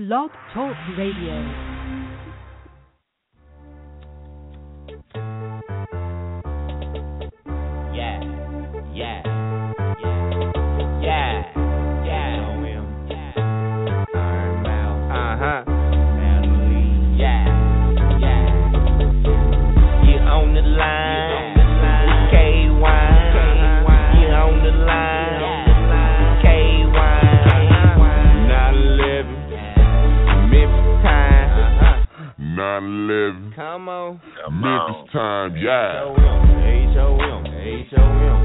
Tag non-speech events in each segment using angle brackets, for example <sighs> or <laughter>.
Blog Talk Radio. Time, yeah. H-O-M, H-O-M, H-O-M,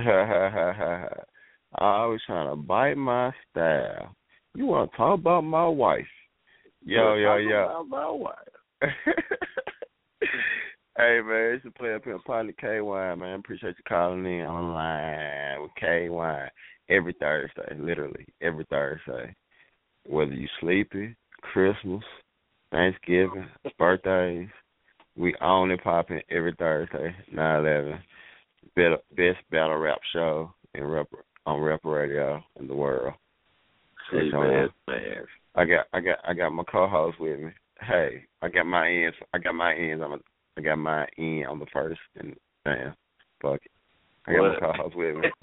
<laughs> I was trying to bite my style. You want to talk about my wife? Yo, yo, yo. My wife. <laughs> hey man, it's a player pimp partner K Wine, man. Appreciate you calling in online with K Wine every Thursday, literally every Thursday. Whether you sleepy, Christmas, Thanksgiving, <laughs> birthdays, we own and popping every Thursday, nine eleven. Best best battle rap show in rap on rap radio in the world. Ass man. I got I got I got my co-host with me. Hey, I got my ends. I got my ends on. The, I got my end on the first, and damn, fuck it. I got What? my co-host with me. <laughs>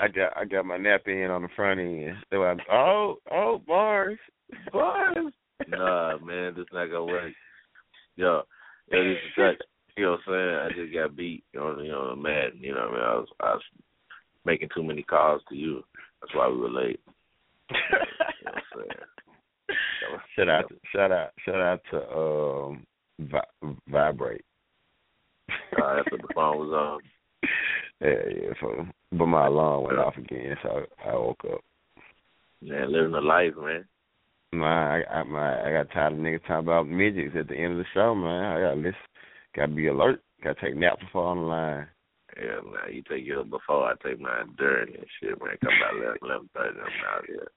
I got I got my nap in on the front end. Were like, oh oh bars bars. nah, man, this not gonna work. Yo, yo, this is <laughs> such. You know what I'm saying? I just got beat on, you know, mad. You know what I mean? I was, I was making too many calls to you. That's why we were late. <laughs> You know what I'm saying? shout out to, shout out shout out to um vi- vibrate. Uh, after the phone was on. <laughs> Yeah, yeah. So, but my alarm went off again, so I woke up. Man, living the life, man. Man, I, I, my, I got tired of niggas talking about midgets at the end of the show, man. I got listen, gotta be alert. Gotta take naps before on the line. Yeah, man, you take yours before I take mine during and shit, man. Come about eleven, eleven thirty, I'm out here.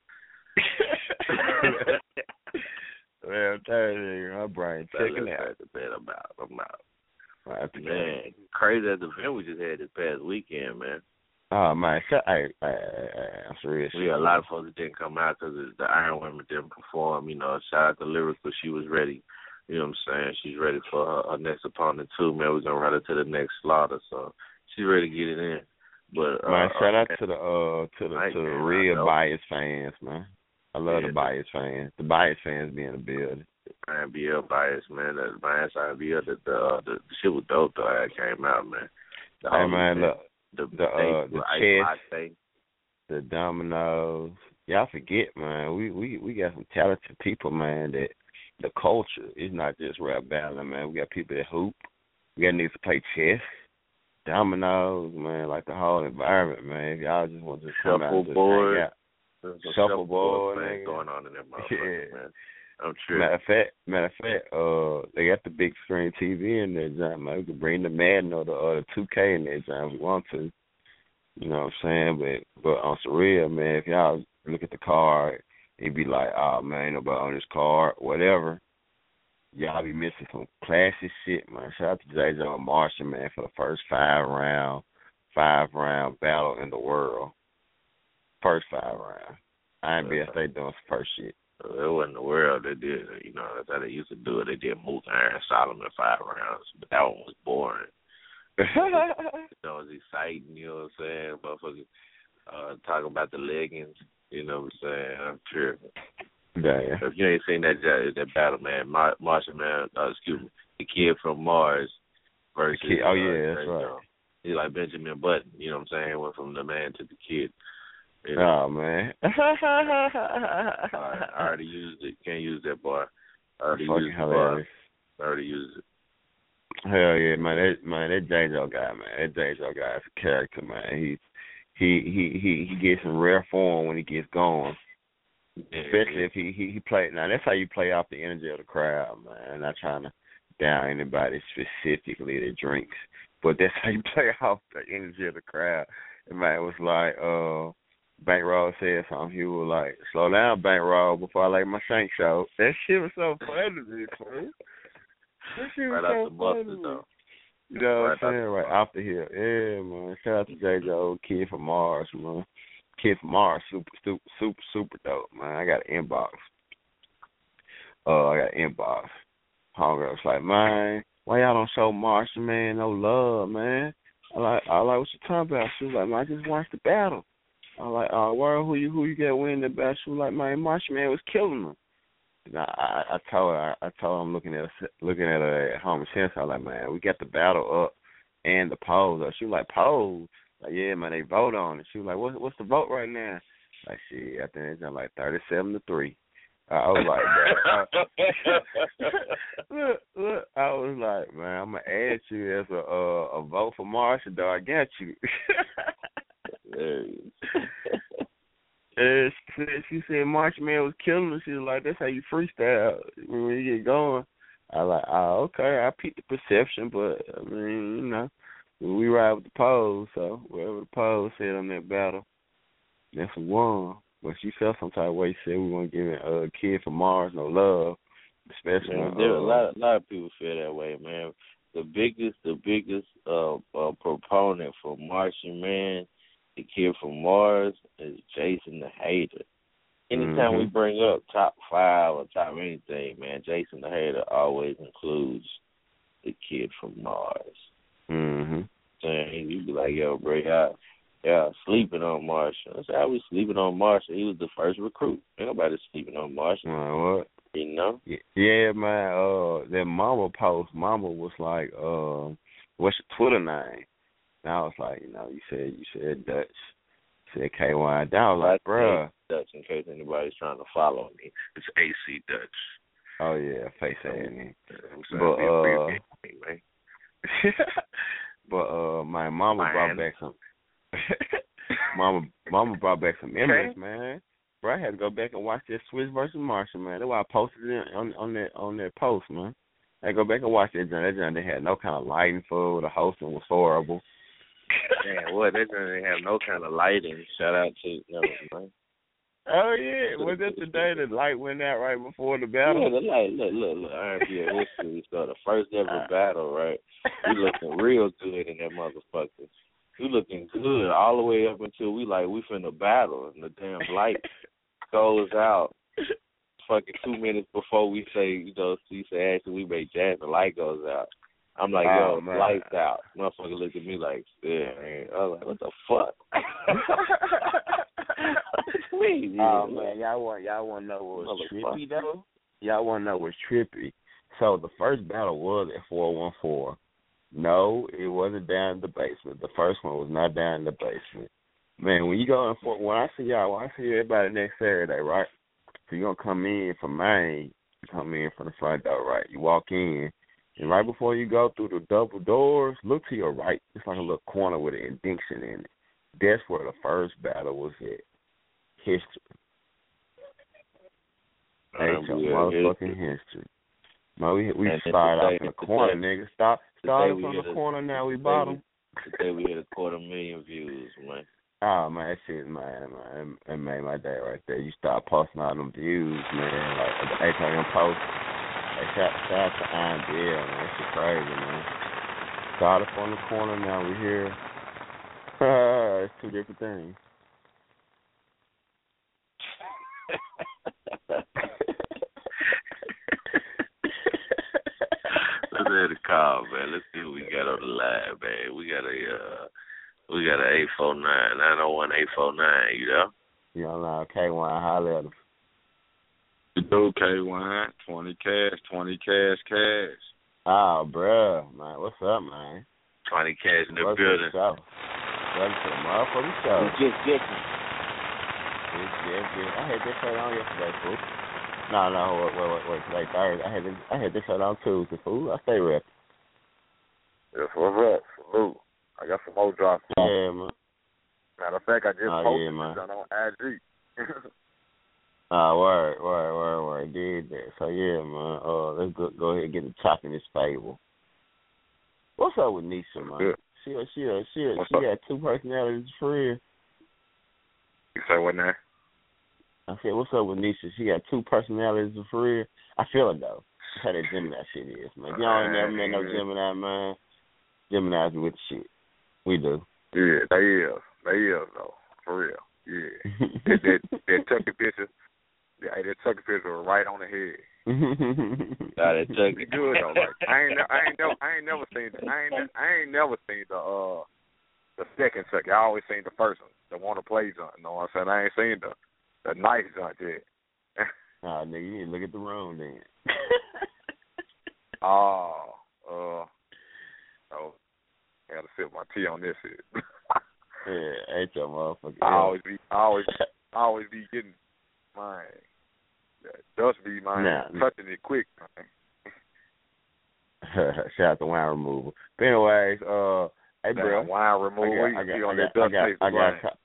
<laughs> man, I'm tired of you. My brain checking out. thirty, man, I'm out. I'm out. Go. Man, crazy at the event we just had this past weekend, man. Oh man, I, I, I, I'm serious. We had a lot of folks that didn't come out because the Iron Women didn't perform. You know, shout out to Lyrical, she was ready. You know what I'm saying? She's ready for her, her next opponent too, man. We're gonna run her to the next slaughter, so she's ready to get it in. But uh, Man, shout out uh, to the uh to the to the man, real bias fans, man. I love Yeah. the bias fans. The bias fans be in the building. IMBL bias, man. The bias IMBL, the the, uh, the the shit was dope though. That came out, man. The Hey man, look, the the, uh, the Ice chess. Latte. the dominoes. Y'all forget, man. We we we got some talented people, man. That the culture is not just rap battling, man. We got people that hoop. We got niggas to play chess, dominoes, man. Like the whole environment, man. If y'all just want to just come out and just Shuffleboard. hang out. There's some Shuffleboard, thing going on in that <laughs> motherfucker, Yeah. man. I'm sure. Matter of fact, matter of fact, uh, they got the big screen TV in there, John. Man, we could bring the Madden or the uh, the 2K in there, John. If we want to. You know what I'm saying? But but on some real, man, if y'all look at the card, it'd be like, oh man, nobody on this card, whatever. Y'all be missing some classy shit, man. Shout out to J. John Marshall, man, for the first five round, five round battle in the world. First five round. I ain't be they doing some first shit. It wasn't the world they did. You know, that's how they used to do it. They did Moose Iron Solomon five rounds, but that one was boring. <laughs> That was exciting. You know what I'm saying? Motherfuckers uh, talking about the leggings. You know what I'm saying? I'm sure. Damn. If you ain't seen that that, that battle, man, Mar- Martian man, uh, excuse me, the kid from Mars versus. kid- oh, uh, yeah, that's right. Songz. He's like Benjamin Button. You know what I'm saying? Went from the man to the kid. You know, Oh man. I, <laughs> I already used it. Can't use that bar. I already Fucking used the bar. I already used it. Hell yeah, man. That man, that J-Jo guy, man. That J-Jo guy is a character, man. He he he he he gets in rare form when he gets going. Especially if he, he he played now that's how you play off the energy of the crowd, man. I'm not trying to down anybody specifically that drinks. But that's how you <laughs> play off the energy of the crowd. And man, it was like uh Bankroll said something. He was like, "Slow down, Bankroll, before I let my shank show." That shit was so funny to me, man. That shit was Right so out the funny. buster though. You know what I'm saying? Right off the hill. Yeah, man. Shout out to JJ, old kid from Mars, man. Kid from Mars, super, super, super, super dope, man. I got an inbox. Uh, I got an inbox. Homegirl was like, man, why y'all don't show Martian man no love, man? I like, I like what you talking about. She was like, man, I just watched the battle. I like, uh, where who you who you got winning the battle? She was like, man, Martian man was killing them. I, I, told her, I told her I'm looking at looking at her at home sense. I was like, man, we got the battle up and the polls up. She was like, polls? Like, yeah, man, they vote on it. She was like, what's what's the vote right now? Like, shit, I think it's like thirty-seven to three. I was like, man, I, <laughs> <laughs> look, look, I was like, man, I'm gonna add you as a uh, a vote for Marshall, though. I got you. <laughs> And she said, she said Martian Man was killing her. She was like, that's how you freestyle when you get going. I like, oh, okay, I peeped the perception, but I mean, you know, we ride with the polls, so whatever the polls said on that battle, that's won. But she felt some type of way. She said we to give a uh, kid from Mars no love, especially Man, there uh, a lot, a lot of people feel that way, man. The biggest, the biggest uh, uh proponent for Martian Man, the kid from Mars, is Jason the Hater. Anytime we Mhm. bring up top five or top anything, man, Jason the Hater always includes the kid from Mars. Mhm. Saying you be like, yo, bro, y'all, y'all sleeping on Marshall. I said, how we sleeping on Marshall? He was the first recruit. Ain't nobody sleeping on Marshall, Uh, what? you know? Yeah, man. Uh, that Mama post, Mama was like, uh, "What's your Twitter name?" And I was like, you know, you said you said Dutch, you said KY. That was like, bruh. Dutch, in case anybody's trying to follow me. It's AC Dutch. Oh yeah, face ass. I'm But, uh, <laughs> but uh, my mama brought back some. <laughs> mama, mama brought back some memories, man. Bro, I had to go back and watch that Swiss versus Marshall, man. That's why I posted it on on that on that post, man. I had to go back and watch that joint. That joint they had no kind of lighting for it. The hosting was horrible. Man, what? They didn't have no kind of lighting. Shout out to. Oh yeah, was that the day the light went out right before the Yeah, battle? the light. Look, look, look. R&B history. So the first ever ah. battle, right? We looking real good in that motherfucker. We looking good all the way up until we like we finna battle and the damn light <laughs> goes out. Fucking two minutes before we say, you know, she say actually we make jazz, the light goes out. I'm like, Oh, yo, man. lights out. Motherfucker look at me like, yeah, man. I was like, what the fuck? <laughs> what? Oh man, y'all want y'all want to know what was trippy though? Y'all want to know what's trippy? So the first battle was at four one four. No, it wasn't down in the basement. The first one was not down in the basement. Man, when you go in for when I see y'all, when I see everybody next Saturday, right? So you're gonna come in from Maine, you come in from the front door, right? You walk in, and right before you go through the double doors, look to your right. It's like a little corner with an indentation in it. That's where the first battle was at. History. Ain't your motherfucking history. Man, we we And started off in the today- corner, nigga. Stop started from hit the a- corner, now we today bottom. Today we hit a quarter million views, man. Oh man, that shit, man, man, it made my day right there. You start posting all them views, man, like the H.I.M. post. Hey, shout, shout out to man. Shit crazy, man. Started from the corner, now we're here. <laughs> it's two different things. Let's hit the call, man. Let's see what we got on the line, man. We got a uh we got a eight four nine, nine oh one eight four nine, you know? you know, now K1 holler at us. Do K one twenty cash, twenty cash, cash. Oh, bruh, man, what's up, man? Twenty cash in the Welcome building. To the show. Welcome to the motherfucking show. We just getting Yes, yes, yes. I had this shirt on yesterday, fool. No, no, wait, wait, wait, wait. Today Thursday. I had this, I had this shirt on Tuesday, fool. I stay rep. Yes, what's up? Salute. I got some more drops. Yeah, man. Matter of fact, I just Oh, posted yeah, man. on IG. <laughs> Uh, word, word, word, word. Did that. So yeah, man. Uh, let's go go ahead and get the top in this fable. What's up with Nisha, man? Good. She she she she, What's she up? got two personalities for real. You say what now? I said, what's up with Nisha? She got two personalities for real. I feel it though. How that Gemini shit is, man. Y'all ain't never met no Gemini, man. Gemini's with the shit. We do. Yeah, they is. They is though. For real. Yeah. that that that <laughs> Tucky picture. Yeah, that Tucky picture was right on the head. <laughs> Nah, that took good though. Like I ain't I ain't never I ain't never seen I ain't I ain't never seen the uh the second Tucky. I always seen the first one, the one to play junk. You know what I'm saying? I ain't seen the the nice junk yet. <laughs> Nah, nigga, you need to look at the room then. <laughs> Oh, uh, oh, I gotta sip my tea on this shit. yeah, ain't your motherfucker. I always be, I always, I always be getting mine. Dust be mine, Nah. touching it quick. <laughs> Shout out to wine removal. But anyways, uh, hey bro, Damn, wine removal. I you got, see I got, that I got, taste I got.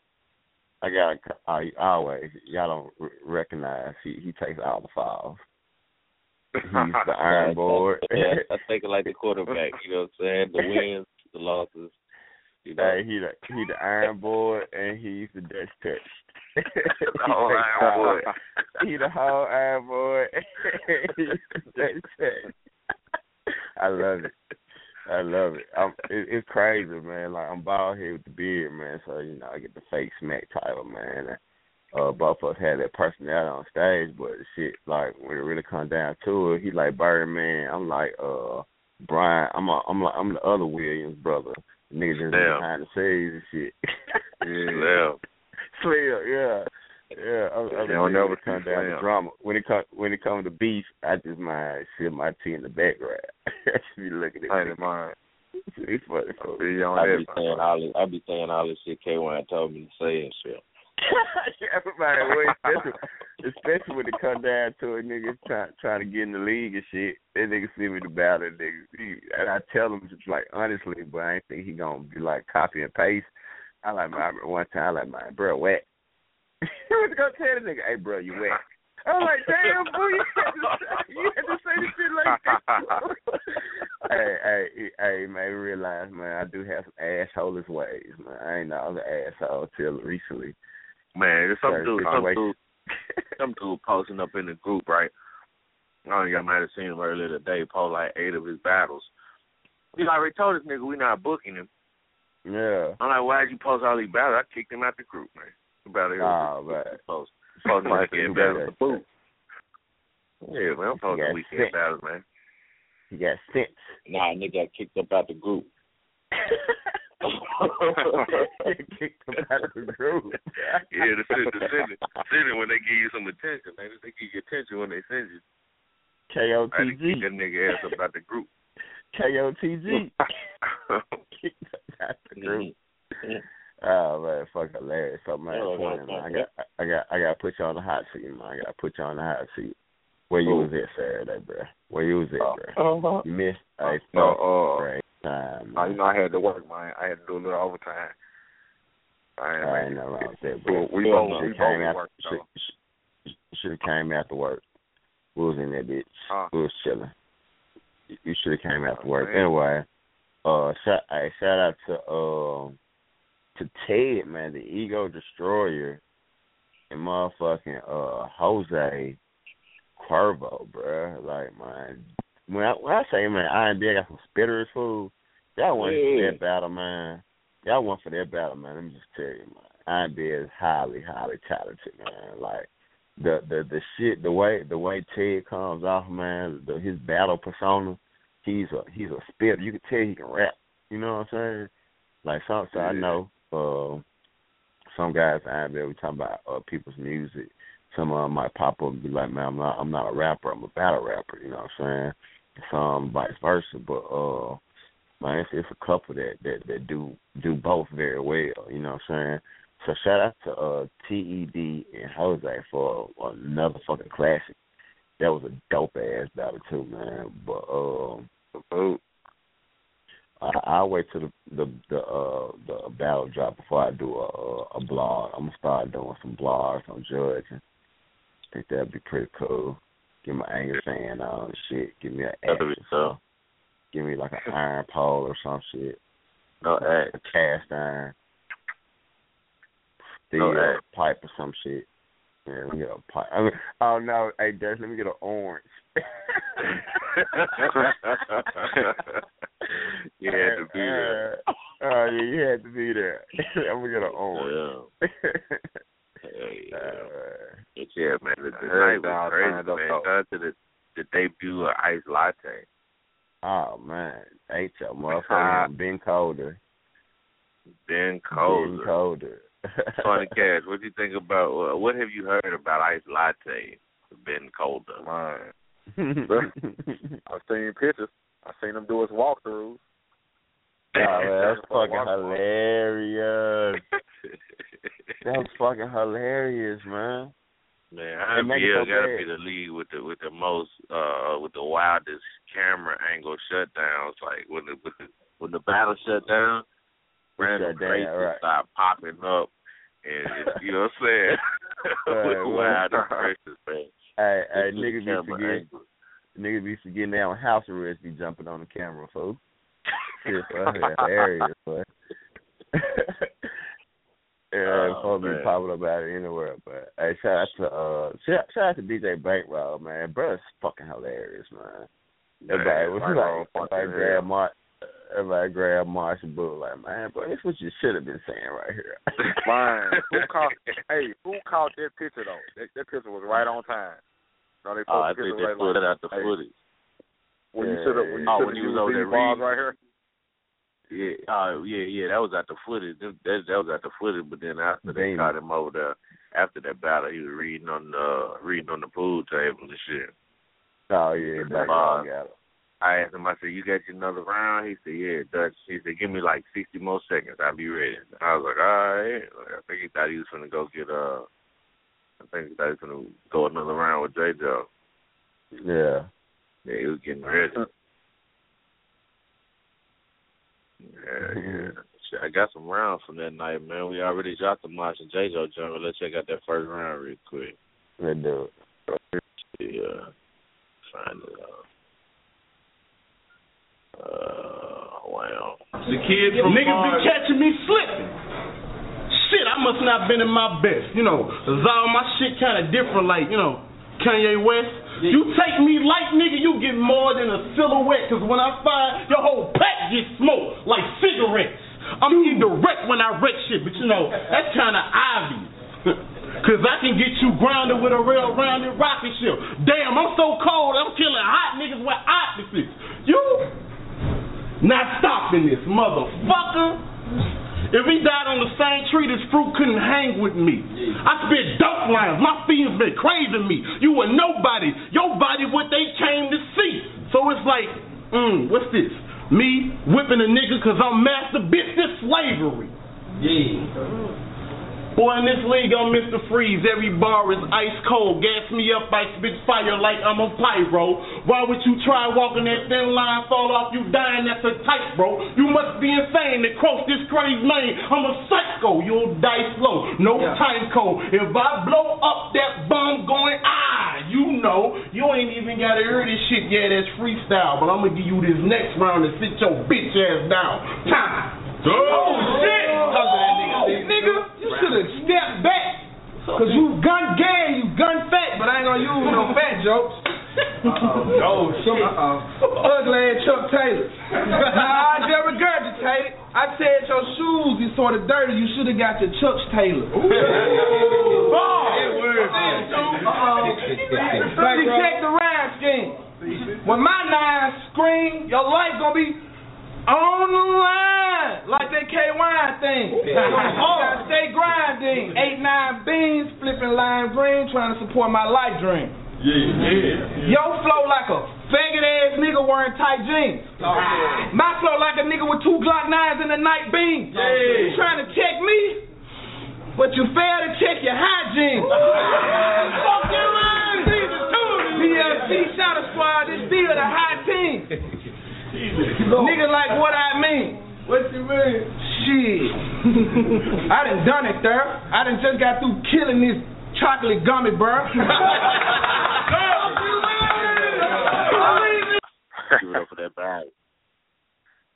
I got, I always y'all don't r- recognize he he takes all the files. He's the <laughs> iron board. <laughs> Yeah, I think it like the quarterback. You know what I'm saying? The wins, the losses. You know. Hey, he the he the iron boy and he's the Dutch touch. <laughs> <laughs> he whole iron board. He the whole iron boy. <laughs> he's the Dutch touch. I love it. I love it. I'm, it. It's crazy, man. Like I'm bald here with the beard, man. So you know I get the fake smack title, man. Uh, both of us had that personality on stage, but shit, like when it really comes down to it, he like Birdman. I'm like uh Brian. I'm a, I'm like I'm the other Williams brother. The nigga just Damn. behind the scenes and shit. <laughs> Yeah. Slim, yeah. Yeah, I'm, I'm don't the never that come down to drama. When it come when it comes to beef, I just mind sip my tea in the background. <laughs> I just be looking at I it. ain't mind. It's funny. I'll be on I that. be saying all this. I be saying all this shit. K One told me to say and shit. <laughs> Everybody, well, especially, especially when it come down to a nigga trying trying to get in the league and shit. That nigga send me the battle, nigga. He, and I tell him just like honestly, but I ain't think he gonna be like copy and paste. I like my one time, I like my bro wet. <laughs> he was gonna tell the nigga, hey bro, you wet. I'm like, damn, boo, you had to say, you had to say the shit like that. <laughs> hey, hey, hey, man, realize, man, I do have some assholish ways, man. I ain't was an asshole till recently. Man, there's some dude, some dude, <laughs> some dude posting up in the group, right? I don't think I might have seen him earlier today. Post like eight of his battles. We already told this nigga we not booking him. Yeah. I'm like, why'd you post all these battles? I kicked him out the group, man. About it. Oh, man. <laughs> Post. Post my <laughs> weekend battles. The booth. Yeah, man. I'm posting weekend sick. battles, man. He got sense. Nah, nigga got kicked up out the group. Kicked him out of the group. Yeah, the <laughs> shit, the send it, send it when they give you some attention, man. They give you attention when they send you. I had to kick KOTG. that nigga ass up out the group. KOTG. <laughs> kicked out of the group. Oh man, fuck hilarious. So man, Yeah, point, man. I got I got I gotta put you on the hot seat, man. I gotta put you on the hot seat. Where you Cool. was at Saturday, bro? Where you was at, Oh. bro? Uh-huh. You missed a No, fucking uh, great time. Nah, Man. you know I had to work, man. I had to do a little overtime. I ain't, I ain't nothing wrong with that, bro. We both, we came both after worked. should, though. should have came after work. We was in that bitch. Huh. We was chilling. You- should have came after Oh, work. man. Anyway, uh, shout hey, shout out to um to Ted, man, the ego destroyer, and motherfucking uh Jose Cuervo, bruh. Like man, when I when I say man, I ain't got some spitters food. Y'all went for that battle, man. Y'all went for that battle, man. Let me just tell you, man. I is highly, highly talented, man. Like the the the shit, the way the way Ted comes off, man. The, his battle persona, he's a he's a spitter. You can tell he can rap. You know what I'm saying? Like some, so I know uh, some guys out there we talking about uh, people's music. Some of them might pop up and be like, "Man, I'm not I'm not a rapper. I'm a battle rapper." You know what I'm saying? Some vice versa, but uh, man, it's, it's a couple that that that do do both very well. You know what I'm saying? So shout out to uh TED and Jose for another fucking classic. That was a dope ass battle too, man. But um. I, I'll wait till the the the uh the battle drop before I do a a, blog. I'm gonna start doing some blogs on judging. think that'd be pretty cool. Get my anger fan on and shit. Give me an That'd be so. Give me like an iron pole or some shit. No act. A cast iron. Steel No pipe or some shit. Yeah, let me get a pipe. I mean, oh no, hey Dutch, let me get an orange. <laughs> you had to be there. <laughs> Oh yeah, you had to be there. <laughs> I'm gonna get an orange. Hey, Uh, yeah. yeah, man. The, the night was crazy, man. Shout out to the the debut of Ice Latte. Oh man, your Ah. motherfucker been colder. Ben Been Colder. colder. <laughs> Funny Cash, what do you think about uh, what have you heard about Ice Latte? Ben Colder. <laughs> Man, I've seen pictures. I've seen him do his walkthroughs. Oh, man, <laughs> that's fucking hilarious. That's fucking hilarious, man. Man, IBL gotta bad. be the league with the with the most uh with the wildest camera angle shutdowns. Like when the with the when the battle shut down, random Shut down, right. start popping up, and you know what I'm saying? <laughs> Right, with right. wild impressions, man. Hey, hey, niggas be forgetting, angle. niggas be forgetting they on house arrest, be jumping on the camera, fool. <laughs> Shit, fucking hilarious, boy. <laughs> yeah, Oh, folks be man. popping up out of anywhere, but hey, shout out to uh, shout, shout out to DJ Bankroll, man. Bro's fucking hilarious, man. Everybody was like, everybody grab Mar, everybody grab Marshall Bull, like, man, bro, this what you should have been saying right here. <laughs> Man, who caught? <laughs> hey, who caught that picture though? That, that picture was right on time. No, they Oh, I think they right put it out the hey, footage. When you should have, when you Oh, should when have you was over there reading. right here. Yeah, uh, yeah, yeah. That was at the footage. That, that, that was at the footage. But then after they Damn. caught him over there, after that battle, he was reading on the reading on the pool table and shit. oh yeah, Bankroll got it. I asked him. I said, "You got your another round?" He said, "Yeah, Dutch." He said, "Give me like sixty more seconds. I'll be ready." I was like, "All right." Like, I think he thought he was gonna go get uh. I think he thought he was gonna go another round with J. Joe. Yeah. Yeah, he was getting ready. Yeah, yeah. Shit, I got some rounds from that night, man. We already dropped the March and J. Joe jump. Let's check out that first round real quick. Let's do it. Yeah. Find it out. Uh, wow. The kids from Niggas be catching me slipping. Shit, I must not been in my best, you know. 'cause all my shit kind of different, like, you know, Kanye West. You take me light, nigga, you get more than a silhouette. Cause when I fire, your whole pack gets smoked like cigarettes. I'm indirect when I wreck shit, but you know, that's kind of obvious. <laughs> Cause I can get you grounded with a real rounded rocket ship. Damn, I'm so cold, I'm killing hot niggas with opposites. You not stopping this, motherfucker. If he died on the same tree, this fruit couldn't hang with me. I spit dope lines. My fiends been craving me. You were nobody. Your body what they came to see. So it's like, mm, what's this? Me whipping a nigga cause I'm master bitch. This slavery. Yeah. Boy, in this league, I'm Mr. Freeze. Every bar is ice cold. Gas me up, I spit fire like I'm a pyro. Why would you try walking that thin line? Fall off, you dying, that's a type, bro. You must be insane to cross this crazy lane. I'm a psycho, you'll die slow. No time code. If I blow up that bomb going, ah, you know, you ain't even got to hear this shit yet. That's freestyle, but I'm to give you this next round to sit your bitch ass down. Time. Oh, shit! Nigga, you should have stepped back. Cause you gun gay, you gun fat, but I ain't gonna use no fat jokes. Oh, some ugly ass Chuck Taylor. <laughs> nah, I just regurgitated. I said your shoes is sort of dirty. You should have got your Chuck Taylor. See, check the rhyme scheme. When my nine scream, your life gonna be on the line, like that K-Wine thing. <laughs> Gotta stay grinding. Eight, nine beans, flipping lime green, trying to support my life dream. Yeah, yeah. Yo flow like a faggot ass nigga wearing tight jeans. My flow like a nigga with two Glock nines and a night beam. Yeah. Trying to check me, but you fail to check your hygiene. Fuck Fucking right. PLC Shadow Squad is still the high team. Nigga like what I mean. What you mean? Shit. <laughs> I done done it, there. I done just got through killing this chocolate gummy, bro. Give it up for that bag.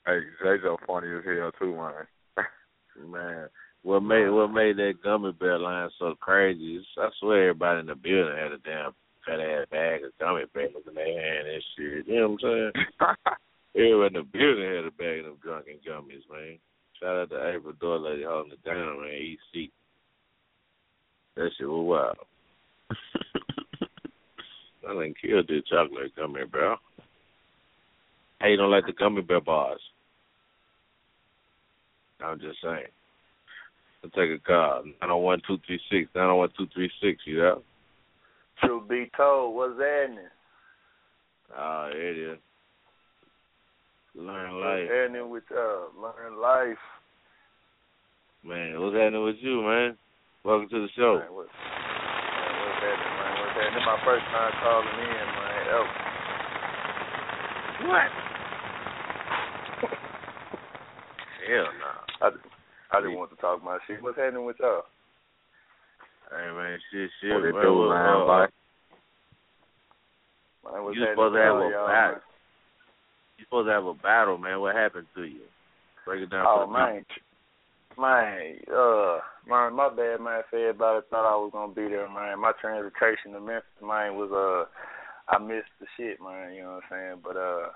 Hey, J-Jo funny as hell too, man. <laughs> Man, what made what made that gummy bear line so crazy? is I swear everybody in the building had a damn fat ass bag of gummy bears in their hand and shit. You know what I'm saying? <laughs> Everybody in the building had a bag of them drunken gummies, man. Shout out to April Door Lady holding it down, man. Eat seat. That shit was wild. <laughs> I done killed this chocolate gummy bear. Hey, you don't like the gummy bear bars? I'm just saying. I'll take a call. 901-236, 901-236, you know? Truth be told, what's happening? Ah, it is. Learn What's life. happening with uh learn life? Man, what's happening with you, man? Welcome to the show. Man, what, man, what's happening, man? What's happening? This my first time calling in, man. Ever. What? <laughs> Hell no. I, I just want to talk my shit. What's happening with y'all? Hey, man, shit, shit. What it man, do, what- man, uh. Man, what's You supposed to have a y'all, You supposed to have a battle, man. What happened to you? Break it down Oh for man, man, uh, man, my bad, man. If everybody thought I was gonna be there, man. My transportation to Memphis, man, was uh, I missed the shit, man. You know what I'm saying? But uh,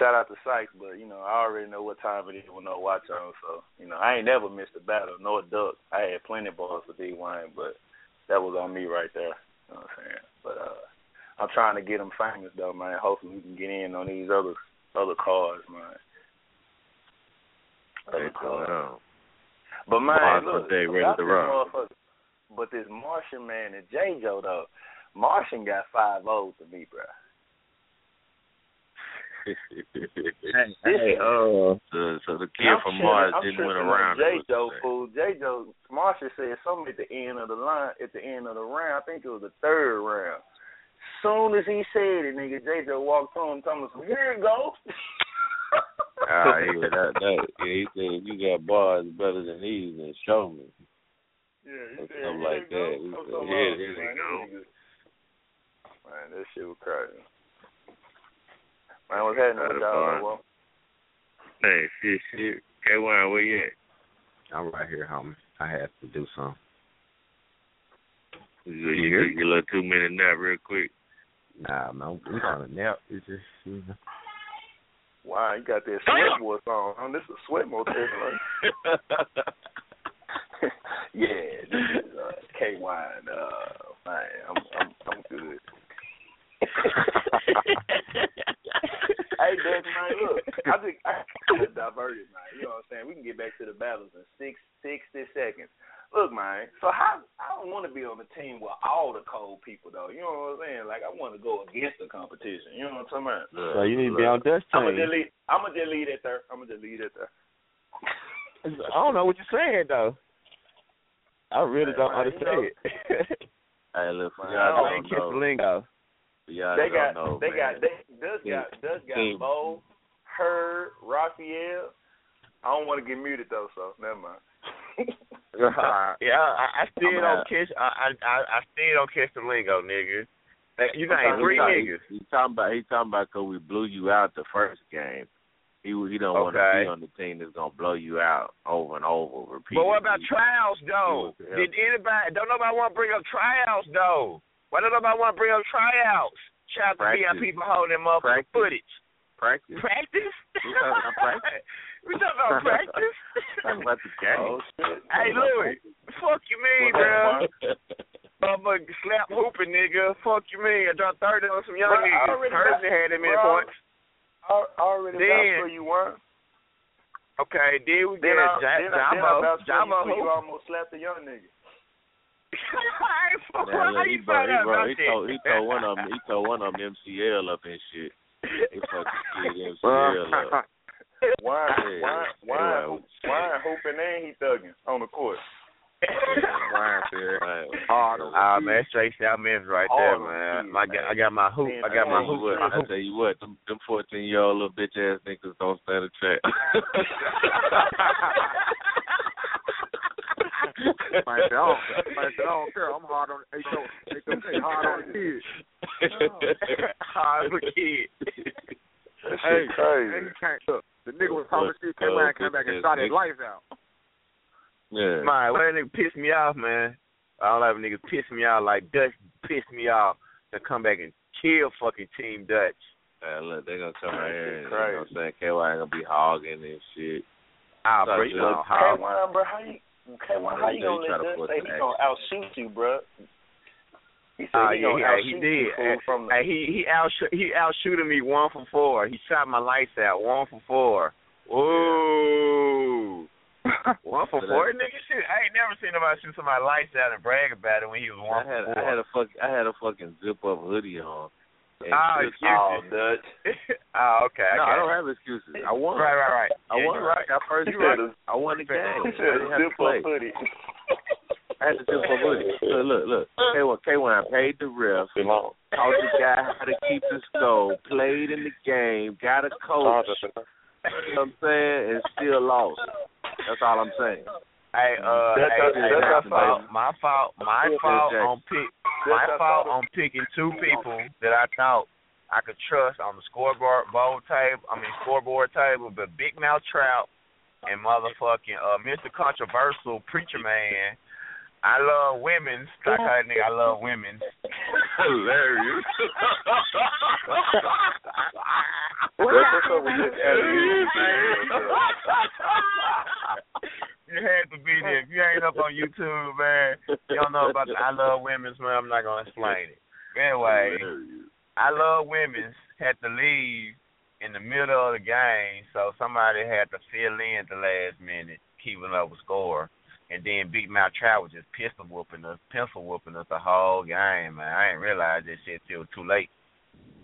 shout out to Sykes, but you know I already know what time it is when I watch on, so you know I ain't never missed a battle nor a duck. I had plenty of balls for D Wayne, but that was on me right there. You know what I'm saying? But uh, I'm trying to get him famous though, man. Hopefully we can get in on these other other cars, man. Hey, Other going cars. on. But man, Bars look, for day, ready to this rock. But this Martian man and J Joe though, Martian got five O's to me, bro. <laughs> hey, hey, uh, so, so the kid I'm from tripping- Mars I'm didn't went tripping around. J it, Joe fool. J Joe Martian said something at the end of the line at the end of the round. I think it was the third round. Soon as he said it, nigga, J Joe walked on and told us, Here it goes. say. Ah, he was that, that. Yeah, he said, if you got bars better than these, then show me. Yeah, he Or said, something like that. He I'm said, talking "Here- here they man, go." this Man, that shit was crazy. Man, what's happening with Had a y'all? Well, Hey, shit, shit. K1, where you at? I'm right here, homie. I have to do something. You, you, you, you little two minute nap real quick. Nah, man, we on a nap. It's just, you know. wow, you got that Sweatmore song. Huh? This is a Sweatmore thing, right? <laughs> yeah, this is uh, K Wine. Uh, man, I'm I'm I'm good. <laughs> hey, Dutch, man, look, I think I just diverted, man. You know what I'm saying? We can get back to the battles in six sixty seconds. Look, man. So how I don't want to be on the team with all the cold people, though. You know what I'm saying? Like I want to go against the competition. You know what I'm talking about? So you need to be on Dutch I'm gonna team. delete. I'm gonna delete it there. I'm gonna delete it there. I don't know what you're saying though. I really Man, don't man, you understand it. <laughs> Hey, look, Man, y'all I ain't don't kiss the lingo. Y'all they don't got. know, they man. got. They Dust got. Dust got team. Bo, Herb, Raphael. I don't want to get muted though, so never mind. <laughs> Uh, yeah, I, I still I'm don't out. catch. I, I I still don't catch the lingo, nigga. You got talking- three niggas. He, he talking about he talking about 'cause we blew you out the first game. He he don't want to be on the team that's gonna blow you out over and over, repeatedly. But what about trials though? Did anybody? Don't nobody want to bring up tryouts though. Why don't nobody want to bring up tryouts? Shout out to. VIP holding them up Practice. footage. practice? Practice? Practice. <laughs> we talking about <laughs> practice? talking about the game. oh shit. hey Louis, fuck you mean, What's bro? up, Motherfucker slap hooping nigga. Fuck you mean? I dropped thirty on some young Bro, I niggas. already Person got- had them in bro. points. I I already Then- vouched for you, one. Okay, then we Then get I, then, I, then I Jamo. vouched for you, Jamo for you almost slapped a young nigga. <laughs> I ain't fuck Man, how look, you he, find he, out about he, that? told, he told one of them he told one of them MCL up and shit. He fucking <laughs> kid MCL up. Wine, Yeah, wine, yeah, wine, yeah. hooping and he thugging on the court. Wine said, hard on the Ah kid. man, straight South Memphis right there, man. the My, I got my hoop. I got my I I tell you hoop. I tell you what, them them fourteen year old little bitch ass niggas don't stand a chance. I <laughs> don't, man said, I don't care. I'm hard on H O H O K, hard on kids. <laughs> Hard for kids. Hey, crazy. and he can't look. The nigga was talking shit, came around, came back and shot his lights out. Yeah. Man, when that nigga pissed me off, man. I don't like when niggas piss me off like Dutch pissed me off to come back and kill fucking Team Dutch. Man, look, they gonna come out here and you know what I'm saying, KY ain't gonna be hogging and shit. Ah, Sorry, bro, you Judge. look K hard. one, bro, how you K one, how you gonna try let Dutch say he gonna outshoot you, bro? He said Ah, he yeah, gonna he, outshoot he you did. fool, from the Hey, he he out he out shooting me one for four. He shot my lights out one for four. Whoa. One for <laughs> So four, nigga. Shit, I ain't never seen nobody shoot somebody lights out and brag about it when he was I one had for four. I had a fuck I had a fucking zip up hoodie on. And Ah, Dutch- excuse Oh. Dutch. oh, okay. no, okay. I don't have excuses. I won. Right, right, right. I yeah, won. right. I first You pick. said I won the game. He I said didn't have to play. <laughs> I had to zip up hoodie. Look, look, look. K1, K1 paid the ref. Taught the guy how to keep the score. Played in the game. Got a coach. You know what I'm saying? And still lost. That's all I'm saying. Hey, uh, That's hey, hey, that's my fault. My fault. My fault on pick. My fault. on picking two people that I thought I could trust on the scoreboard bowl table. I mean scoreboard table, but Big Mouth Trout and motherfucking uh Mr. Controversial Preacher Man. I love women's. Like that nigga, I love women's. Hilarious. What's up with this you had to be there. If you ain't up on YouTube, man, you don't know about the I love women's, man. I'm not gonna explain it. Anyway, I love women's had to leave in the middle of the game, so somebody had to fill in at the last minute, keeping up with score. And then Big Mouth Trout was just pistol whooping us, pencil whooping us the whole game, man. I didn't realize this shit till too late.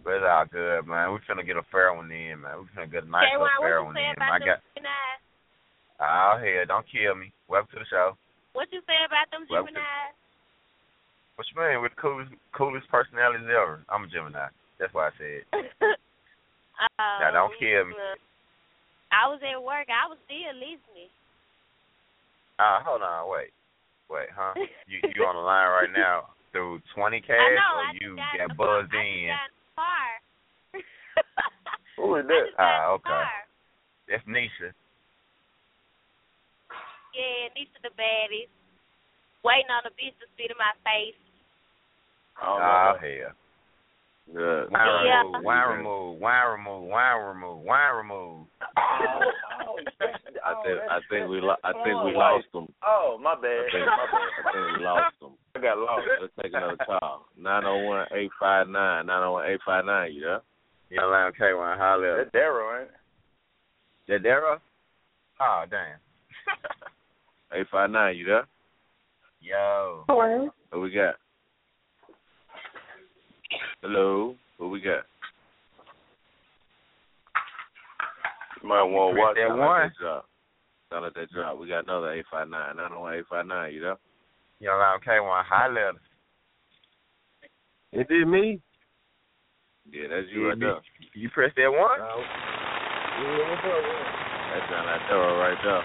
But it's all good, man. We finna get a fair one in, man. We finna get a nice K1, little what fair you one say in. about I got Geminis? oh hell, don't kill me. Welcome to the show. What you say about them Welcome. Geminis? What you mean? With the coolest coolest personalities ever. I'm a Gemini. That's why I said. um, <laughs> Now don't kill me. I was at work. I was still listening. Uh, hold on, wait. Wait, huh? <laughs> You you on the line right now through twenty cash I or I you just got in got buzzed car. in? <laughs> I just got in car. Who is I that? Ah, in okay. car. That's Nisha. Yeah, Nisha the baddest. Waiting on the bitch to spit in my face. Oh, Oh no. hell. Good. Wine Yeah. remove, wine remove, wine remove, wine remove, wine remove. Oh, oh I think oh, oh, I think we lo- I think we Oh, lost them. Oh, my I bad. think, My I think we lost them. <laughs> I got lost. Let's take another call. Nine zero one eight five nine. Nine zero one eight five nine. You there? You know, line K one holler. That's Daryl, ain't it? That Dara? Oh damn. <laughs> Eight five nine. You there? Yo. Hello. What we got? Hello. What we got? You might want to watch That Sound one. like that drop. Sound like that drop. We got another eight five nine. I don't want eight five nine. You know. You know, line K one holler. Is it did me? Yeah, that's you Yeah, right there. You press that one? That sound like Daryl right there.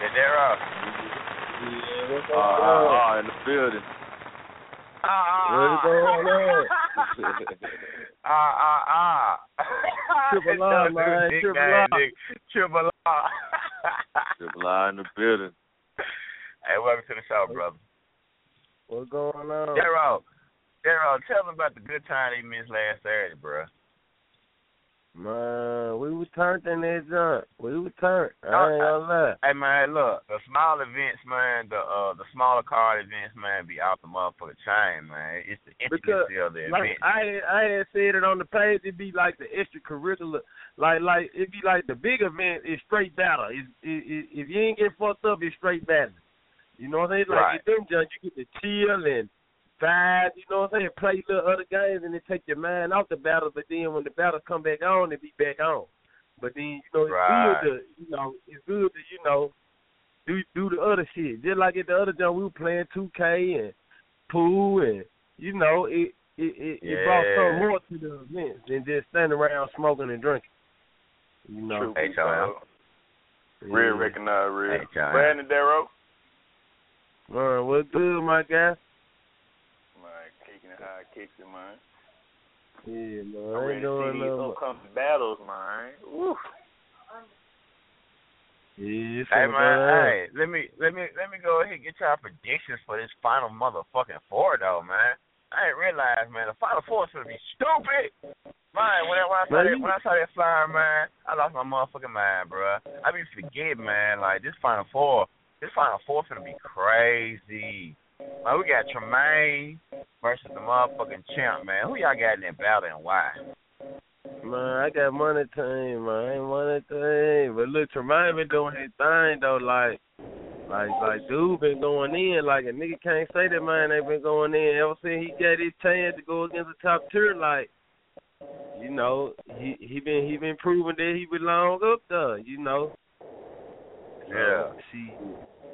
That Dara. Uh, uh, uh, in the building. Ah, What's going on? Ah, ah, ah. Triple R, man, triple R. Triple R. Triple R in the building. hey, welcome to the show, brother. What's going on? Daryl, Daryl, tell them about the good time they missed last Saturday, bro. Man, we was turned in that junk. We was turned. I ain't gonna lie. Hey man, look, the small events, man, the uh the smaller card events, man, be out the motherfucking chain, man. It's the Because, of the Like event. I had, I had said it on the page. It'd be like the extracurricular, like like it'd be like the big event is straight battle. It's, it, it, if you ain't get fucked up, it's straight battle. You know what I'm saying? Like Right. them junk, you get to chill and vibe. You know what I'm saying? Play little other games and then take your mind off the battle. But then when the battle come back on, it be back on. But then you know it's Right. good to you know it's good to you know do do the other shit. Just like at the other junk, we were playing 2K and pool and you know it it it, it brought some more to the event than just standing around smoking and drinking. You know. True. Hey, y'all. Real Yeah. recognize real. Hey, John. Brandon Darrow. Man, what's good, my guy? Man, kicking it how it kicks it, man. Yeah, man. I'm ready to see these upcoming battles, man. Ooh. Yeah, it's Hey man, go hey, let me let me let me go ahead and get y'all predictions for this final motherfucking four though, man. I didn't realize, man, the final four is gonna be stupid. Man, when I, when I saw that when I saw that flyer, man, I lost my motherfucking mind, bro. I be forgetting, man. Like this final four, this final four is gonna be crazy. Like we got Tremaine versus the motherfucking champ, man. Who y'all got in that battle and why? Man, I got money team, man. Money team. But look, Tremaine been doing his thing though, like like like dude been going in. Like a nigga can't say that man ain't been going in. Ever since he got his chance to go against the top tier, like you know, he he been he been proving that he belong up there, you know. Yeah. So, see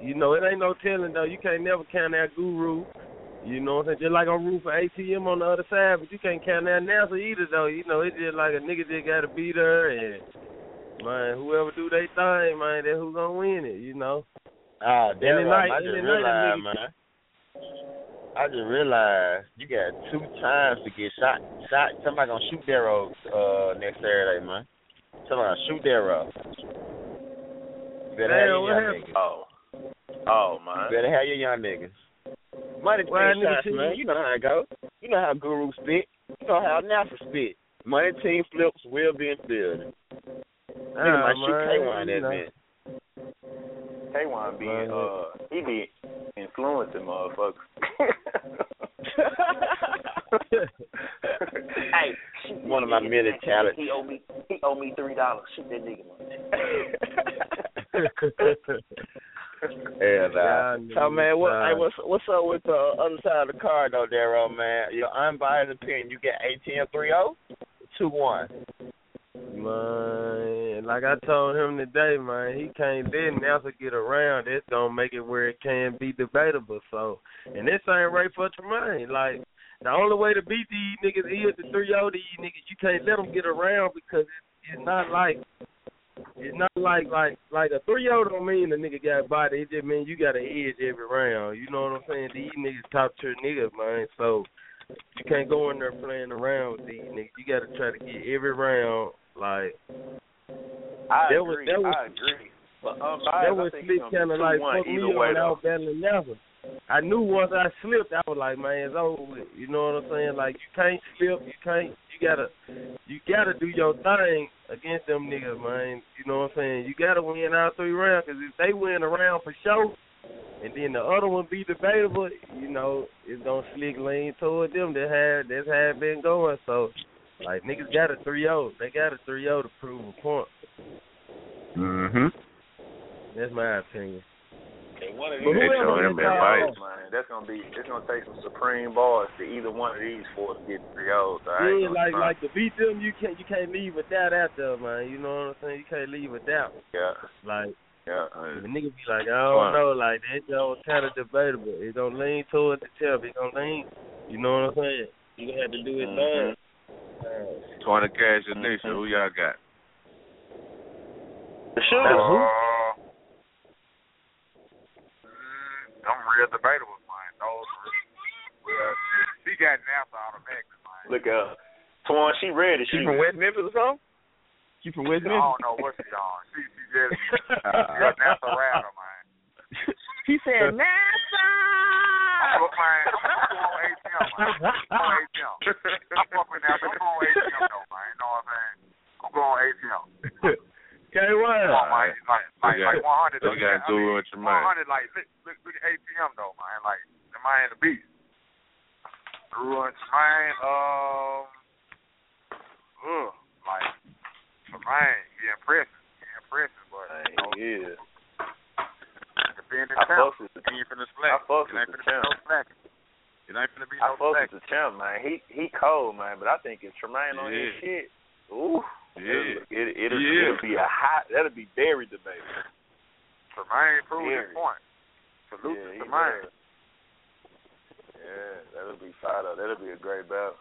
you know, it ain't no telling though. You can't never count that guru. You know what I'm saying? Just like I'm rooting for ATM on the other side, but you can't count that announcer either though. You know, it's just like a nigga just gotta be there and man, whoever do their thing, man, then who gonna win it, you know? Ah, And damn, the I just the night a realized, man. I just realized you got two times to get shot. Shot. Somebody gonna shoot Darrow uh, next Saturday, man. Somebody gonna shoot Darrow. Better have your young niggas. Oh. Oh, man. Better have your young niggas. Money team shots, shoot man. You know how it go. You know how Guru spit. You know how NASA spit. Money team flips will be in the building. Nigga Ah, might shoot man, K1 you that know. bitch. K1 be Man. uh he be influencing motherfuckers. <laughs> hey, shoot One of my nigga. many He- talents. He owe me he owe me three dollars. Shoot that nigga man. <laughs> <laughs> Uh, yeah, Yeah, nah. So man, what hey, what's what's up with the other side of the card though, Darrow, man? Your unbiased opinion, you get ATM three zero, two one. Man, like I told him today, man, he can't let NASA get around. It's gonna make it where it can be debatable. So, and this ain't right for Tremaine. Like, the only way to beat these niggas is the three O these niggas. You can't let them get around because it's, it's not like it's not like like like a three three O don't mean the nigga got body. It just mean you got an edge every round. You know what I'm saying? These niggas top tier niggas, man. So you can't go in there playing around with these niggas. You got to try to get every round. Like I that was agree. that was I agree. But um, unbiased, that was slick kind of like fuck me on out battling never. I knew once I slipped, I was like, man, it's over with. You know what I'm saying? Like you can't slip, you can't, gotta, you gotta do your thing against them niggas, man. You know what I'm saying? You gotta win all three rounds, cause if they win a round for sure, and then the other one be debatable, you know, it's gonna slick lean toward them. That had that's how it been going. So, like niggas got a three zero, they got a three zero to prove a point. Mm-hmm. That's my opinion. And one of But these whoever gonna gets be out- man. That's gonna be it's gonna take some supreme bars to either one of these four to get three O's. I ain't Yeah, like front. like to beat them, you can't you can't leave without out there, man. You know what I'm saying? You can't leave without. yeah, Like yeah. the nigga be like, I don't know, like that joint was kind of debatable. It don't lean towards the tip. It don't lean. You know what I'm saying? You gonna have to do it Mhm. thing. Twenty cash and Nisha, who y'all got? The shooters. Uh, mm, I'm real debatable, man. Those, well, she got an answer automatically, man. Look uh, up. Twan, she ready. She She from West Memphis or something? She from West Memphis? I don't know what she on. She, she just, <laughs> she got an answer around her, man. <laughs> He said NASA. But, man, I'm gonna on ATM, man. I'm on ATM. I'm fucking now, but I'm on ATM, though, man. You know what I'm saying? I'm going ATM. <laughs> Okay, Come on, what? man. Like, like, We got- like 100. we got I Guru mean, and Tremaine. 100, like, look, look, look at ATM, though, man. Like, the man the beast. Guru and Tremaine, um, ugh, like, Tremaine, he impressive. He impressive, but, you know, yeah. defending I champ. with the He ain't finna I slack. fucks It ain't with the finna be no champ. slacking. It ain't finna be I no fuck with the champ, man. He he cold, man. But I think it's Tremaine on his shit, ooh, Yeah. it'll, it, it'll, Yeah. it'll be a hot. That'll be very debatable. Tremaine proved his point. Salute yeah, to he Tremaine. does. Yeah, that'll be fire. though. That'll be a great battle.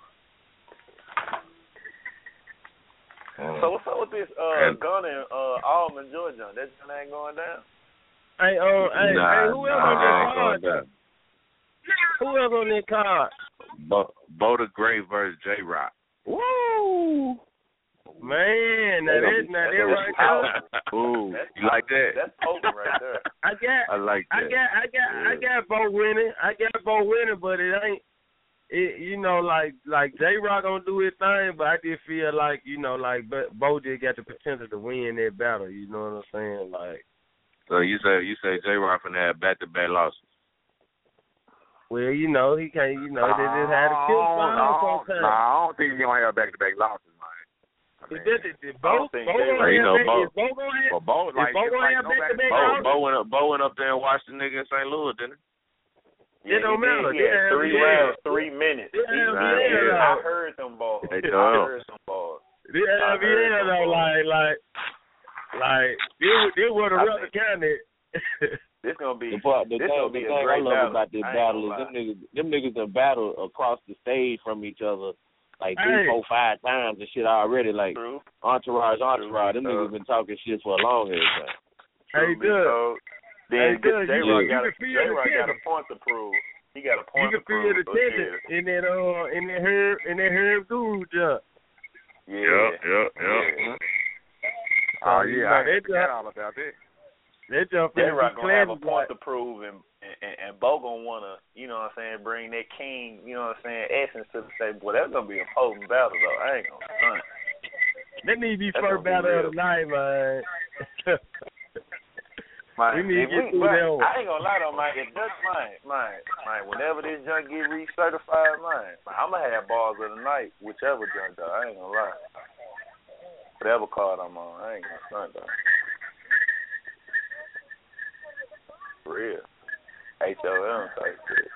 So what's up with this uh And- gun in uh Almond, Georgia? That gun ain't going down. Hey, um, hey, nah, hey, who else nah, on I that ain't card? going. Who else on that card? Bo- Boda Gray versus J Rock. Woo! Man, now that, now that right there. <laughs> Ooh, you like that? That's potent right there. <laughs> I got, I like that. I got, I got, I got Bo winning. I got Bo winning, but it ain't. It, you know, like like J Rock gonna do his thing, but I just feel like you know, like but Bo just got the potential to win that battle. You know what I'm saying? Like, So you say you say J Rock finna have back to back losses. well, you know, he can't. You know, they just had to kill no, Bob no, sometimes. no, I don't think he's gonna have back to back losses, man. I He mean, did. Did I Bo, think Bo J. You know, Bo- Bo, Bo gonna have, but Bo, like, Bo it's like no back back-to-back to Bo. Bo went up, Bo went up there and watched the nigga in St. Louis, didn't he? Yeah, It don't he matter. He They had three yeah. rounds, three minutes. Yeah, He- yeah, yeah. I heard them balls. They <laughs> I don't. heard some balls. Yeah, heard yeah, some though, balls. like, like, like, this, this was the I rubber think- counted. This gonna be The part, the this thing, gonna the thing a I great love battle. about this battle is gonna them niggas, them niggas done battle across the stage from each other like Hey. three, four, five times and shit already. Like True. entourage, entourage. Them True. niggas been talking shit for a long ass time. hey, True good. told. Hey, Then good. J You- Rock got can feel J the Rock got a point to prove. He got a You point can to feel prove. the so tension yeah. in that, uh, in that herb, in that herb dude jump. Yeah. Yep, yep, yep. Yeah. Oh yeah, know, I they forgot all about that. That jump J finna Rock gonna have a point to prove, and, and and Bo gonna wanna, you know what I'm saying, bring that king, you know what I'm saying, essence to the table. Boy, that's gonna be a potent battle though. I ain't gonna front. That need to be That's first be battle of the night, man. Man, <laughs> We need to get we, through man, that one. I ain't gonna lie though, man. If that's mine, mine, mine. Whenever this junk get recertified, mine, I'm gonna have balls of the night, whichever junk though. I ain't gonna lie. Whatever card I'm on, I ain't gonna front though. For real. H O M type shit.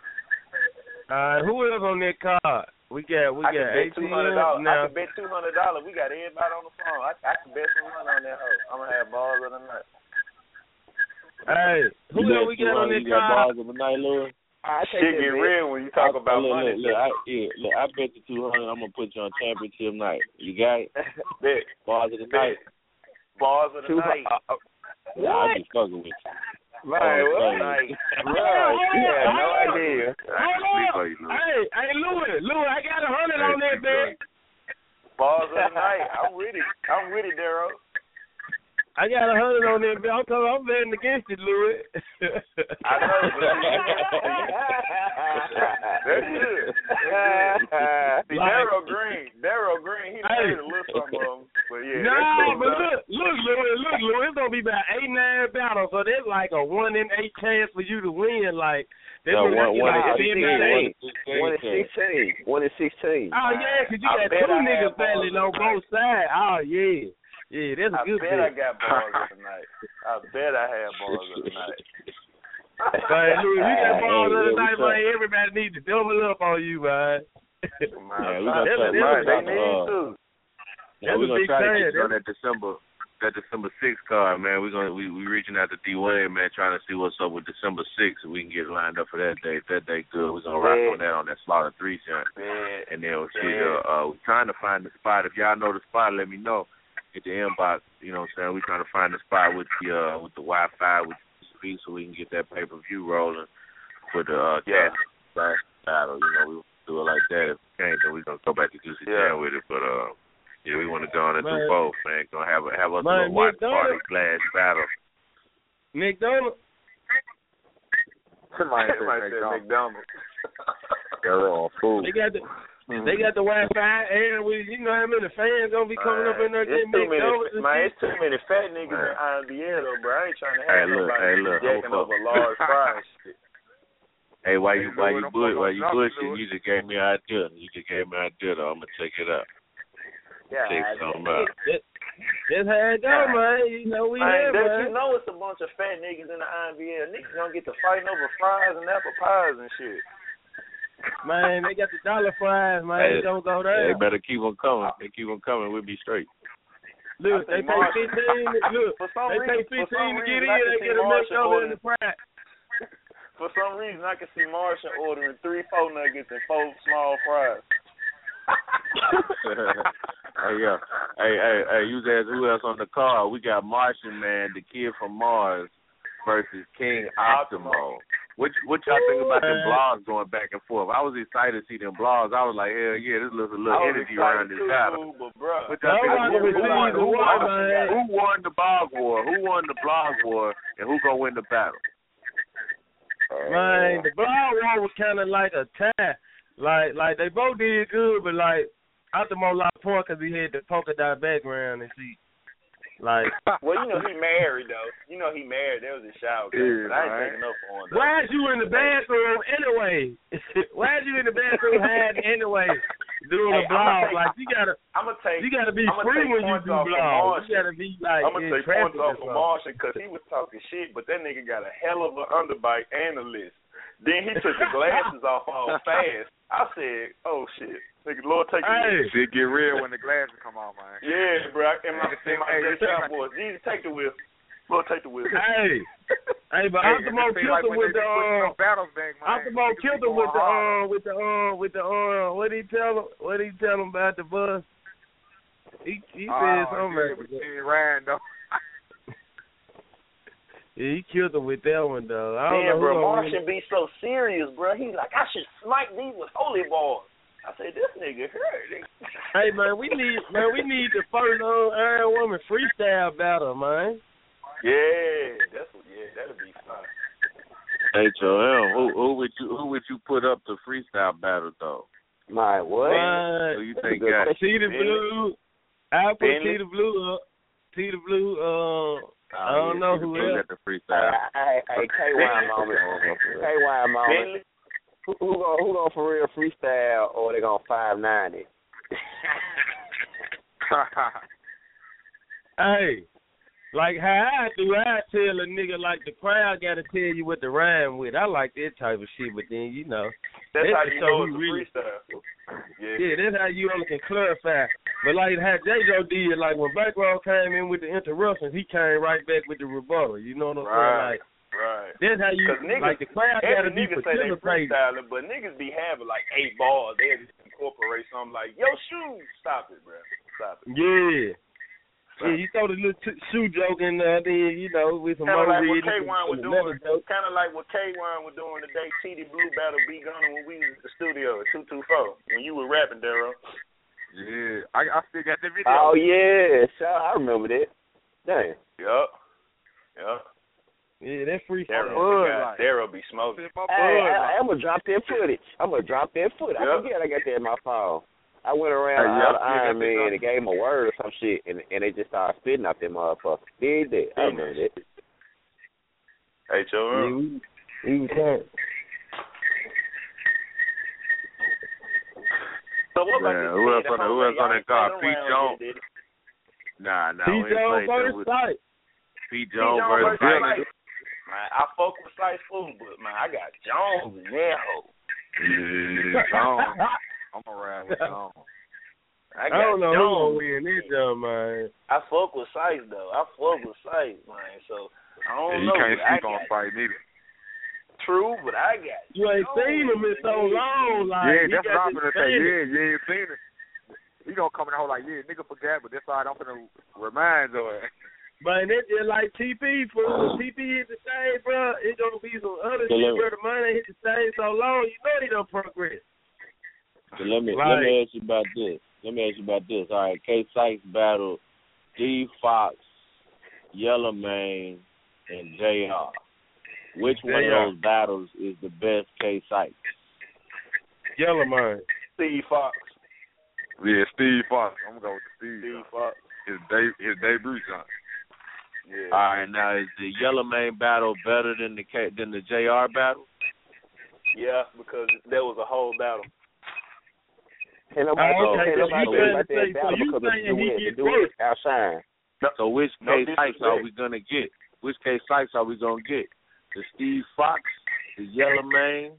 Uh, who else on that card? We got, we I got can bet two hundred ATM dollars. I can bet two hundred dollars. We got everybody on the phone. I, I can bet some money on that hoe. I'm gonna have balls of the night. Hey, who You else we got on two- that card? balls of the night, Lord. I Shit get real when you talk I- about look, money. Look, look, I, yeah, look, I bet you two hundred. I'm gonna put you on championship night. You got it. <laughs> bet. Balls of the night. Balls of the Two- night. Nah, I be fucking with you. Man, Oh, what? Like, <laughs> Hold bro, you hold no idea. Hold Speak up. for you, Lou. Hey, hey, Louis, Louis, I got a hundred Hey, on that, speak man. Balls of the night. I'm with it. I'm with it, Darrow. I got a hundred on that, man. I'm, telling- I'm betting against it, Louis. I know, but <laughs> That's good. That's good. See, Like- Darrow Green, Darrow Green, he done Hey. heard a little something of him. But yeah, no, that's cool, but though. look, look, Louis, look, Louis, it's gonna be about eight, nine battles, so there's like a one in eight chance for you to win. Like, that's No, what one, that's one like, in it's sixteen. One in sixteen. One in sixteen. Oh yeah, 'cause you I got two I niggas balls battling on the both sides. Oh yeah, yeah, that's a I good bet I bet. I got balls of the night. I bet I had balls of the night. <laughs> But Louis, you got <laughs> balls hey, of the yeah, night, man. Everybody needs to double up on you, man. <laughs> Yeah, we Man, gonna try. a- We that's gonna a- try they need Uh, to. yeah, That's we a gonna big try to fan. get on that December that December sixth card, man. We're gonna we we reaching out to D Wade, man, trying to see what's up with December sixth so we can get lined up for that day. If that day good, we're gonna rock on that on that slaughter three joint. Man, And then shit, Yeah. uh, uh we're trying to find the spot. If y'all know the spot, let me know. Get the inbox, you know what I'm saying? We're trying to find a spot with the uh with the Wi Fi with the speed so we can get that pay per view rolling for the uh Yeah. cat battle, you know, we do it like that. If we can't then we're gonna go back to Juicy Yeah. Jam with it. But uh yeah, we wanna go on and Man. do both, man. Gonna have a have us a Man, little watch McDonald- party slash battle. McDonald, Somebody <laughs> It might say McDonald's. They're all food. they got the they mm-hmm. got the Wi-Fi, and we, you know how many fans gonna be coming up in there getting too many, McDonald's and man, shit? it's too many fat niggas Man. in IMBL though, bro. I ain't trying to Hey, have look, nobody hey, look, jacking hold over up. large fries. <laughs> shit. Hey, why you why you don't bush why you nothing, bushing? You just gave me an idea. You just gave me an idea though. I'm gonna check it out. Yeah, Check I- something out. That, that's how it go, Yeah. man. You know we Man, here, that, man. you know it's a bunch of fat niggas in the IMBL. Niggas gonna get to fighting over fries and apple pies and shit. Man, they got the dollar fries, man. Hey, They don't go there. They better keep on coming. They keep on coming. We'll be straight. Look, they pay Marshall- fifteen. Look, For some they pay reason, for fifteen some to get reason, in. I can They see get a mix Marshall over in ordering, the fry. <laughs> for some reason I can see Marshall ordering three four nuggets and four small fries. <laughs> hey yeah. Hey, hey, hey, you guys who else on the call? We got Martian Man, the kid from Mars. versus King Optimo. What what y'all think about them blogs going back and forth? I was excited to see them blogs. I was like, hell yeah, this looks a little energy around this battle. but What y'all think? Who, who, won, the who, war, won, man. who won the blog war? Who won the blog war? And who gonna win the battle? Man, the blog war was kind of like a tie. Like, like they both did good, but like Optimo lost point because he had the polka dot background and shit. Like, <laughs> well, you know he married though. You know he married. There was a shower, Yeah, but I ain't man. taking up for him. Though. why is you in the bathroom anyway? <laughs> why is you in the bathroom hiding anyway? Doing Hey, a I'ma blog take- like you gotta, I'm gonna take. you gotta be I'ma free when you points do off of blogs. You gotta be like I'm gonna take traffic points off or of something. Martian because he was talking shit, but that nigga got a hell of an underbite and a list. Then he took the <laughs> glasses off all fast. I said, "Oh shit, nigga, Lord, take Hey, it." Shit get real when the glasses come off, man. Yeah, bro. In my, in my Hey, hey, this South thing- boys, Jesus, take the wheel. Lord, take the wheel. hey, hey, but Hey, Optimo it seem killed like him with the be putting uh, them battles back, man. Optimo killed him with the uh, with the uh, with the uh, what did he tell him? What did he tell him about the bus? He he said Oh, something. yeah, like but that. Ryan, though. Yeah, he killed him with that one though. I don't Man, know bro, who gonna win Martian be so serious, bro. He's like, I should smite these with holy balls. I said, this nigga hurt. <laughs> Hey man, we need man, we need the first uh, Iron Woman freestyle battle, man. Yeah, that's what. Yeah, that'll be fun. HOM. Who who would you who would you put up to freestyle battle though? My what? Man, Who you That's a think good got? T the blue. I'll put Bentley? T the blue up. T the blue. Uh, I don't yeah, know see the who blue else. got the freestyle. Hey, hey, KY moment. KY moment. Bentley? Who, who gonna who gonna for real freestyle or they gonna five ninety? <laughs> Hey, like how I do, I tell a nigga like the crowd got to tell you what to rhyme with. I like that type of shit, but then you know, That's That's how you know it's really- freestyle. Yeah. yeah, that's how you only can clarify. But like how J. Joe did, like when Backroll came in with the interruptions, he came right back with the rebuttal. You know what I'm saying? Right. Like Right. that's how you niggas, like the crowd gotta be nigga say they participating. freestyling, but niggas be having like eight bars. They just incorporate something like, yo, shoes. Stop it, bro. Stop it. Yeah. Yeah, you throw the little t- shoe joke in there, then you know with some Kind of more like what K1 was and another doing. joke. Kind of like what K1 was doing today. TD Blue Battle B Gunner when we was at the studio at two two four when you were rapping, Daryl. yeah, I, I still got the video. Oh yeah, sure, I remember that. Damn. Yup. Yup. Yeah, that freestyle. Daryl, Bud the guy. Light. Daryl be smoking. Shit, my Hey, bud, I, like, I'm gonna drop that footage. I'm gonna drop that footage. I Yep. forget I got that in my phone. I went around Hey, yep, the you got Iron Man and gave him a word or some shit, and and they just started spitting out that motherfucker. Did that? I remember that. H O Yeah, M. we, we was trying. So what Man, this who else on at who else on that car? ain't Pete Jones? around yet, did it? Nah, nah, T. we ain't Jones played that sight. Pete Pete Jones Jones versus versus Dylan. Man, I fuck with Slice Food, but man, I got Jones in that hoe. Yeah, Jones. <laughs> I'm around with Jones. I I don't know who gonna Jones. win this jump, man. I fuck with Sice though. I fuck with Sice, man. So I don't Yeah, you know. can't but I sleep on got fight neither. true, but I got You ain't seen him in so long, like yeah, he that's what got I'm gonna say. finish. Yeah, you ain't seen it. He gonna come in the hole like, yeah, nigga forgot, but that's all right. I'm gonna remind you. Man, it's just like TP, fool. When TP hit the same, bro, it's gonna be some other shit let- where the money hit the stage so long, you know he don't progress. So let me let me ask you about this. Let me ask you about this. All right, K Sykes battle D Fox, Yellow Mane, and JR. Which one of those battles is the best K Sykes? Yellow man. Steve Fox. Yeah, Steve Fox. I'm gonna go with Steve. Steve joint. Fox. His day, his debut joint. Yeah. All right, now is the Yellow Mane battle better than the K, than the JR battle? Yeah, because there was a whole battle. And nobody, Oh, okay, and so nobody you cares trying about to say- that so battle you because of saying the he get The duet worse? outshine. So which No K Sykes are we gonna get? Which K Sykes are we gonna get? The Steve Fox, the Yellow Mane,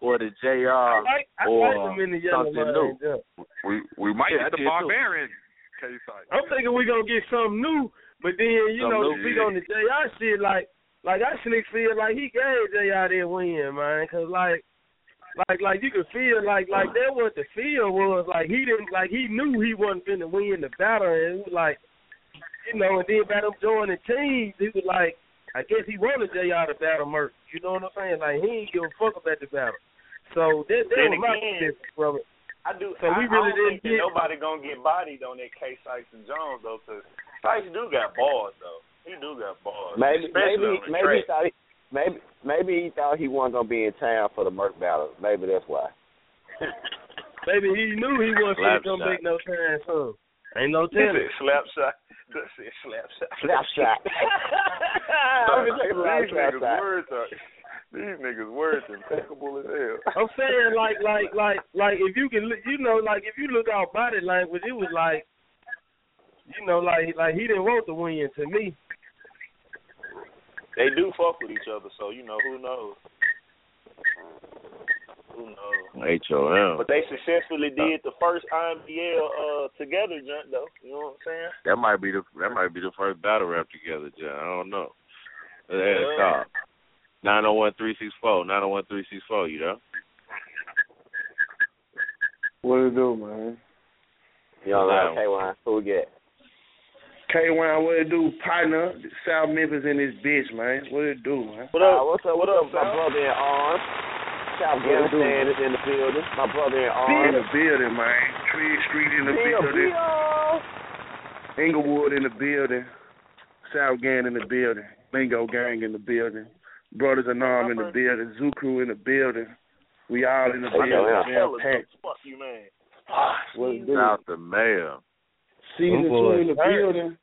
or the JR? I like, I or like him in the yellow something man. new. jump. We we might Yeah, get the I did too. barbarian case site. I'm thinking we gonna get something new, but then you Something know, new, to speak yeah. on the JR shit, like, like I slick feel like he gave JR that win, man, cause like, like, like you could feel like, like that what the feel was, like he didn't, like he knew he wasn't finna win the battle, and it was like, you know, and then by them joining teams, he was like, I guess he wanted JR to battle Merc. You know what I'm saying? Like he ain't give a fuck about the battle. So that that Then was my again, perception from it. I do. So we I, really I don't didn't that get- nobody gonna get bodied on that K. Sykes and Jones though, because Sykes do got bars though. He do got bars. Maybe maybe on maybe he thought he, maybe maybe he thought he wasn't gonna be in town for the Merc battle. Maybe that's why. <laughs> Maybe he knew he wasn't Slap gonna shot. make no time soon. Ain't no He telling. said <laughs> slap shot. That said slap shot. Slap shot. <laughs> Let me take a slap These niggas words are these niggas words impeccable as hell. I'm saying like like like like if you can look- you know like if you look out body language, it was like you know like like he didn't want the win to me. They do fuck with each other, so you know who knows. Who knows? H O M. But they successfully did the first IMBL uh together, John, though. You know what I'm saying? That might be the that might be the first battle rap together, John. I don't know. Let's Yeah. stop. Nine oh one three six four. Nine oh one three six four. You know. What it do, man? You know, Wow. like K1, who we get? K1, what it do, partner? South Memphis in this bitch, man. What it do, man? What up? Uh, what's up? What, What up, up, my brother in arms? South What? Afghanistan is in the building. My brother in arms. In the building, man. Tree Street in the Pio, building. Pio. Inglewood in the building. South Gang in the building. Bingo Gang in the building. Brothers in Arm in the building. Zoo Crew in the building. We all in the Oh, building. yeah. Damn. Fuck you, man. What it do? The mayor. Season Them two in the hurt. building.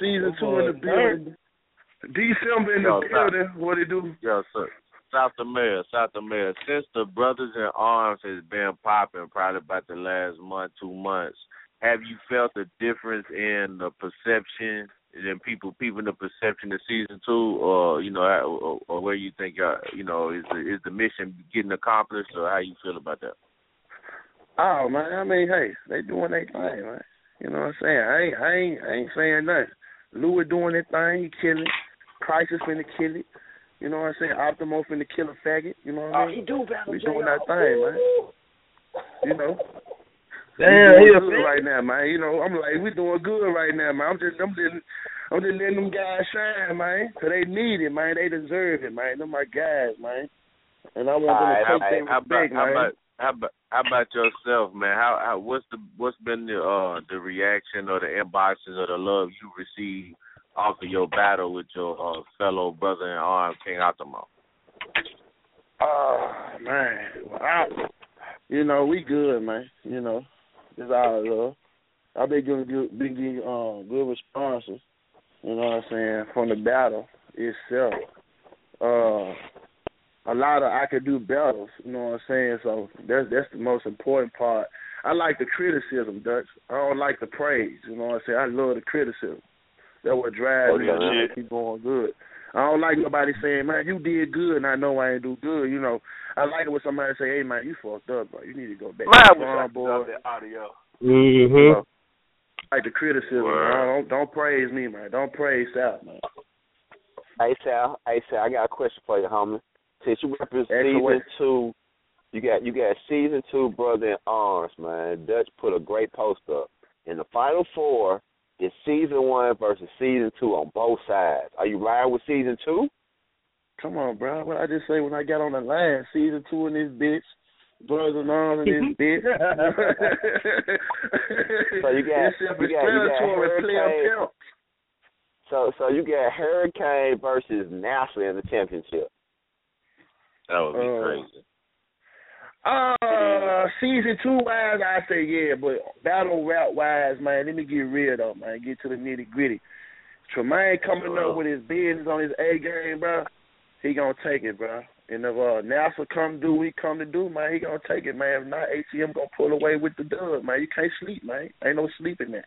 Season Them two in the boys hurt. building. December in the Yo, stop. building. What it do? Yo, sir. South the mayor, South the mayor. Since the Brothers in Arms has been popping, probably about the last month, two months, have you felt a difference in the perception and people, people in the perception of season two, or you know, or, or where you think, uh, you know, is the is the mission getting accomplished, or how you feel about that? Oh man, I mean, hey, they doing their thing, man. You know what I'm saying? I ain't, I ain't, I ain't saying nothing. Louis is doing their thing, he killing. Crisis finna kill it. You know what I'm saying? Optimo finna kill a faggot. You know what I Oh, mean? he do battle we doing that thing, man. You know. Damn, we he doing good right now, man. You know, I'm like, we doing good right now, man. I'm just, I'm just, I'm just letting them guys shine, man. 'Cause they need it, man. They deserve it, man. Them my guys, man. And I want them to how, take their how about respect, how man. about how about how about yourself, man? How, how what's the what's been the uh the reaction or the inboxes or the love you received off of your battle with your uh, fellow brother in arms, King Optimo? Oh man, well, I, you know we good, man. You know, it's all love. I've been getting good, been getting um, good responses. You know what I'm saying from the battle itself. Uh, a lot of I could do battles. You know what I'm saying. So that's that's the most important part. I like the criticism, Dutch. I don't like the praise. You know what I'm saying. I love the criticism. That what drives Oh, me to keep going good. I don't like nobody saying, man, you did good, and I know I ain't do good. You know, I like it when somebody say, hey, man, you fucked up, bro. You need to go back Man, to we the got drawing to board. that audio. Mm-hmm. You know, like the criticism. Man. Don't don't praise me, man. Don't praise South, man. Hey Sal, hey Sal, I got a question for you, homie. Since you represent season two, you got you got season two, brother in arms, man. Dutch put a great post up. In the final four, it's season one versus season two on both sides. Are you riding with season two? Come on, bro. What I just say when I got on the line, season two in this bitch, brothers and arms in this <laughs> bitch. So you got- you got- you got Hurricane- So so you got Hurricane versus NASA in the championship. That would be Uh, crazy. Uh, season two wise, I say yeah, but battle rap wise, man, let me get real though, man. Get to the nitty gritty. Tremaine coming up with his business on his A game, bro. He gonna take it, bro. And if uh, NASA come do, we come to do, man. He gonna take it, man. If not, ATM gonna pull away with the dub, man. You can't sleep, man. Ain't no sleeping there.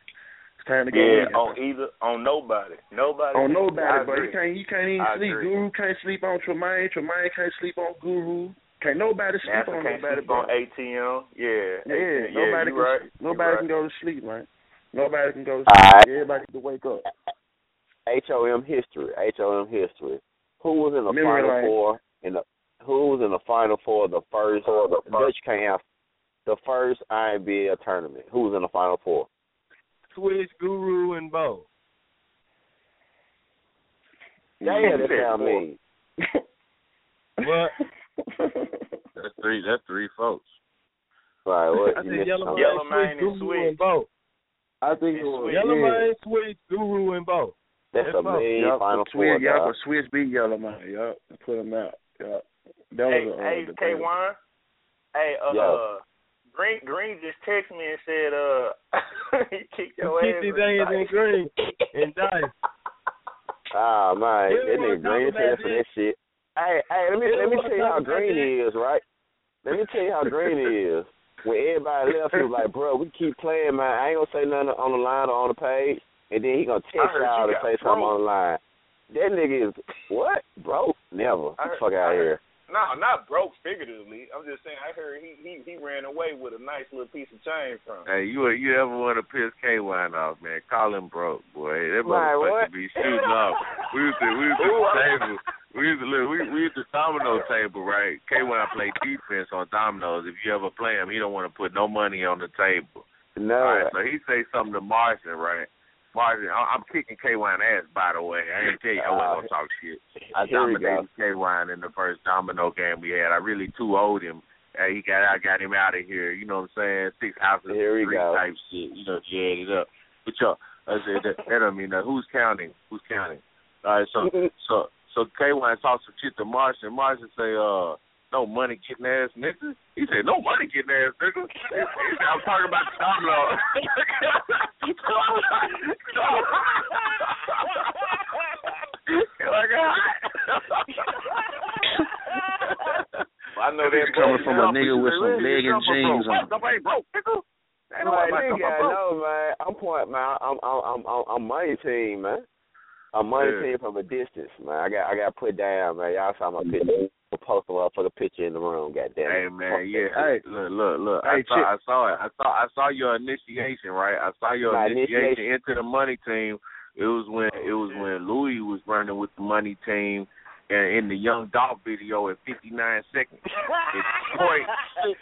It's time to go Yeah, in. on either on nobody, nobody. On nobody, bro. agree. You can't. You can't even I sleep. agree. Guru can't sleep on Tremaine. Tremaine can't sleep on Guru. Can't nobody sleep NASA on can't nobody, sleep bro. on ATM. Yeah, Yeah, ATM. nobody you can right. nobody you can right. go to sleep, man. Nobody can go to sleep. right. Everybody can wake up. HOM history. HOM history. Who was in the Memory final lane. four in the who was in the final four of the first Dutch can't answer. The first IMBL tournament. Who was in the final four? Switch, Guru, and Bo. Damn, that said sound mean. <laughs> What? <laughs> That's three. That's three folks. Right, <laughs> what? I you said missed Yellow something. Yellow Man, Man Sweet, and Guru, and Bo. I think it was Yellow yeah. Man, Sweet, Guru, and Bo. That's That's a folks. mean Yup, final the four, Swiss, yup, dog. the Swiss beat Yellow Man. Yup, put him out. Yup. That Hey, was a, uh, hey K One. Hey, uh, Yo. uh, Green Green just texted me and said, uh, <laughs> he kicked your Keep ass. his in ass in green and <laughs> dice. Ah man, Yeah, that nigga green talking here for that shit. Hey, hey, let me Yeah, let me tell you how green this. he is, right? Let me tell you how green he is. When everybody left, he was like, "Bro, we keep playing, man. I ain't gonna say nothing on the line or on the page." And then he gonna text heard y'all you to say something broke. on the line. That nigga is what, bro? Never. I Get the heard- fuck out of heard- here. No, not broke figuratively. I'm just saying. I heard he he he ran away with a nice little piece of chain from. Hey, you you ever want to piss K Wine off, man? Call him broke, boy. That Man, motherfucker what? be shooting <laughs> off. We used to we used to Ooh, I- table. We used to look. We we used to domino table, right? K Wine play defense on dominoes. If you ever play him, he don't want to put no money on the table. No. All right, so he say something to Martian, right? Martian, I- I'm kicking K Wine ass, by the way. I ain't tell you I wasn't gonna talk shit. <laughs> I Here we go. dominated K Wine in the first domino game we had. I really too owed him. Uh, he got I got him out of here. You know what I'm saying? Six houses, Here we three go. type shit. You know, you add it up. But yo, I said that, that don't mean that. Who's counting? Who's counting? All right, so <laughs> so so K Wine talks some shit to Martian. Martian say, uh, no money getting ass nigga. He said, no money getting ass nigga. He <laughs> said, I'm talking about the domino. <laughs> like, uh, <laughs> I know This that coming from a nigga with some leg and jeans on. Nobody broke, nigga. Ain't nobody nigga, broke. I know, man. I'm point, man. I'm I'm I'm I'm, I'm money team, man. I'm money Yeah. team from a distance, man. I got I got put down, man. Y'all saw my picture. A poster up for the picture in the room. Goddamn. Hey it. man, Fuck yeah. that. Hey, look, look, look. Hey, I saw, Chip. I saw it. I saw, I saw your initiation, right? I saw your My initiation, initiation. into the money team. It was when it was when Louis was running with the money team, and in the Young Dolph video at 59 seconds. <laughs> It's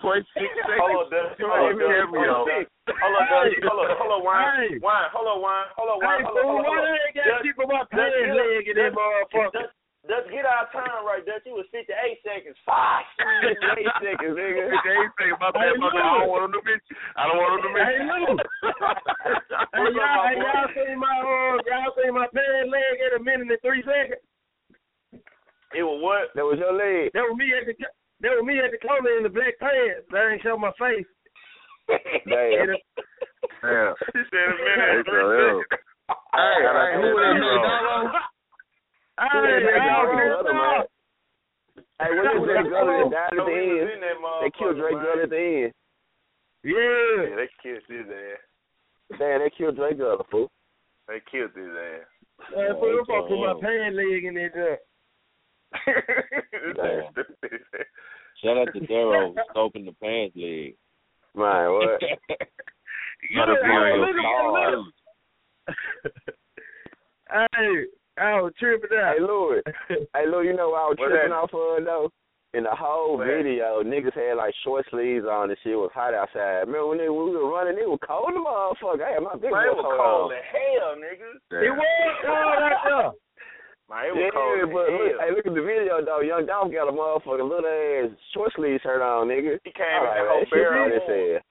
point six, seconds. Hold on, Dutch. Hold on, Dutch. Hold on, Hold on, Dutch. Hold on, hold on, wine, Hey. wine. Hold on, wine. Hold on, Hey, wine. Hold on, on. why on. they got keep my pants get- leg in that motherfucker? Dutch, get our time right, Dutch. You was 58 seconds. Five. 58 <laughs> seconds, nigga. They ain't say my Hey, bad. I don't want him to mention. I don't want him to Hey, mention. <laughs> Hey, What's up, y'all, hey, y'all seen my uh, y'all seen my pants leg in a minute and three seconds? It was what? That was your leg. That was me at the that was me at the corner in the black pants. That ain't show my face. Damn. <laughs> Yeah. <laughs> He said a minute. Hey, and so, three yo. seconds. Hey, hey, who was that nigga? Hey, Who that nigga y'all Davo? pissed Other man. off. Hey, what that brother that died at the end? They killed Drake man. At the end. Yeah. Yeah, they killed his ass. Damn, they killed Drake Gutter, fool. They killed his ass. Man, Oh, put, okay, put my pants leg in that junk. this Damn. nigga stupid. Shout out to Daryl for scoping the pants leg. My what? <laughs> you gotta be on your look at look. hey, I was tripping out. Hey, Louis. Hey, Lou, you know what I was What tripping that? off of, though? In the whole What? video, niggas had like short sleeves on and shit was hot outside. Remember when they, we were running, it was cold the motherfucker. I had my big Man, it boy was coat cold as hell, nigga. It was cold out there. Man, it was Yeah, cold as but look, hey, look at the video though. Young Dolph got a motherfucking little ass short sleeve shirt on, nigga. He came All in that right, whole man, shit barrel. hot.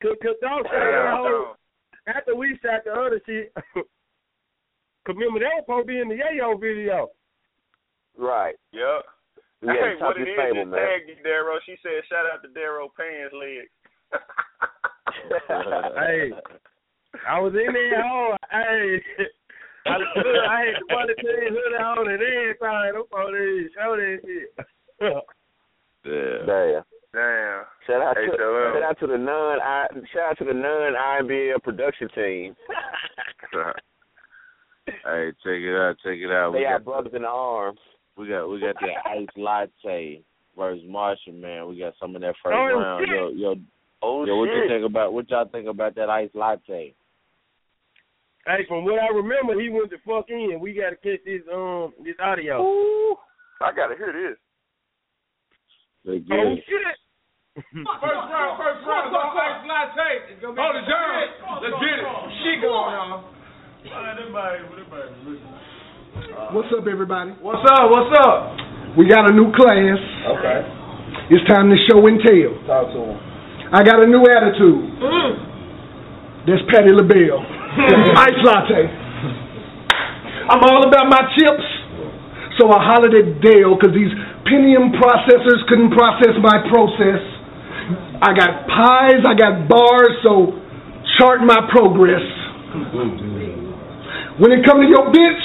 Cause, cause don't say whole, after we shot the other shit. <laughs> Cause remember that was supposed to be in the Yayo video. Right. Yep. We had Hey, what it his is, table, man. tagged you, Darrow. She said, shout out to Darrow Pants Legs. <laughs> Hey, I was in there home. Hey, <laughs> I, look, I had the money team hoodie on and everything. I'm on there, show that shit. <laughs> Yeah. Damn. Damn. Shout out Hey, to Joel. shout out to the non I shout out to the non IBL production team. <laughs> hey, check it out, check it out. They We are got, brothers in arms. we got we got that ice latte versus Martian Man. We got some of that first Oh, round. shit. Yo, yo, Oh, yo, what you think about what y'all think about that ice latte? Hey, from what I remember, he went to fuck in. We got to catch this um this audio. Ooh, I got to hear this. They Oh good. shit! First round, first round, no ice latte. Hold the down. Let's get it. She going on. What's up, everybody? What's up? What's up? We got a new class. Okay. It's time to show and tell. Talk to him. I got a new attitude. That's Patti LaBelle. <laughs> Ice latte. I'm all about my chips. So I hollered at Dell because these Pentium processors couldn't process my process. I got pies, I got bars, so chart my progress. When it comes to your bitch,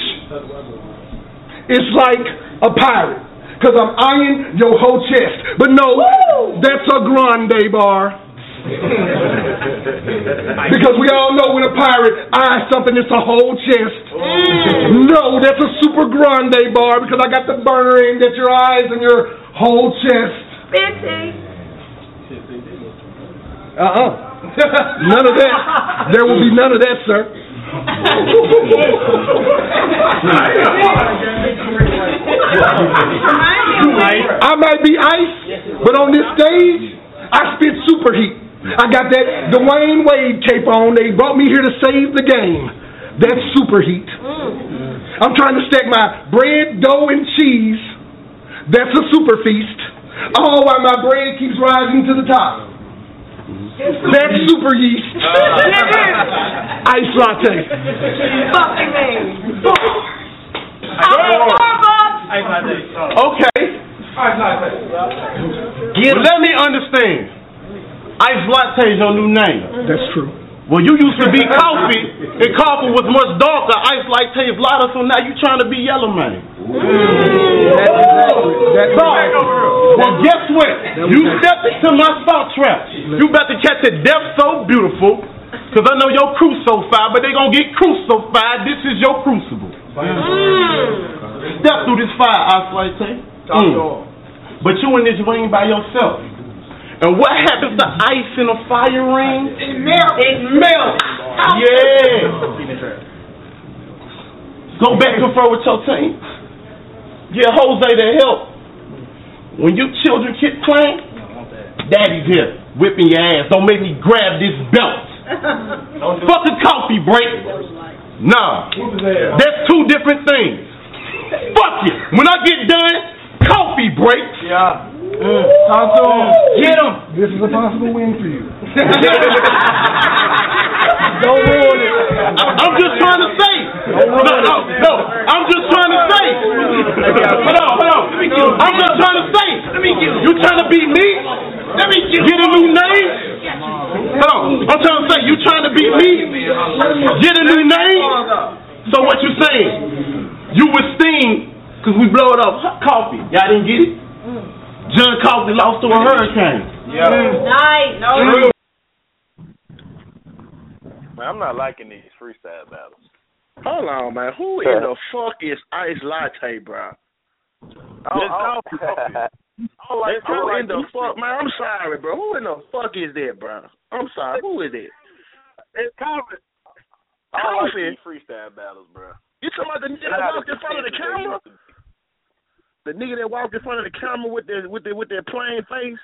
it's like a pirate. Cause I'm eyeing your whole chest. But no, that's a grande bar. <laughs> because we all know when a pirate eyes something, it's a whole chest. No, that's a super grande bar because I got the burner aimed at your eyes and your whole chest. Uh-uh. none of that. There will be none of that, sir. I might be ice, but on this stage, I spit super heat. I got that Dwyane Wade cape on. They brought me here to save the game. That's super heat. Mm. I'm trying to stack my bread, dough, and cheese. That's a super feast. All while my bread keeps rising to the top. That's super yeast. <laughs> Ice latte. Fucking name. Okay. Well, let me understand. Ice latte is your new name. Mm-hmm. That's true. Well, you used to be coffee, and coffee was much darker. Ice latte is lighter, so now you trying to be yellow man. That's So, well, guess what? You stepped into my spot trap. You about to catch a death so beautiful, cause I know your crew so fire, but they gonna get crucified. This is your crucible. Step through this fire, Ice latte. Mm. But you in this ring by yourself. And what happens to ice in a fire ring? It melts. It melts. Yeah. Go back confer with your team. Get Jose to help. When you children keep playing, daddy's here, whipping your ass. Don't make me grab this belt. <laughs> Fuck a coffee break. Nah. That's two different things. Fuck it. When I get done, coffee break. Yeah. Talk to him. Get him. This is a possible win for you. <laughs> Don't ruin it. I'm just trying to say. No, no, no. I'm just trying to say. Hold on, hold on. I'm just trying to say. You trying to beat me? Let me get a new name. Hold on. I'm trying to say. You trying to beat me? Get a new name. So what you saying? You with Sting because we blow it up coffee. Y'all didn't get it? Mm. John Coffee lost to a hurricane. Yeah. Nice. No. Man, I'm not liking these freestyle battles. Hold on, man. Who in the fuck is Ice Latte, bro? Oh, oh. <laughs> I don't, I don't, I don't like, Who like in the fuck, man? I'm sorry, bro. Who in the fuck is that, bro? I'm sorry. Who is it? It's coffee. I like Coffee? these freestyle battles, bro. You talking about the nigga They're that walked in front of the intense as they camera? Used to be. The nigga that walked in front of the camera with their with their with their plain face?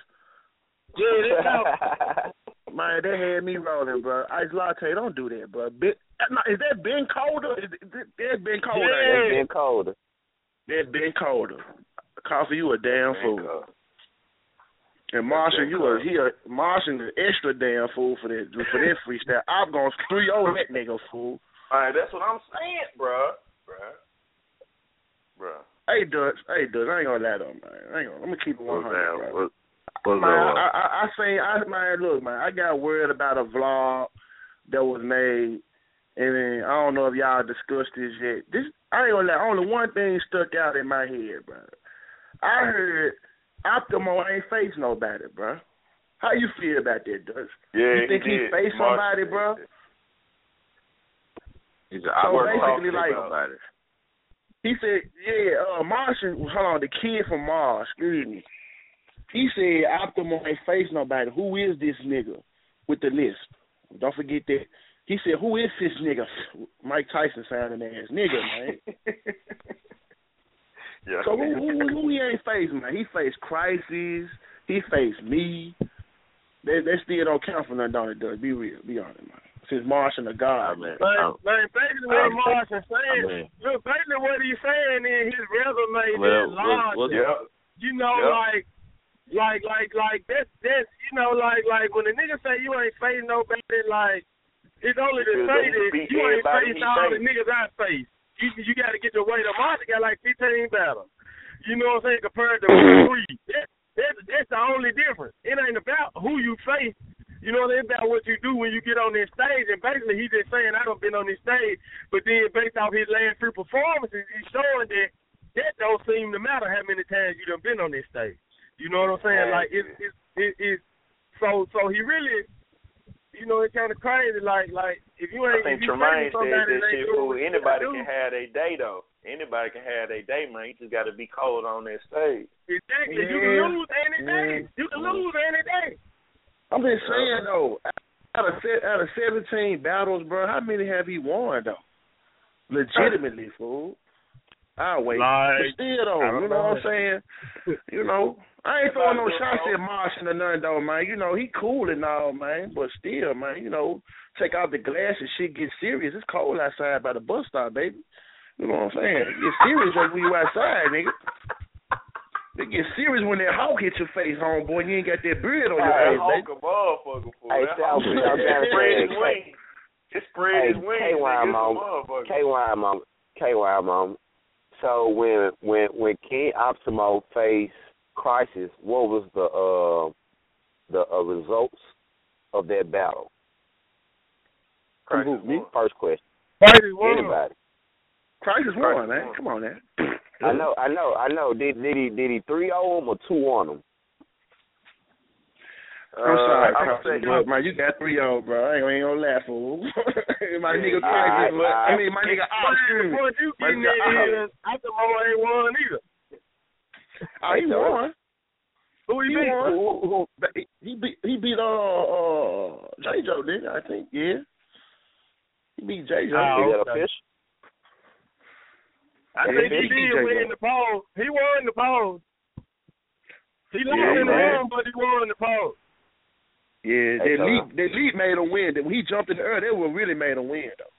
Yeah, they <laughs> count. Man, that had me rolling, bro. Ice latte, don't do that, bro. Ben, uh, is that Ben Colder? Is that that's Ben Colder? Yeah. ain't it? Been colder. That's Ben Colder. Coffee, you a damn fool. And Marshall, you a he a Marshall an extra damn fool for that for that freestyle. I'm gonna three over that nigga fool. All right, that's what I'm saying, bro. Bro. Bro. Hey Dutch, hey Dutch, I ain't gonna lie though, man. I ain't gonna, let me keep it hundred, that? bro. What, Man. I, I, I say, I man, look, man, I got word about a vlog that was made, and then, I don't know if y'all discussed this yet. This, I ain't gonna lie, only one thing stuck out in my head, bro. I heard Optimo ain't face nobody, bro. How you feel about that, Dutch? Yeah, you think he, did. faced somebody, bro? He's So I work basically, like- about it. He said, yeah, uh, Martian, hold on, the kid from Mars, excuse me. He said Optimo ain't face nobody. Who is this nigga with the list? Don't forget that. He said, who is this nigga? Mike Tyson sounding ass nigga, man. <laughs> Yeah. so who, who, who he ain't face, man? He faced Crisis. He faced me. That, that still don't count for nothing, don't it, Doug? Be real. Be honest, man. Since Martian the God, man. But, Oh. man, basically what I- Martian I saying, mean- look, basically what he's saying is his resume Well, is what- large. what- Yeah. You know, Yeah. like, like, like, like that's that's you know, like, like when a nigga say you ain't facing nobody, like it's only to say that you ain't faced he all the niggas I face. You you got to get your weight up. Martin got like 15 battles. You know what I'm saying? Compared to <coughs> three, that, that's that's the only difference. It ain't about who you face. You know, it's about what you do when you get on this stage. And basically, he's just saying, I done been on this stage, but then based off his last three performances, he's showing that that don't seem to matter how many times you done been on this stage. You know what I'm saying? Like it's it's it, it's so so he really, you know, it's kind of crazy. Like like if you ain't. I think if you Tremaine said somebody that that shit, doing fool. Anybody can have their day, though. Anybody can have their day, man. You just got to be cold on that stage. Exactly. You can lose any day. You can lose any day. I'm just saying though, out of out of seventeen battles, bro, how many have he won though? Legitimately, fool. I'll wait. Like, but still though, you know what I'm saying? You know, I ain't throwing no shots at Martian or nothing though, man. You know, he cool and all, man. But still, man, you know, take out the glass and shit get serious. It's cold outside by the bus stop, baby. You know what I'm saying? Get serious when you outside, nigga. It get serious when that hawk hit your face, homeboy. You ain't got that beard on your face, Hulk baby. a motherfucker, fool. Hey, That Sal, Hulk Sal, just Sal, spread his wings. Just spread Hey, his wings. KY nigga. It's moment. motherfucker. KY moment. KY moment. So when when when King Optimo faced Crisis, what was the uh the uh, results of that battle? Crisis Who, me? First question. Crazy one. Anybody? Crisis won, Crisis man. Come on, man. I know, I know, I know. Did did he did he three o them or two on them? I'm sorry, Uh, I'm Crisis, saying- but man, you got three on, bro. I ain't, I ain't gonna laugh, fool. <laughs> my nigga All right, Crisis, but, I mean, my nigga But Ox, the you My getting nigga at Ox. is, I think Mo ain't won either. Oh, he won. Who he He beat? won. Who- who- But he- He beat he beat uh uh J Joe, didn't he? I think, yeah. He beat J Joe. Oh, Is that okay. official? I Yeah, think he he did win Joe. the poll. He won the poll. He lost Yeah, in the man. room, but he won the poll. Yeah, Hey, that leap that leap made him win. That when he jumped in the air, that one really made him win though.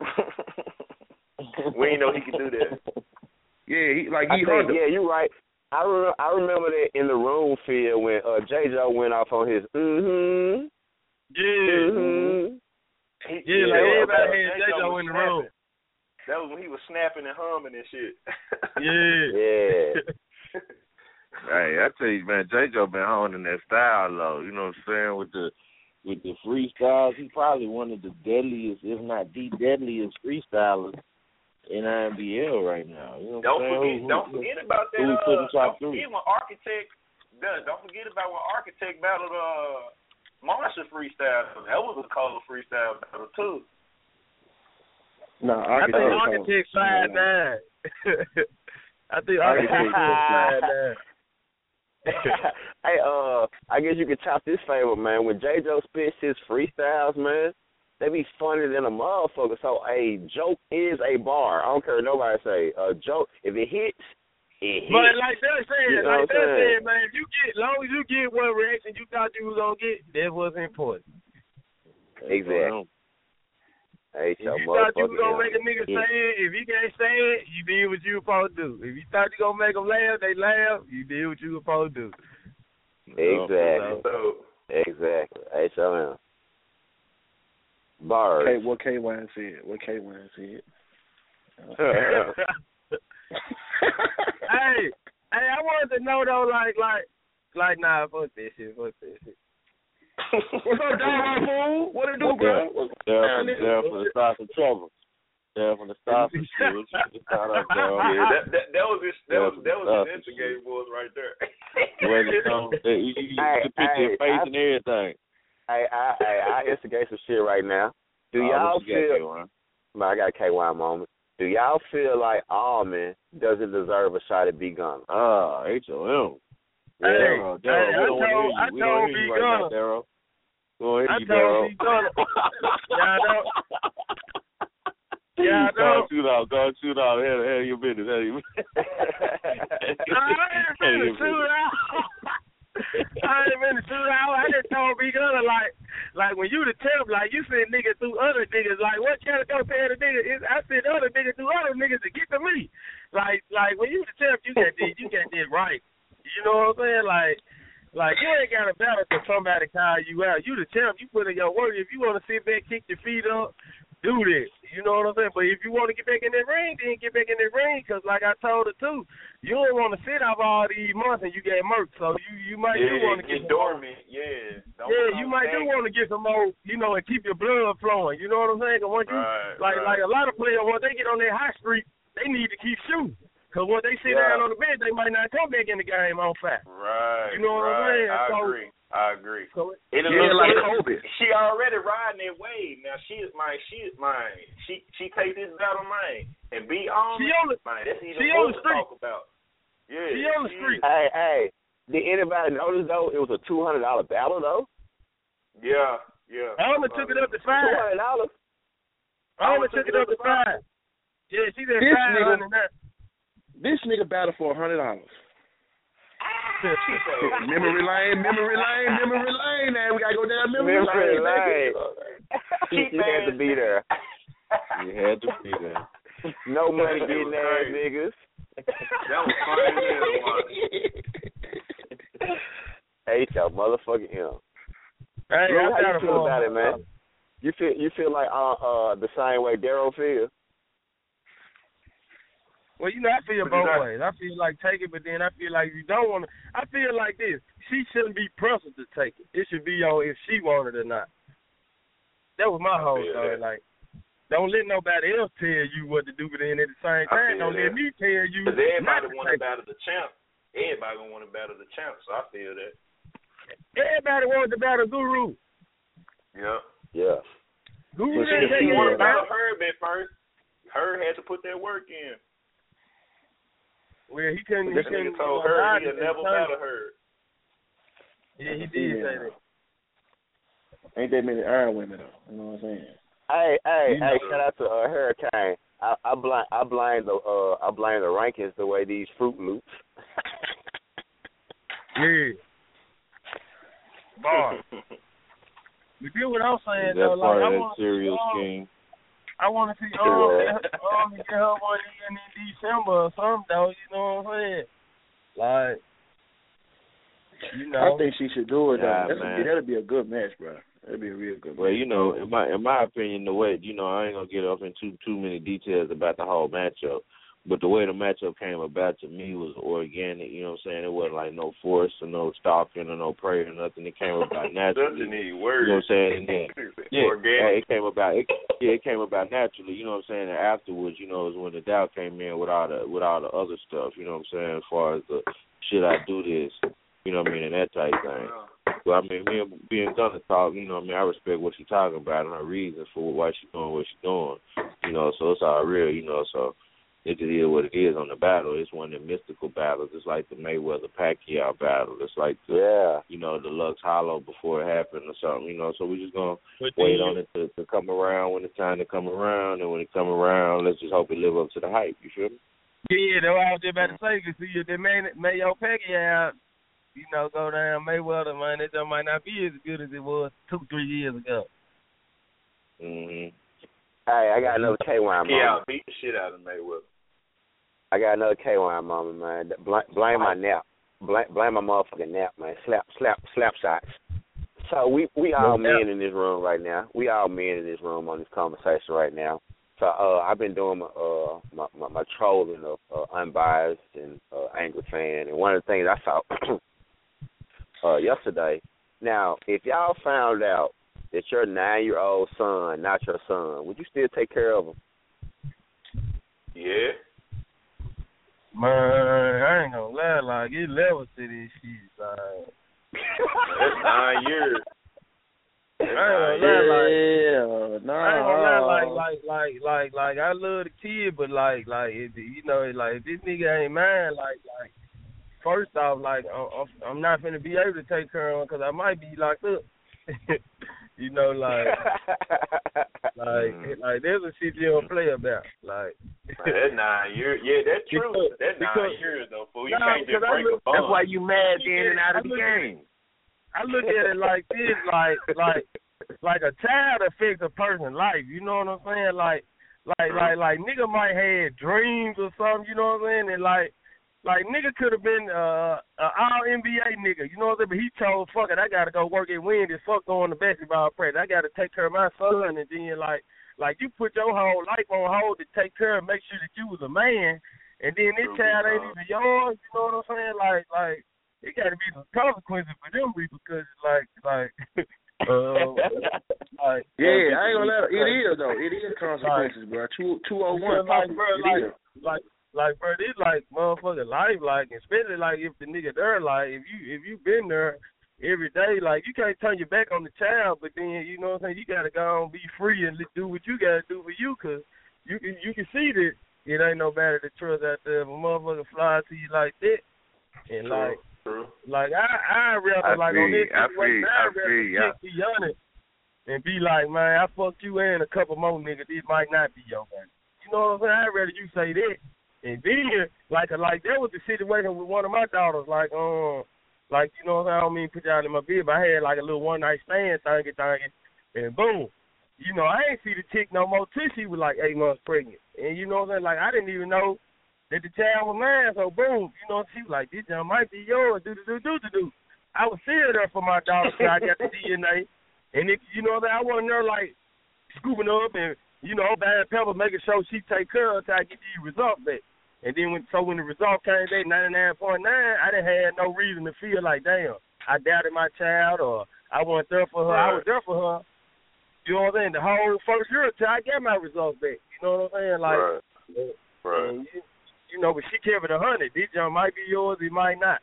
<laughs> we ain't know he could do that. Yeah, he like I he think, hunted. yeah, you're right. I remember, I remember that in the room field when uh, J. Joe went off on his mm-hmm, Yeah. mm-hmm. He, Yeah, like everybody had J-Lo J-Lo in the room. Snapping. That was when he was snapping and humming and shit. <laughs> Yeah. Yeah. <laughs> Hey, I tell you, man, J. Joe been honing that style though. You know what I'm saying with the with the freestyles. He probably one of the deadliest, if not the deadliest freestylers in IMBL right now. You know what Don't I'm saying? forget, Who- don't who- forget about that. who we put in Uh, don't three? forget when Architect. does. Don't forget about when Architect battled uh Monster freestyle. That was a cold freestyle battle too. No, I think Architect slide nine. <laughs> I think Architect slide nine. <laughs> hey, uh, I guess you could top this favor, man. When J. Joe spits his freestyles, man, they be funnier than a motherfucker. So a joke is a bar. I don't care what nobody say. A joke, if it hits, it hits. But like they said, You know like what they I'm saying? said, man, if you get, long as you get what reaction you thought you was gonna get, that was important. Exactly. Hey, If you thought you was gonna make a nigga yeah. say it, if you can't say it, you did what you were supposed to do. If you thought you gonna make them laugh, they laugh. You did what you were supposed to do. Exactly. So Exactly. Hey, so man. Bars. K, what K Wine said. What K Wine said. <laughs> hey, hey, I wanted to know though, like, like, like, nah, fuck this shit, fuck this shit. What's up, dog, fool? What it do, bro? What's There for, there? there for the start some trouble. There for the start some shit. What you just thought up yeah, that, that that was his that was that was that's his instigating voice right there. Where the song, you, you, you Hey, can picture hey, your face I- and everything. Hey, I, hey, I instigate some shit right now. Do Oh, y'all what you got, feel? Man, I got a KY moment. Do y'all feel like Almond doesn't deserve a shot at B Gunner? Ah, H-O-M. Hey, Darryl, Darryl, hey, we I don't want to told- hear you. I We don't told hear you right now, Gunner. Darryl. We don't I you, told Darryl. B. Gunner. <laughs> Y'all don't- y'all Go on, shoot out. Go shoot out. Hell, hell, your business. Hell, your <laughs> I ain't finna shoot out. I ain't finna shoot out. I just told B Gunner like, like when you the temp, like you send niggas through other niggas. Like what kind of compare the nigga is? I send other niggas through other niggas to get to me. Like like when you the temp, you got this, you got this right. You know what I'm saying? Like. Like you ain't got a battle for somebody call you out. You the champ. You put in your work. If you want to sit back, kick your feet up, do that. You know what I'm saying? But if you want to get back in that ring, then get back in that ring. Cause like I told her too, you don't want to sit out all these months and you get murked. So you you might do want to get get more- dormant. Yeah. Don't yeah, you might do want to get some more, you know, and keep your blood flowing. You know what I'm saying? 'Cause once you Right, like right. like a lot of players, once they get on their high street, they need to keep shooting. Cause once they sit Yeah. down on the bench, they might not come back in the game on fire. Right. You know what I'm right. saying? I So- agree. I agree. So it- it Yeah, looks like like She already riding that wave. Now she is mine. She is mine. She she take this battle mine and be on. She it, on the- mine. That's even she more on the to street. talk about. Yeah. She on the street. Hey, hey, did anybody notice though it was a two hundred dollar battle though? Yeah. Yeah. Alma took it up to five. hundred dollars. Alma took it up to five. Yeah, she did This five now. This nigga battled for a hundred dollars. <laughs> memory lane, memory lane, memory lane. Now we gotta go down memory, Memory lane. lane. You, <laughs> you had to be there. You had to be there. No money That getting was ass crazy. niggas. That was funny as hell, man. Hey, your motherfucking him. Hey, Drew, I how you feel about it, man? You feel you feel like uh uh the same way Daryl feels? Well, you know, I feel What you both ways. I feel like take it, but then I feel like you don't want to. I feel like this. She shouldn't be pressured to take it. It should be on if she wanted or not. That was my I whole story. that. Like, don't let nobody else tell you what to do, but then at the same time, don't that. let me tell you Because everybody want to take it. battle the champ. Everybody gonna want to battle the champ. So I feel that. Everybody wanted to battle Guru. Yeah. Yeah. Guru But she didn't take didn't it want to battle Herb at first. Herb had to put that work in. Well, he couldn't. This he couldn't nigga told uh, her he'll never in turn. battle Herb. Yeah, he did say that. Ain't that many iron women though. You know what I'm saying? Hey, hey, You hey! Shout out to uh, Hurricane. I, I blame I blame the uh I blame the rankings the way these Fruit Loops. <laughs> Yeah. Bar. <laughs> But you what I'm saying That though, part like of that want to see serial um, scheme. I want to see um, get- um get her one in in December or something though. You know what I'm saying? Like, you know. I think she should do it though. Nah, That's man. a, that'd be a good match, bro. That'd be a real good Well, match. you know, in my in my opinion, the way you know, I ain't gonna get off into too many details about the whole matchup. But the way the matchup came about to me was organic, you know what I'm saying? It wasn't like no force or no stalking or no prayer or nothing. It came about <laughs> naturally. Doesn't need You know what I'm saying? And then <laughs> yeah, Organic. it came about. It, yeah, it came about naturally. You know what I'm saying? And afterwards, you know, is when the doubt came in with all the with all the other stuff. You know what I'm saying? As far as the should I do this? You know what I mean? And that type thing. But I mean, me and being gonna talk. You know what I mean? I respect what she's talking about and her reasons for why she's doing what she's doing. You know, so it's all real. You know, so it just is what it is on the battle. It's one of the mystical battles. It's like the Mayweather Pacquiao battle. It's like the Yeah. you know, the Lux Hollow before it happened or something, you know. So we're just gonna But wait on it to, to come around when it's time to come around, and when it come around, let's just hope it live up to the hype. You feel me? Yeah, that's what I was just about to say. Cause see, if they made Mayo Pacquiao, you know, go down Mayweather, man, it just might not be as good as it was two, three years ago. Mhm. Hey, I got another K Wine Yeah, moment. beat the shit out of Mayweather. I got another K Wine moment, man. Blame, blame my nap. Blame, blame my motherfucking nap, man. Slap, slap, slap shots. So we we all No men in this room right now. We all men in this room on this conversation right now. So uh, I've been doing my uh my my, my trolling of uh, unbiased and uh, angry fan, and one of the things I saw <clears throat> uh yesterday. Now, if y'all found out that your nine year old son not your son, would you still take care of him? Yeah. Man, I ain't gonna lie, like it levels to this shit, like. That's nine years. I ain't gonna lie, like Yeah, nah. I ain't gonna lie, like, like, like, like, like, I love the kid, but like, like, if, you know, like, if this nigga ain't mine, like, like, first off, like, I'm, I'm- I'm not gonna be able to take care of him because I might be locked up. <laughs> you know, like, <laughs> like, hmm. like, there's a shit you don't play about, like. Man, that's nine years. Yeah, that's <laughs> true. Because- that's nine because- years though, fool. You Nah, can't just because I break a look- bond. that's why you mad in and out of the game. I look at it like this, like, like, like a child affects a person's life. You know what I'm saying? Like like hmm. like like nigga might have dreams or something. You know what I'm saying? And like like nigga could have been uh an all NBA nigga, you know what I'm saying? But he told fuck it, I gotta go work at Wendy's, fuck going to basketball practice. I gotta take care of my son and then like like you put your whole life on hold to take care of make sure that you was a man and then this child ain't even yours, you know what I'm saying? Like like it gotta be some consequences for them because like like <laughs> uh, like <laughs> Yeah, I ain't gonna let it is though. It is consequences, bro. Two two oh one. like, bro, It like, like, like, bro, this like motherfucking life, like, especially like if the nigga there, like, if you if you been there every day, like, you can't turn your back on the child, but then you know what I'm saying, you gotta go and be free and do what you gotta do for you, cause you can you can see that it ain't no matter to trust out there if a motherfucker fly to you like that, and True, like. true. Like I, I rather I like feel on this I situation, I I rather you, just be honest and be like, man, I fucked you and a couple more niggas. This might not be your man. You know what I'm saying? I'd rather you say that. And then, like, like that was the situation with one of my daughters. Like, um, like you know? I don't mean put y'all in my bed, but I had like a little one night stand, thingy, thingy, and boom. You know, I ain't see the chick no more till she was like eight months pregnant. And you know what I'm saying? Like, I didn't even know that the child was mine. So boom, you know, she was like, this young might be yours. Do do do do do do. I was still there for my daughter so I got to see the <laughs> DNA. And if you know that I wasn't there like scooping her up and you know bad pepper, making sure she take care of her till I get the result back. And then when so when the result came back ninety nine point nine, I didn't have no reason to feel like damn I doubted my child or I wasn't there for her. I was there for her. You know what I'm saying? The whole first year till I got my results back. You know what I'm saying? Like, Right. Uh, right. you, you know, but she kept it a hundred. This jump might be yours, it might not.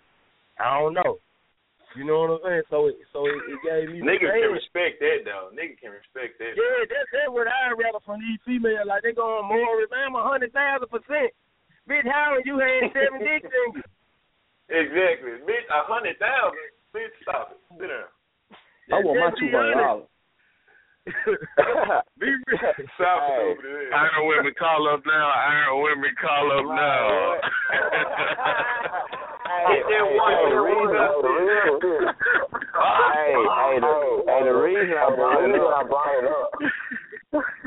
I don't know. You know what I'm saying? So it so it, it gave me the Niggas can chance. respect that though. Niggas can respect that. Yeah, that's that's what I rather from these females. Like they going more, man, I'm a hundred thousand percent. Bitch, how you had seven dicks in you? Exactly. Bitch, a hundred thousand. Bitch, stop it. Sit down. I want my Just two be hundred honest. dollars. Be real. South Hey. over there. Iron women call up now. Iron women call up now. <laughs> <laughs> Hey, the reason, up there. hey, hey, the, hey, the reason I brought it up.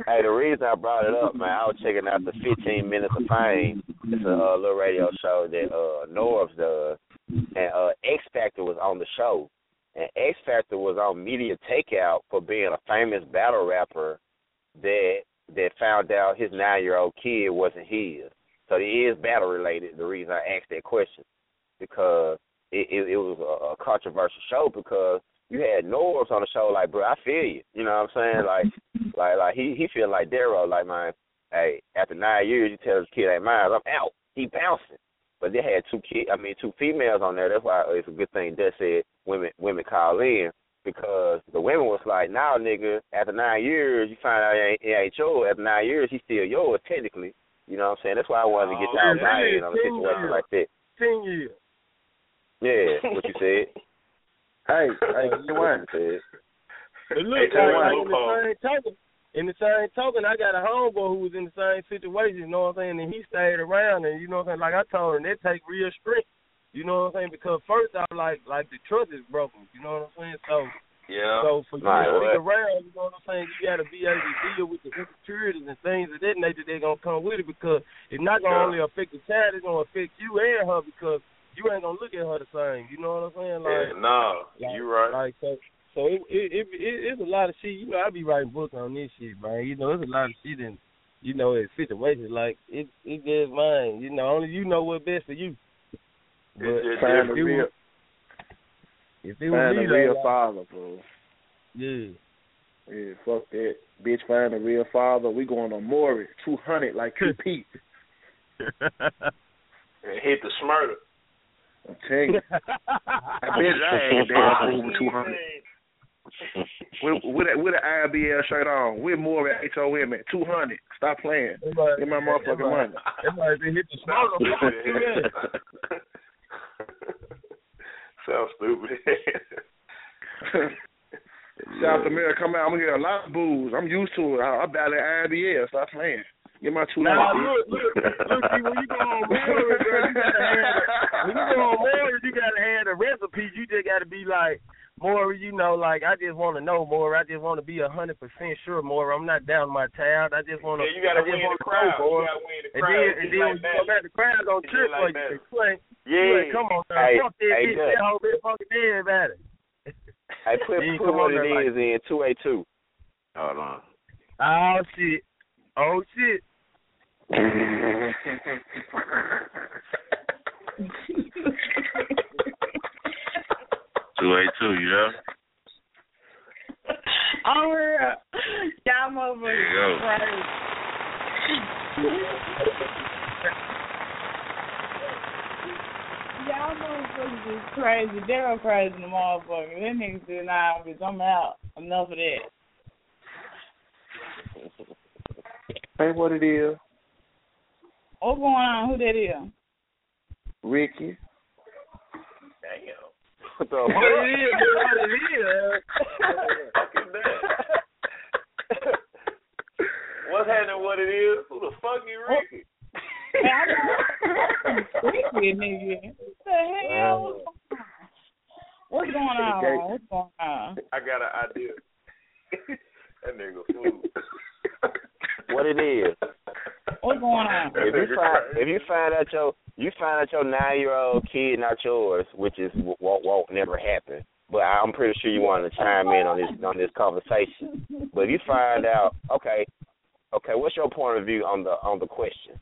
Hey, the reason I brought it up, man, I was checking out the 15 Minutes of Fame. It's a uh, little radio show that uh Norv does, and uh X Factor was on the show, and X Factor was on media takeout for being a famous battle rapper that that found out his nine year old kid wasn't his. So it is battle related. The reason I asked that question because it it, it was a, a controversial show because you had Norris on the show like, bro, I feel you. You know what I'm saying? Like, <laughs> like, like he he feel like Darrow, like, man, hey, after nine years, you tell this kid ain't mine, I'm out. He bouncing. But they had two kid, I mean, two females on there. That's why it's a good thing that said women women call in because the women was like, now, nigga, after nine years, you find out it ain't, it ain't yours. After nine years, he's still yours technically. You know what I'm saying? That's why I wanted to get Oh, y'all yeah, buy-in on a situation like that. Ten years. Yeah, <laughs> what you said. Hey, hey, <laughs> you what want? you said. But look, Hey, tell like, me in the same token, in the same token, I got a homeboy who was in the same situation. You know what I'm saying? And he stayed around, and you know what I'm saying. Like I told him, that take real strength. You know what I'm saying? Because first I like like the trust is broken. You know what I'm saying? So Yeah. so for you Right, to stick around, you know what I'm saying, you gotta be able to deal with the insecurities and things of that nature that gonna come with it because it's not gonna Yeah. only affect the child, it's gonna affect you and her because you ain't gonna look at her the same. You know what I'm saying? Like yeah, nah, like, you right. Like so, so it, it it it it's a lot of shit. You know, I be writing books on this shit, man. You know, it's a lot of shit in, you know, in situations like it it just mine. You know, only you know what's best for you. But It's just Find the if it real, was, if it was find me, the real like, father, bro. yeah. Yeah, fuck that. Bitch, find a real father. We going on Maury, 200 like QP. <laughs> <laughs> And hit the smurder. I'm. <laughs> I bet I ain't damn fool with 200. With, with, a, with an IBL shirt on. With Maury H-O-M at 200. Stop playing. It might- Get my motherfucking it might- money. It might hit the smoker. <laughs> Sounds stupid. <laughs> South America come out. I'm gonna get a lot of booze. I'm used to it. I, I battle IBL. Stop playing. Get my two Now dollars. look, look, look. See, when you go on Maury, bro, you gotta have. When you go on Maury, you gotta have the recipe. You just gotta be like, more, you know, like I just want to know more. I just want to be a hundred percent sure more. I'm not down my child. I just want to. Yeah, you gotta win the crowd. Know. You gotta win the and crowd. then, and then like when you go that. back, the crowd gonna It's trip like for you. that. You ain't, Yeah. ain't come on now. Hey, Fuck that hey, bitch. That whole bit fucking everybody. Hey, put <laughs> You ain't put come what on it there like in two eight two. Hold on. Oh shit. Oh shit. Two eight two, you know? Oh, On real. Uh, y'all There you go. motherfuckers crazy. Y'all motherfuckers is crazy. They're crazy the motherfucker. That nigga said, nah, bitch, I'm out. Enough of that. Hey, what it is? What's going on? Who that is? Ricky. Damn. What the <laughs> What it is, what it is. Fucking that. What's happening? What it is? Who the fuck is Ricky? Ricky, nigga. What the hell? What's going on? What's going on? I got an idea. <laughs> that nigga fool. What it is? What's going on? If you find if you find out your you find out your nine year old kid not yours, which is won't won't never happen. But I'm pretty sure you want to chime in on this on this conversation. But if you find out, okay, okay, what's your point of view on the on the question?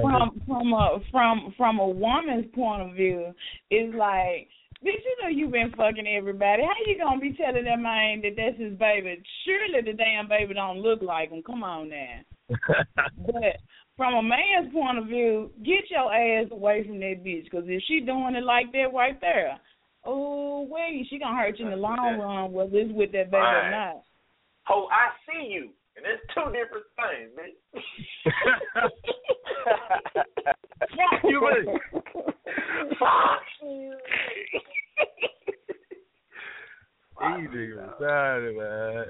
From from a from from a woman's point of view, it's like, bitch, you know you been fucking everybody. How you gonna be telling that man that that's his baby? Surely the damn baby don't look like him. Come on now. <laughs> But from a man's point of view, get your ass away from that bitch. Because if she doing it like that right there, oh wait, she gonna hurt you in the long run, whether it's with that baby or not. Oh, I see you. And it's two different things, bitch. <laughs> <laughs> Fuck you, man. Fuck you. These niggas retarded, man.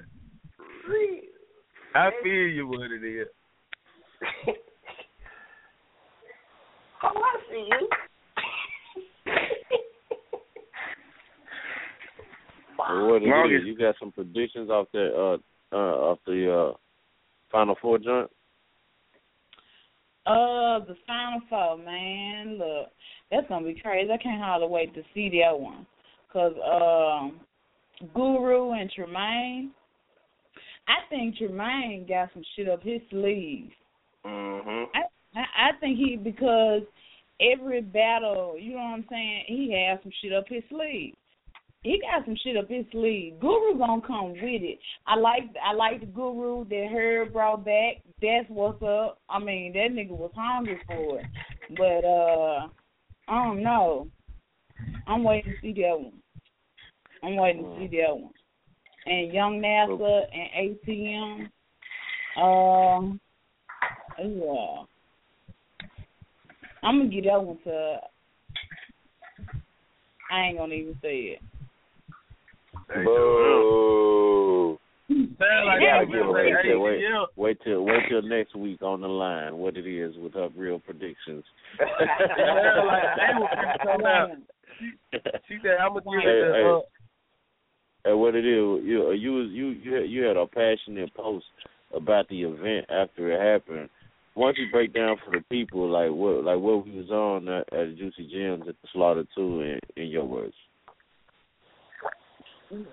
I feel you what it is. Ho, <laughs> I see you. <laughs> Well, what it Marcus. is, you got some predictions off the uh uh off the uh final four joint? Uh, the Final Four, man. Look, that's gonna be crazy. I can't hardly wait to see that one. Cause um, Guru and Tremaine, I think Tremaine got some shit up his sleeve. Mm-hmm. I, I I think he because every battle, you know what I'm saying, he has some shit up his sleeve. He got some shit up his sleeve. Guru gonna come with it. I like I like the Guru that Herb brought back. That's what's up. I mean, that nigga was hungry for it. But uh I don't know. I'm waiting to see that one. I'm waiting to see that one. And Young NASA and ATM. Um uh, yeah. I'm gonna get that one to. I ain't gonna even say it. Boo. Like Yeah, Wait till, wait hey, till, wait, wait till wait till next week on the line. What it is with her real predictions. <laughs> Sound like they were finna come out. She said, "I'm gonna give Hey, hey. Uh, And what it is, you you you you had, you had a passionate post about the event after it happened. Why don't you break down for the people like what like what we was on at, at Juicy Gems at the Slaughter Two in in your words?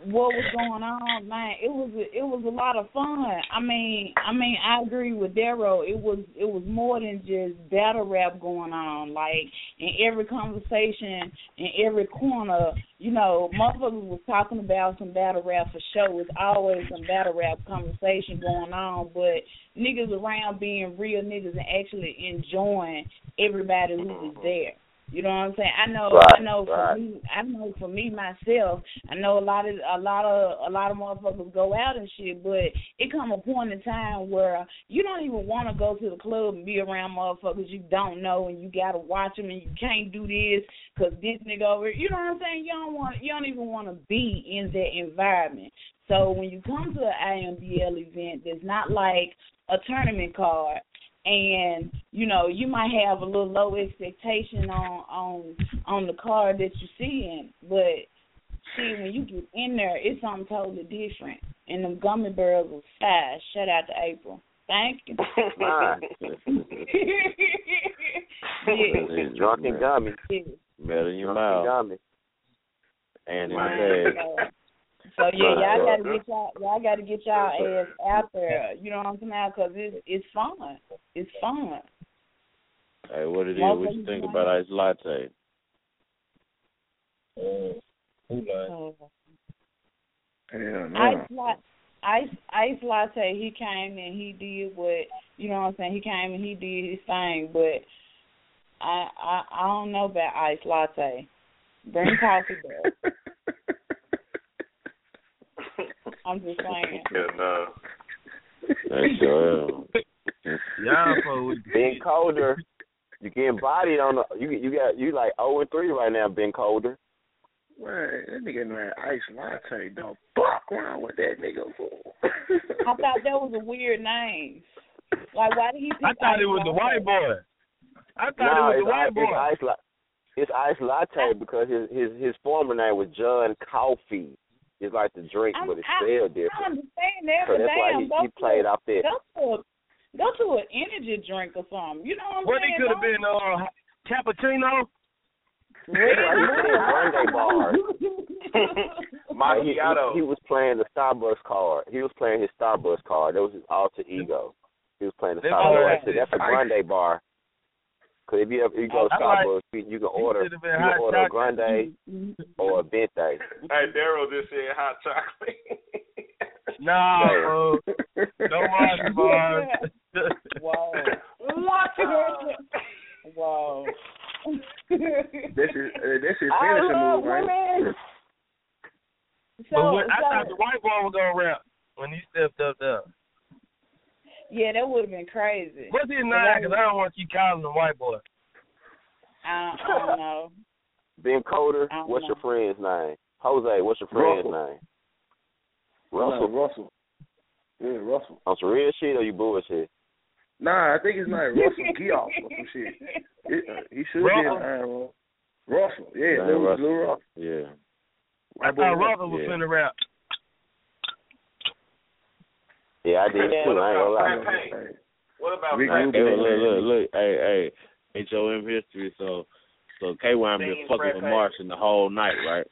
What was going on, man. It was a, it was a lot of fun. I mean, I mean, I agree with Darrow. It was it was more than just battle rap going on. Like in every conversation, in every corner, you know, motherfuckers was talking about some battle rap for sure. It's always some battle rap conversation going on, but niggas around being real niggas and actually enjoying everybody who was mm-hmm. there. You know what I'm saying? I know, Right, I know for me, I know for me myself, I know a lot of a lot of a lot of motherfuckers go out and shit, but it come a point in time where you don't even want to go to the club and be around motherfuckers you don't know, and you gotta watch them, and you can't do this because this nigga over. You know what I'm saying? You don't want, you don't even want to be in that environment. So when you come to an IMBL event, there's not like a tournament card and you know you might have a little low expectation on on on the car that you're seeing but shit, when you get in there, it's something totally different. And them gummy bears was fire. Shout out to April. Thank you. It's drunk and gummy. Melt in your mouth. gummy. And in the Man, bag. So yeah, y'all gotta get y'all y'all gotta get y'all ass out there. You know what I'm saying? Because it's it's fun. It's fun. Hey, what it is? Most What you you think drink? about ice latte? Uh, oh. Hell no. Ice latte. Ice ice latte. He came and he did what you know what I'm saying. He came and he did his thing, but I I I don't know about ice latte. Bring coffee back. <laughs> I'm just saying. no. That's your Y'all for Ben Colder, you getting bodied on the you you got you like zero and three right now, Ben Colder. Man, that nigga man ice latte don't fuck around with that nigga for. I thought that was a weird name. Like why did he pick I thought ice it was the white boy. I thought no, it was the white ice, boy. it's ice la- it's ice latte because his his his former name was John Coffee. It's like the drink, I'm- but it's I- spelled I different. understand that, So but that's why he, he played a- off that. Go to a, go to an energy drink or something. You know what I'm What it saying? could have been uh cappuccino. That's why he played Grande bars. Like, he, Macchiato. he, he was playing the Starbucks card. He was playing his Starbucks card. That was his alter ego. He was playing the Starbucks. right. That's a Grande bar. Cause if you ever, you go to I like- Starbucks, you, you can order you can order a. Grande or a Venti. Hey, Daryl just said hot chocolate. <laughs> Nah, Damn. bro. No Marshall bars. Wow. wow. This is uh, this is I finishing move, right? women. So, but when, I thought the white boy was gonna rap when he stepped up there. Yeah, that would have been crazy. What's his name? Because I don't want you calling him white boy. I, I don't know. <laughs> Ben Colder, what's know. your friend's name? Jose, what's your friend's Russell. name? Russell. Russell. Russell. Yeah, Russell. On some real shit or you bullshit? Nah, I think his name Russell <laughs> Geoff or some shit. It, uh, he should be Russell? in uh, Russell. Yeah, Name Lil, Russell. Lil Russell. Yeah. I thought Russell was Yeah. finna rap. Yeah, I did Yeah, too. what I ain't gonna lie. Fat Pain? What about Rick Fat Rubin. Hey, Pain? look, look, look, hey, hey, HOM history. So, so K-Wine been fucking with Pain. Martian the whole night, right?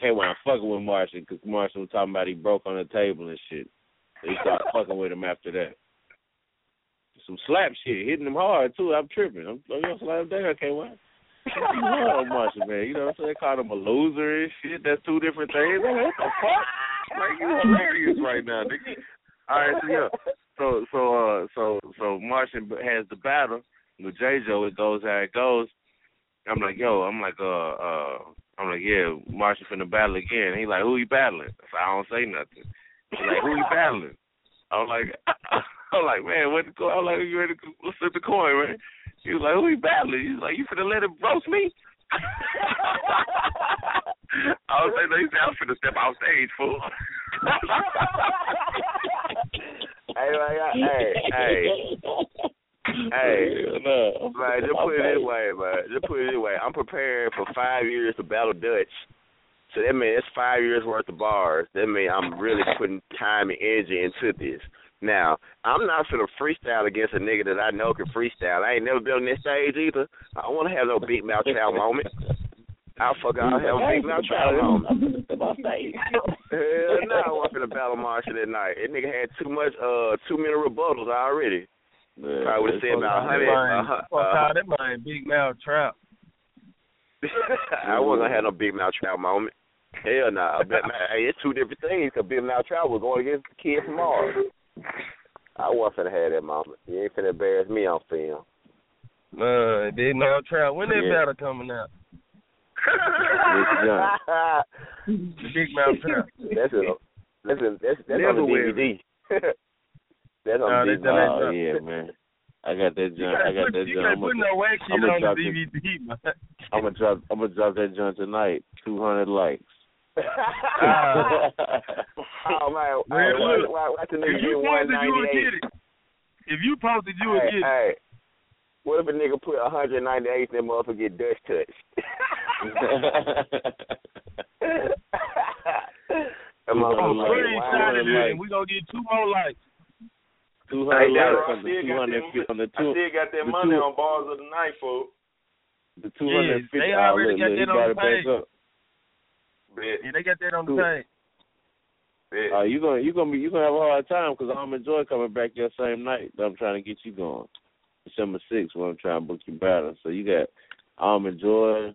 K-Wine fucking with Martian because Martian was talking about he broke on the table and shit. So he started <laughs> fucking with him after that. Some slap shit, hitting him hard too. I'm tripping. I'm, I'm gonna slap him down, K-Wine. hard, <laughs> Martian, man. You know what I'm saying? They called him a loser and shit. That's two different things. Like, what the fuck? Like you hilarious right now, nigga. All right, so yeah. So so uh so so Martian has the battle with J Jo. It goes how it goes. I'm like, yo, I'm like, uh, uh, I'm like, yeah, Martian finna battle again. He like, who he battling? So I don't say nothing. He like, who he battling? I'm like, <laughs> I'm like, man, what the coin? I'm like, you ready to let's flip the coin, man? He was like, who he battling? He's like, you finna let him roast me? <laughs> I was like, no, he said, I'm finna step off stage, fool. <laughs> Hey, like, I- hey, hey, hey. no. Man, just put it this way, man. Just put it this way. I'm preparing for five years to battle Dutch. So that means it's five years worth of bars. That means I'm really putting time and energy into this. Now, I'm not finna freestyle against a nigga that I know can freestyle. I ain't never been on this stage either. I don't want to have no big mouth child moment. I'll fuck I'll have a big mouth child moment. Hell no, I wasn't finna battle Martian that night. That nigga had too much, uh, too many rebuttals already. Probably would have said about a hundred. a hun- Fuck uh, out that man, big mouth trap. <laughs> I wasn't gonna no big mouth trout moment. Hell no. Nah. But hey, it's two different things. Cause big mouth trout was going against the kid from Mars. I wasn't finna have that moment. You ain't finna embarrass me on film. Man, big mouth trap. When that Yeah. battle coming out? That's The big mouth trap. a, that's a, that's that's Never on the. DVD. that's on that's the on DVD. Oh yeah, man. I got that You junk. I got put, that you junk. can't put no wax shit I'ma on the drop it. DVD, man. I'm gonna drop. I'm gonna drop that junk tonight. Two hundred likes. Ah. oh man, Man, look, if you get one posted, you would get it. If you posted, you would get it. Hey, what if a nigga put 198 and that motherfucker get Dutch touched? Come on, Oh, like, screenshot it, wow. and we gonna get two more likes. Two Hey, hundred Daryl, likes I on the still two got hundred that- fifty on the I still got that money two- on bars of the night, folks. the two hundred Yeah, fifty. they oh, already got that on the it page. up. Bet. Yeah, they got that on the Cool. page. Uh, you gonna you gonna be you gonna have a hard time because I'm enjoy coming back that same night that I'm trying to get you going. December sixth when I'm trying to book your battle. So you got I'm enjoy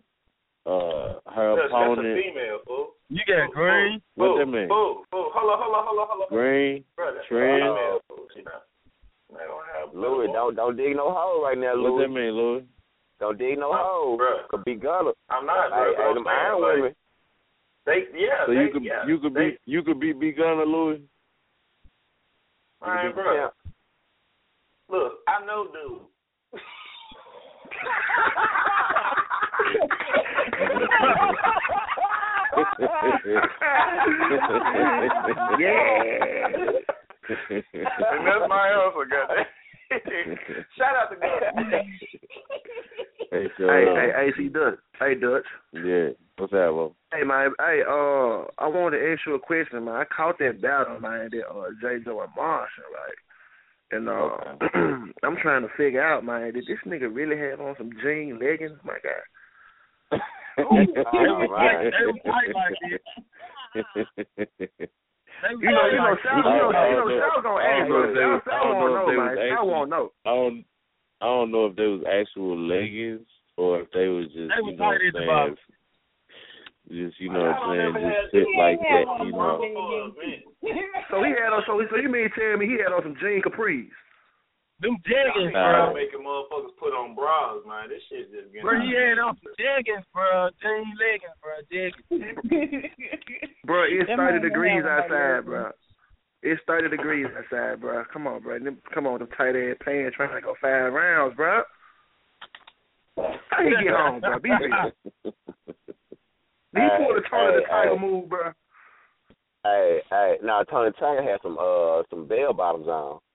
uh her That's, that's a opponent. female, fool. You got green. What that mean? Fool, fool. Hold on, hold on, hold on, hold on. Green, Brother, Trend. female, fool. She not, not gonna have Louis, don't don't dig no hole right now, What Louis. that mean, Louis? Don't dig no hole. Could be gunner. I'm not, bro. Hey, but I'm them saying, iron like, women. They, yeah, So they, you could yeah, you could they, be you could be B Gunner, Louis. Man, bro. Look, I know dude. Yeah. and that's my answer, goddamn. <laughs> Shout out to God. Hey, so, Hey, uh, hey, AC Dutch. Hey, Dutch. Yeah. What's that, bro? Hey, man. Hey, uh, I wanted to ask you a question, man. I caught that battle, man, that uh, J. Joe and Martian, right? And uh, <clears throat> I'm trying to figure out, man, did this nigga really have on some jean leggings? My God. <laughs> They was white. They was white like this. <laughs> You know, you know, Sal, you know, you know, Sal gonna I ask, don't Sal, I don't won't know know, if they man. was Sal won't know. I don't I don't know if they was actual leggings or if they was just They was you know what tight at the I'm bottom. saying just you know what I'm saying just sit like that you know. <laughs> So he had on, so, so you mean tell me he had on some jean capris? Them jeggings, Nah. bro. Making motherfuckers put on bras, man. This shit just getting. Bro, he had on some jeggings, bro. Jean leggings, bro. Jeggings. <laughs> Bro, it's That thirty degrees outside, nobody bro. It's thirty degrees outside, bro. Come on, bro. Them, come on, them tight ass pants trying to go five rounds, bro. How you get home, bro? Be <laughs> real. He pulled a Tony the Tiger hey. move, bro. Hey, hey, now Tony Tiger had some uh some bell bottoms on. <laughs>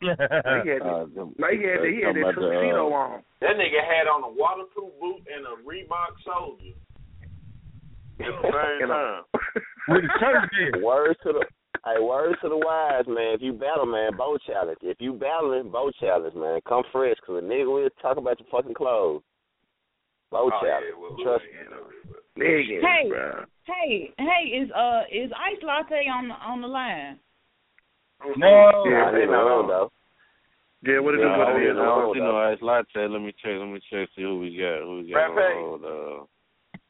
He had, Uh, them- no, he had, the, he had talking that tuxedo uh, on. That nigga had on a waterproof boot and a Reebok soldier. At the same <laughs> a- time. <laughs> With the church gear. Words to the hey, words to the wise man. If you battle, man, bow challenge. If you battling, bow challenge, man. Come fresh, cause a nigga will talk about your fucking clothes. Bow Oh, challenge. yeah, well, Trust Niggas, Hey. bro. Hey, hey, is uh is Ice Latte on the on the line? No. me. Yeah, I didn't know though. Yeah, what it Yeah, is, what don't it no, I know, don't see no ice latte. Let me check. Let me check. See who we got. Who we got Rap Pay. on hold. Uh,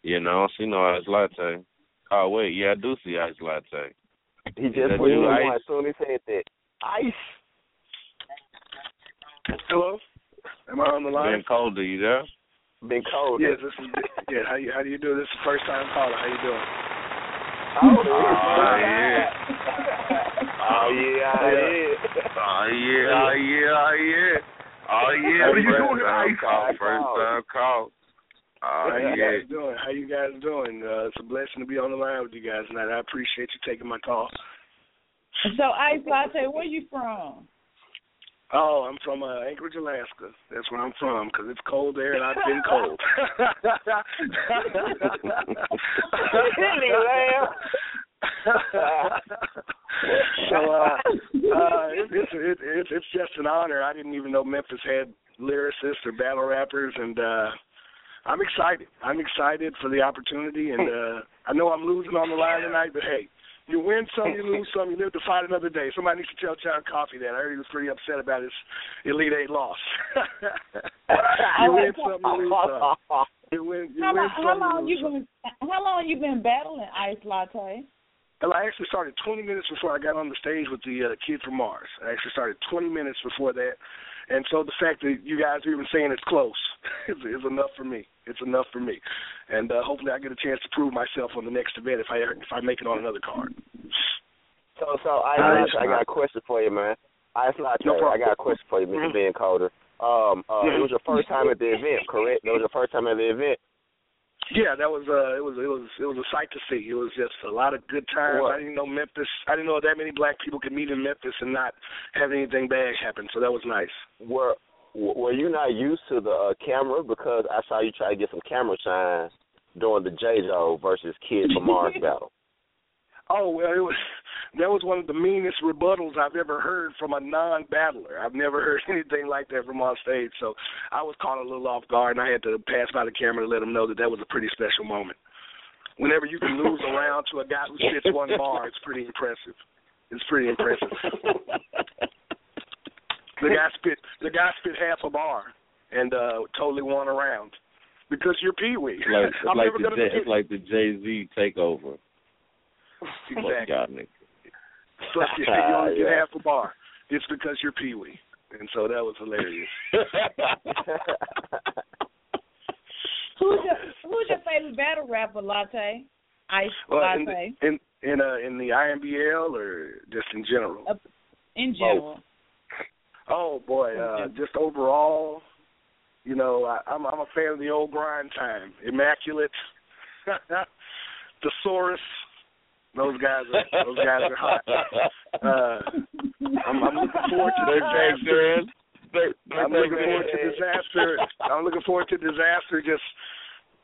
yeah, no, I don't see no ice latte. Oh wait, yeah, I do see ice latte. He just put it you, on Ice? as soon as he said that. Ice. Hello? Am I on the line? Ben Colder, you there? Been cold. Yes, this is yeah. How you how do you do? This is first time caller. How you doing? Oh, yeah. Oh yeah, oh, yeah. Oh yeah, oh yeah, oh yeah. Oh yeah, What are you doing, time Ice? call, first time call. Oh How you guys doing? How you guys doing? Uh, it's a blessing to be on the line with you guys tonight. I appreciate you taking my call. So Ice Latte, where you from? Oh, I'm from uh, Anchorage, Alaska. That's where I'm from because it's cold there and I've been cold. <laughs> <laughs> so uh, uh, it, it's it, it's it's just an honor. I didn't even know Memphis had lyricists or battle rappers, and uh, I'm excited. I'm excited for the opportunity, and uh, I know I'm losing on the line tonight, but hey. You win some, you lose <laughs> some, you live to fight another day. Somebody needs to tell John Coffey that. I heard he was pretty upset about his Elite Eight loss. <laughs> you win some, you lose some. <laughs> You win, you How, win long- some, how you long lose you some. been how long you been battling Ice Latte? Well, I actually started 20 minutes before I got on the stage with the uh, Kid from Mars. I actually started 20 minutes before that, and so the fact that you guys are even saying it's close <laughs> is, is enough for me. It's enough for me, and uh, hopefully I get a chance to prove myself on the next event if I if I make it on another card. So, so Ice I got a question for you, man. Ice Latte, No. I got a question for you, Mr. Ben Colder. Um, uh, it was your first time at the event, correct? It was your first time at the event. Yeah, that was uh, it was it was it was a sight to see. It was just a lot of good times. What? I didn't know Memphis. I didn't know that many black people could meet in Memphis and not have anything bad happen. So that was nice. Were were you not used to the uh, camera because I saw you try to get some camera shine during the J Joe versus Kid from Mars <laughs> battle? Oh well, it was <laughs> that was one of the meanest rebuttals I've ever heard from a non-battler. I've never <laughs> heard anything like that from on stage, so I was caught a little off guard, and I had to pass by the camera to let him know that that was a pretty special moment. Whenever you can lose a round to a guy who spits one bar, it's pretty impressive. It's pretty impressive. the guy spit the guy spit half a bar and uh totally won a round because you're Pee Wee. Like, it's <laughs> like never the J- it's like the Jay Z takeover. Fuck <laughs> Exactly. y'all niggas. Plus, you, <laughs> you only get Yeah. half a bar. It's because you're Pee Wee, and so that was hilarious. <laughs> Who's your Who's your favorite battle rapper, Latte? Ice well, in Latte. the, in in uh, in the IMBL or just in general? in general. Oh boy, uh, just overall, you know, I, I'm I'm a fan of the old grind time. Illmaculate, Thesaurus. Those guys are those guys are hot. Uh, I'm, I'm looking forward to They Dizaster. big I'm looking forward to Dizaster. I'm looking forward to Dizaster. Just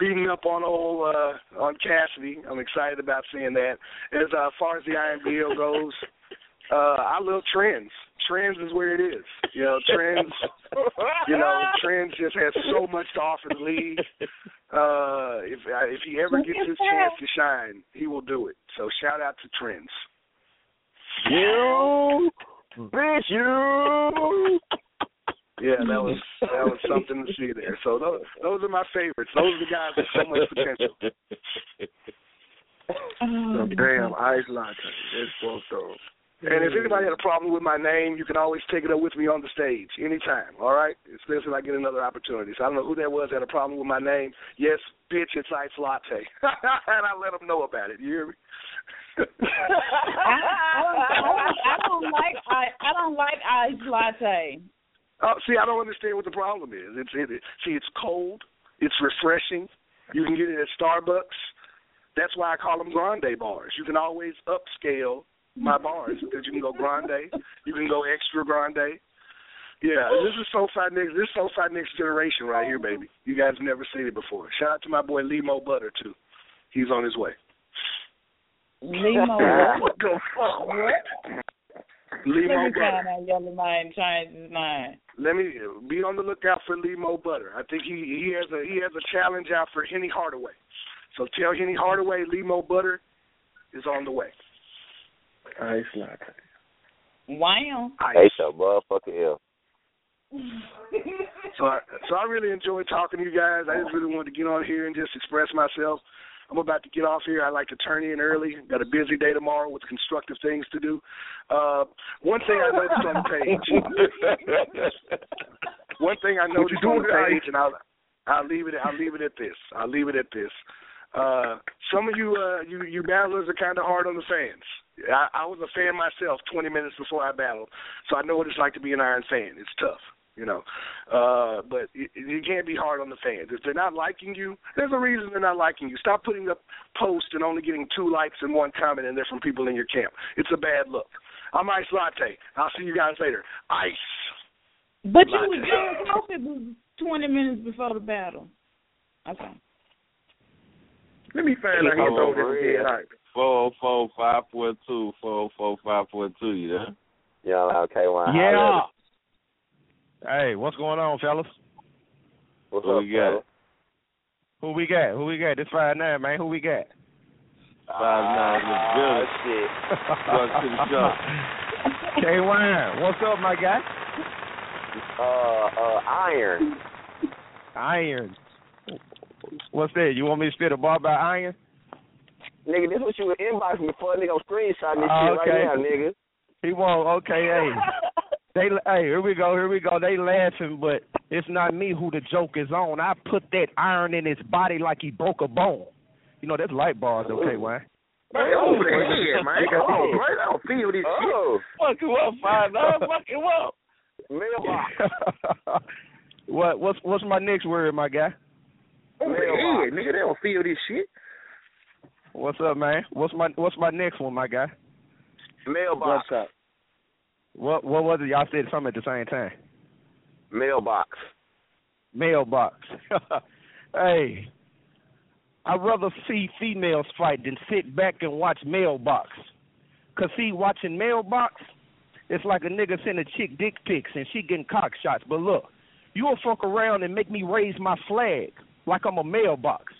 beating up on old uh, on Cassidy. I'm excited about seeing that. As uh, far as the IMBL goes, uh, I love trends. Trends is where it is. You know, trends. <laughs> You know, trends just has so much to offer the league. Uh, if uh, if he ever gets his chance to shine, he will do it. So shout out to Trends. You bitch, you. Yeah, that was that was something to see there. So those those are my favorites. Those are the guys with so much potential. <laughs> Oh, damn, ice latte. That's fucked up. And if mm. anybody had a problem with my name, you can always take it up with me on the stage anytime. All right, especially if I get another opportunity. So I don't know who that was that had a problem with my name. Yes, bitch, it's ice latte, <laughs> and I let them know about it. You hear me? I, I, don't, I, don't, I don't like I, I don't like ice latte. Oh, see, I don't understand what the problem is. It's it, see, it's cold. It's refreshing. You can get it at Starbucks. That's why I call them grande bars. You can always upscale my bars because you can go grande, you can go extra grande. Yeah, this is SoFi next. This is SoFi next generation right here, baby. You guys have never seen it before. Shout out to my boy Limo Butter too. He's on his way. Limo. <laughs> What the fuck? What? Limo Butter. find out Yellow Man changed his. Let me be on the lookout for Limo Butter. I think he he has a he has a challenge out for Henny Hardaway. So tell Henny Hardaway Limo Butter is on the way. Ice latte. Wow. Hey, so motherfucker L. So I, so I really enjoyed talking to you guys. I just really wanted to get on here and just express myself. I'm about to get off here. I like to turn in early. Got a busy day tomorrow with constructive things to do. Uh, one thing I noticed on the page. <laughs> one thing I What you noticed on doing, the page, and I'll I'll leave it. I'll leave it at this. I'll leave it at this. Uh, some of you, uh, you you battlers are kind of hard on the fans. I, I was a fan myself 20 minutes before I battled, so I know what it's like to be an Iron fan. It's tough, you know. Uh, but you, you can't be hard on the fans. If they're not liking you, there's a reason they're not liking you. Stop putting up posts and only getting two likes and one comment, and they're from people in your camp. It's a bad look. I'm Ice Latte. I'll see you guys later. Ice. But you were was doing coffee twenty minutes before the battle. Okay. Let me find out he Hello, told this Maria. dead hype. Four four five four two four four five four two. You there? Yeah, okay, well, Yeah. Hey, what's going on, fellas? What's Who up, we got? fella? Who we got? Who we got? This Friday night, man. Who we got? Five nine in the building. shit. Welcome to the show. K Wine, what's up, my guy? Uh, uh, Iron. Iron. What's that? You want me to spit a bar about Iron? Nigga, this what you would inbox me for. Nigga, I'm screenshotting this shit okay. right now, nigga. He won't. Okay, hey. <laughs> They hey, here we go, here we go. They laughing, but it's not me who the joke is on. I put that iron in his body like he broke a bone. You know that's light bars, okay, Wayne? Man, over the head, man. Come on, man. I don't feel this Oh, Fuck you up, five nine. Fuck you up. mailbox. <laughs> what what's what's my next word, my guy? Over the head, nigga. They don't feel this shit. What's up, man? What's my what's my next one, my guy? Mailbox. What's up? What what was it? Y'all said something at the same time. Mailbox. Mailbox. <laughs> hey, I'd rather see females fight than sit back and watch Mailbox. Cause see, watching Mailbox, it's like a nigga send a chick dick pics and she getting cock shots. But look, you'll fuck around and make me raise my flag like I'm a mailbox.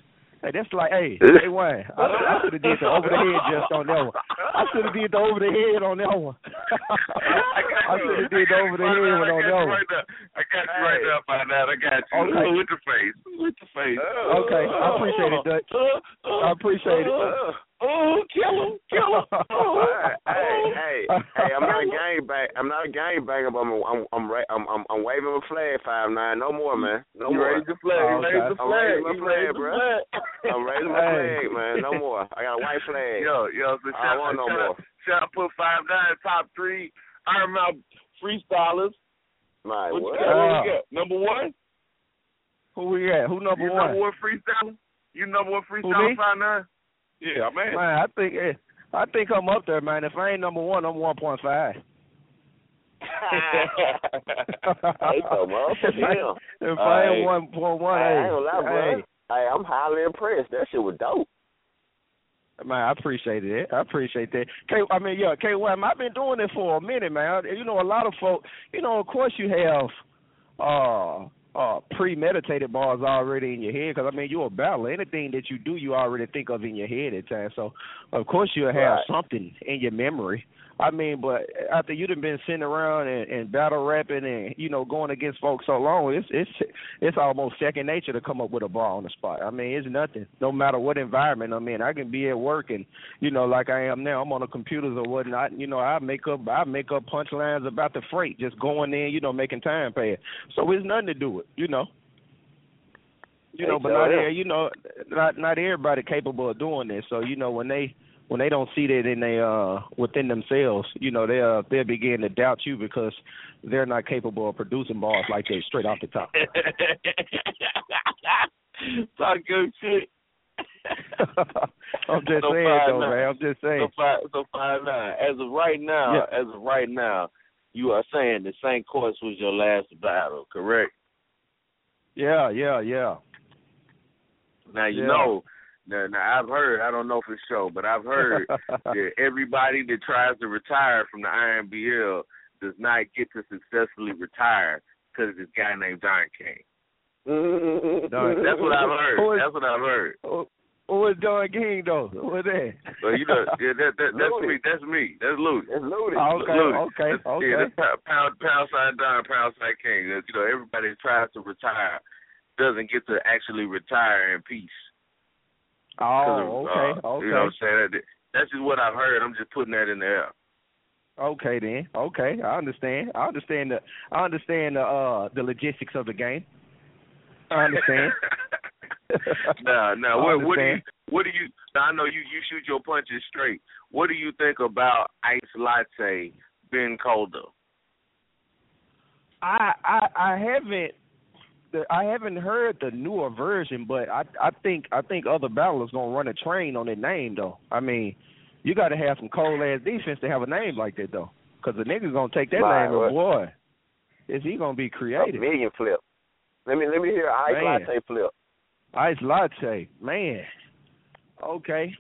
Hey, that's like, hey, <laughs> hey, Wayne, I, I should have did the over the head just on that one. I should have did the over the head on that one. <laughs> I should have did the over the head one on that one. I got you right there by that. I got you. Okay. With the face. With the face. Okay, I appreciate it, Dutch. I appreciate it. Oh. Oh, kill him, kill him. <laughs> hey, hey, hey! I'm not a gang bang. I'm not a gang banger, but I'm I'm I'm ra- I'm, I'm, I'm waving a flag five nine. No more, man. No You more. raised the flag. Oh, You raised the I'm raising my You flag, raised the bro. I'm raising my <laughs> flag, man. No more. I got a white flag. Yo, yo, so I shout, don't want no shout, more. shout out put five nine top three Iron Mouth freestylers. My What what? got? You got? Number one? Who we at? Who number you one? number one freestyler? You number one me? freestyler five nine? Yeah, man. Man, I think eh, I think I'm up there, man. If I ain't number one, I'm one point five. <laughs> Hey, so motherfucker, yeah. if I ain't one point one, Hey, I hey, ain't gonna lie, bro. hey, Hey, I'm highly impressed. That shit was dope. man, I appreciate it. I appreciate that. K, I mean, yeah, K. Wham, I've been doing it for a minute, man. You know, a lot of folk. You know, of course, you have uh uh premeditated bars already in your head because I mean you're a battler. Anything that you do, you already think of in your head at times. So of course you'll have Right. something in your memory. I mean, but after you've been sitting around and, and battle rapping and you know going against folks so long, it's it's it's almost second nature to come up with a bar on the spot. I mean, it's nothing. No matter what environment I'm in, I can be at work and you know like I am now. I'm on the computers or whatnot. You know, I make up I make up punchlines about the freight, just going in, you know, making time pass. So it's nothing to do with, you know. You know, but not there. You know, not not everybody capable of doing this. So you know, when they when they don't see that in they uh within themselves, you know, they'll they'll begin to doubt you because they're not capable of producing bars like that straight off the top. <laughs> Talk good shit. <laughs> I'm just So saying though, nine. man. I'm just saying. So five, so five nine. As of right now, Yeah. as of right now, you are saying the St. Course was your last battle, correct? Yeah, yeah, yeah. Now you Yeah. know. Now, now I've heard. I don't know for sure, but I've heard <laughs> that everybody that tries to retire from the IMBL does not get to successfully retire because of this guy named Don King. That's what I've heard. That's what I've heard. Who- Who is Don King though? Who is that? So you know, <laughs> yeah, that, that that's Looney. me. That's me. That's. It's looted. Oh, okay, Ludy. okay, That's- okay. Yeah, that's pound, pound pound sign Don, pound sign King. That's, you know, everybody that tries to retire doesn't get to actually retire in peace. 'Cause of, Oh, okay, uh, okay. You know what I'm saying? That's just what I've heard. I'm just putting that in the air. Okay then. Okay, I understand. I understand the I understand the uh the logistics of the game. I understand. <laughs> now, now, I what, what do you, what do you? Now, I know you you shoot your punches straight. What do you think about Ice Latte Ben Colder? I I I haven't the, I haven't heard the newer version, but I I think I think other battlers gonna run a train on that name though. I mean, you got to have some cold ass defense to have a name like that though, because the nigga's gonna take that My name and boy, is he gonna be A creative? million flip. Let me let me hear ice Man. latte flip. Ice latte, man. Okay.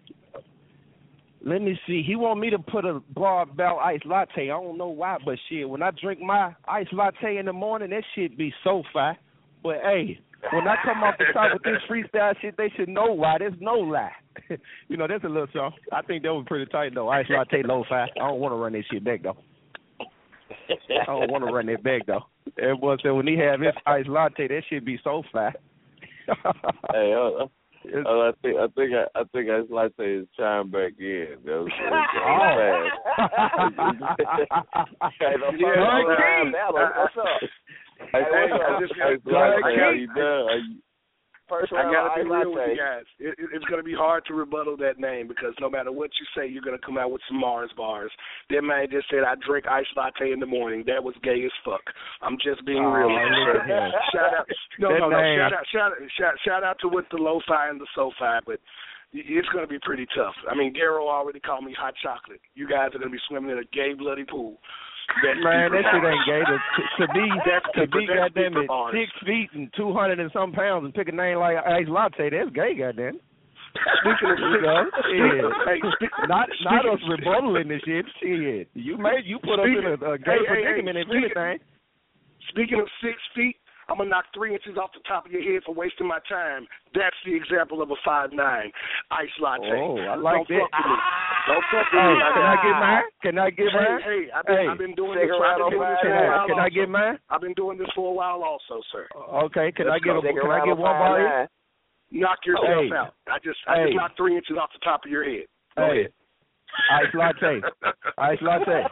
Let me see. He want me to put a bar about ice latte. I don't know why, but shit, when I drink my ice latte in the morning, that shit be so fire. But hey, when I come off the top with this freestyle shit, they should know why. There's no lie. <laughs> you know, that's a little song. I think that was pretty tight though. Ice latte low fi. I don't want to run that shit back though. I don't want to run that back though. That boy said when he have his ice latte, that shit be so fire. Hey, uh, uh, I think I think I, I think Ice Latte is chime back in. <laughs> <laughs> That was, that was Hey, the Yeah, first Don round King. battle. What's up? Hey, Hey, what's I just got Don King. King, how you doing? Are you- First I gotta ice be real with you guys. It, it, it's gonna be hard to rebuttal that name because no matter what you say, you're gonna come out with some Mars bars. That man just said I drink ice latte in the morning. That was gay as fuck. I'm just being Oh, real. with you, look sir. at him. <laughs> Shout out, no, That no, no. Shout out, shout out, shout, shout out to with the lo-fi and the so-fi, but it's gonna be pretty tough. I mean, Garo already called me hot chocolate. You guys are gonna be swimming in a gay bloody pool. That's Man, that shit ain't gay. To, to, be That's to be goddamn it six feet and two hundred and some pounds and pick a name like Ice Latte, that's gay, goddamn. Speaking of <laughs> You know? hey, speak- not not us rebuttaling this shit. Shit, you made you put us in a, a gay Hey, hey, hey, predicament if speaking- anything. Speaking of six feet, I'm gonna knock three inches off the top of your head for wasting my time. That's the example of a five nine ice latte. Oh, I like Don't that. Fuck with me. Don't fuck with Hey, me. can I get mine? Can I get mine? Hey, I've been, Hey, I've been doing take this. a I've been doing this for a I- while. can I get mine? I've been doing this for a while, also, sir. Okay, can I Let's get go. a can I get one bar here? Knock yourself Hey. out. I just, I Hey. just knocked three inches off the top of your head. Go Hey, ahead. ice latte, <laughs> ice latte.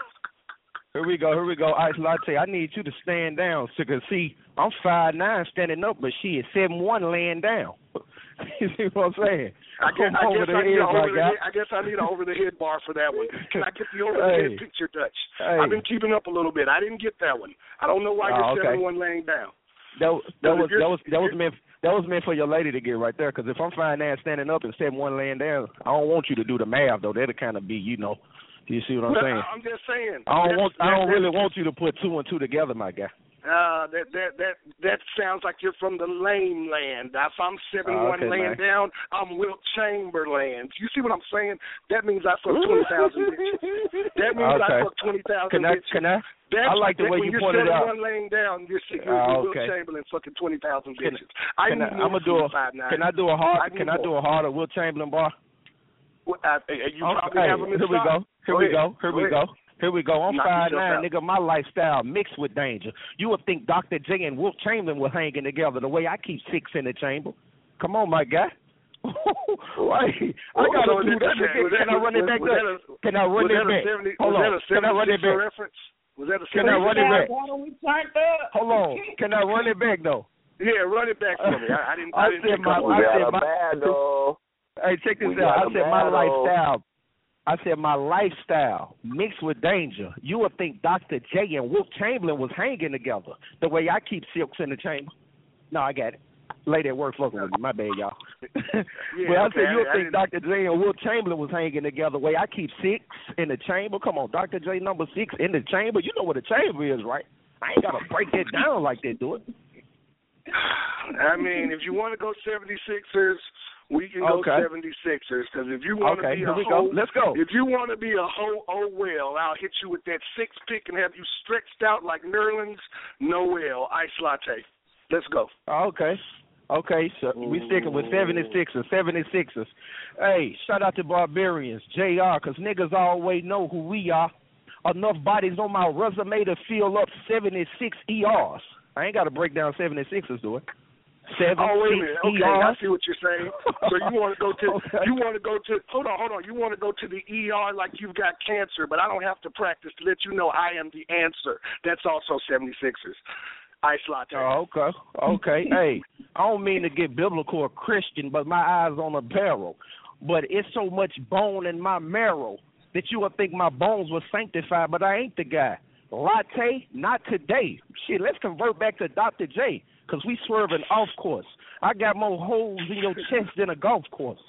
Here we go, here we go, ice latte. I need you to stand down, so cause see, I'm five nine standing up, but she is seven one laying down. <laughs> you see what I'm saying? I guess, I, guess I, need over the head, I guess I need an over the head bar for that one. <laughs> Can I get the over the Hey. head picture, Dutch? Hey. I've been keeping up a little bit. I didn't get that one. I don't know why Oh, you're okay. seven one laying down. That that was that was that was meant that was meant for your lady to get right there. Because if I'm fine now standing up and seven one laying down, I don't want you to do the math though. That'll kind of be you know. You see what I'm Well, saying? I'm just saying. I don't want I don't really want you to put two and two together, my guy. Uh, that that that that sounds like you're from the lame land. If I'm seven Oh, one laying man. down, I'm Wilt Chamberlain. You see what I'm saying? That means I fuck twenty thousand bitches. That means I Okay. fuck twenty thousand I bitches. can I? That's, I like the that way when you you're pointed seven out. one laying down, you're you're, Ah, you're okay. Wilt Chamberlain fucking twenty thousand bitches. I, can I I'm gonna do a can I do a hard I can I do a harder Wilt Chamberlain bar? Well, I, I- you I'm- probably hey, have them in here we stock. go. Here we go. Here we ahead. go. Here we go. I'm Knock five nine, nigga. My lifestyle mixed with danger. You would think Dr. J and Wilt Chamberlain were hanging together the way I keep six in the chamber. Come on, my guy. <laughs> Wait, I gotta So do was that that- again. was that- Can I run it back up? Can I run it back? 70 Hold was on. that Can I run it 76er back? reference? Was that a Can I run it back? We turned up. Hold on. Can I run it back though? Yeah, run it back for me. I, I didn't. I I didn't said my- up I on said that. my- battle. Hey, check this We out. I said my lifestyle. I said my lifestyle mixed with danger. You would think Dr. J and Wilt Chamberlain was hanging together the way I keep silks in the chamber. No, I got it. Lady at work fucking with me. My bad, y'all. <laughs> but I okay, said you would I- I think Dr. J and Wilt Chamberlain was hanging together the way I keep six in the chamber. Come on, Dr. J number six in the chamber. You know what a chamber is, right? I ain't gotta break that down like that, do it. I mean, if you want to go 76ers, we can Okay. go 76ers. Because if you want to Okay, be a we go. hoe, Let's go. If you want to be a hoe, oh well, I'll hit you with that six pick and have you stretched out like Nerlens Noel ice latte. Let's go. Okay. Okay, so we sticking with 76ers, 76ers. Hey, shout out to Barbarians, JR, because niggas always know who we are. Enough bodies on my resume to fill up 76 ERs. I ain't got to break down 76ers, do it. Seven, Oh wait a minute. Okay, I see what you're saying. So you want to go to <laughs> Okay. you want to go to hold on, hold on. You want to go to the ER like you've got cancer, but I don't have to practice to let you know I am the answer. That's also 76ers. Ice latte. Oh, okay. Okay. <laughs> hey, I don't mean to get biblical or Christian, but my eyes on a barrel. But it's so much bone in my marrow that you would think my bones were sanctified, but I ain't the guy. Latte, not today. Shit, let's convert back to Dr. J, because we swerving off course. I got more holes in your chest than a golf course.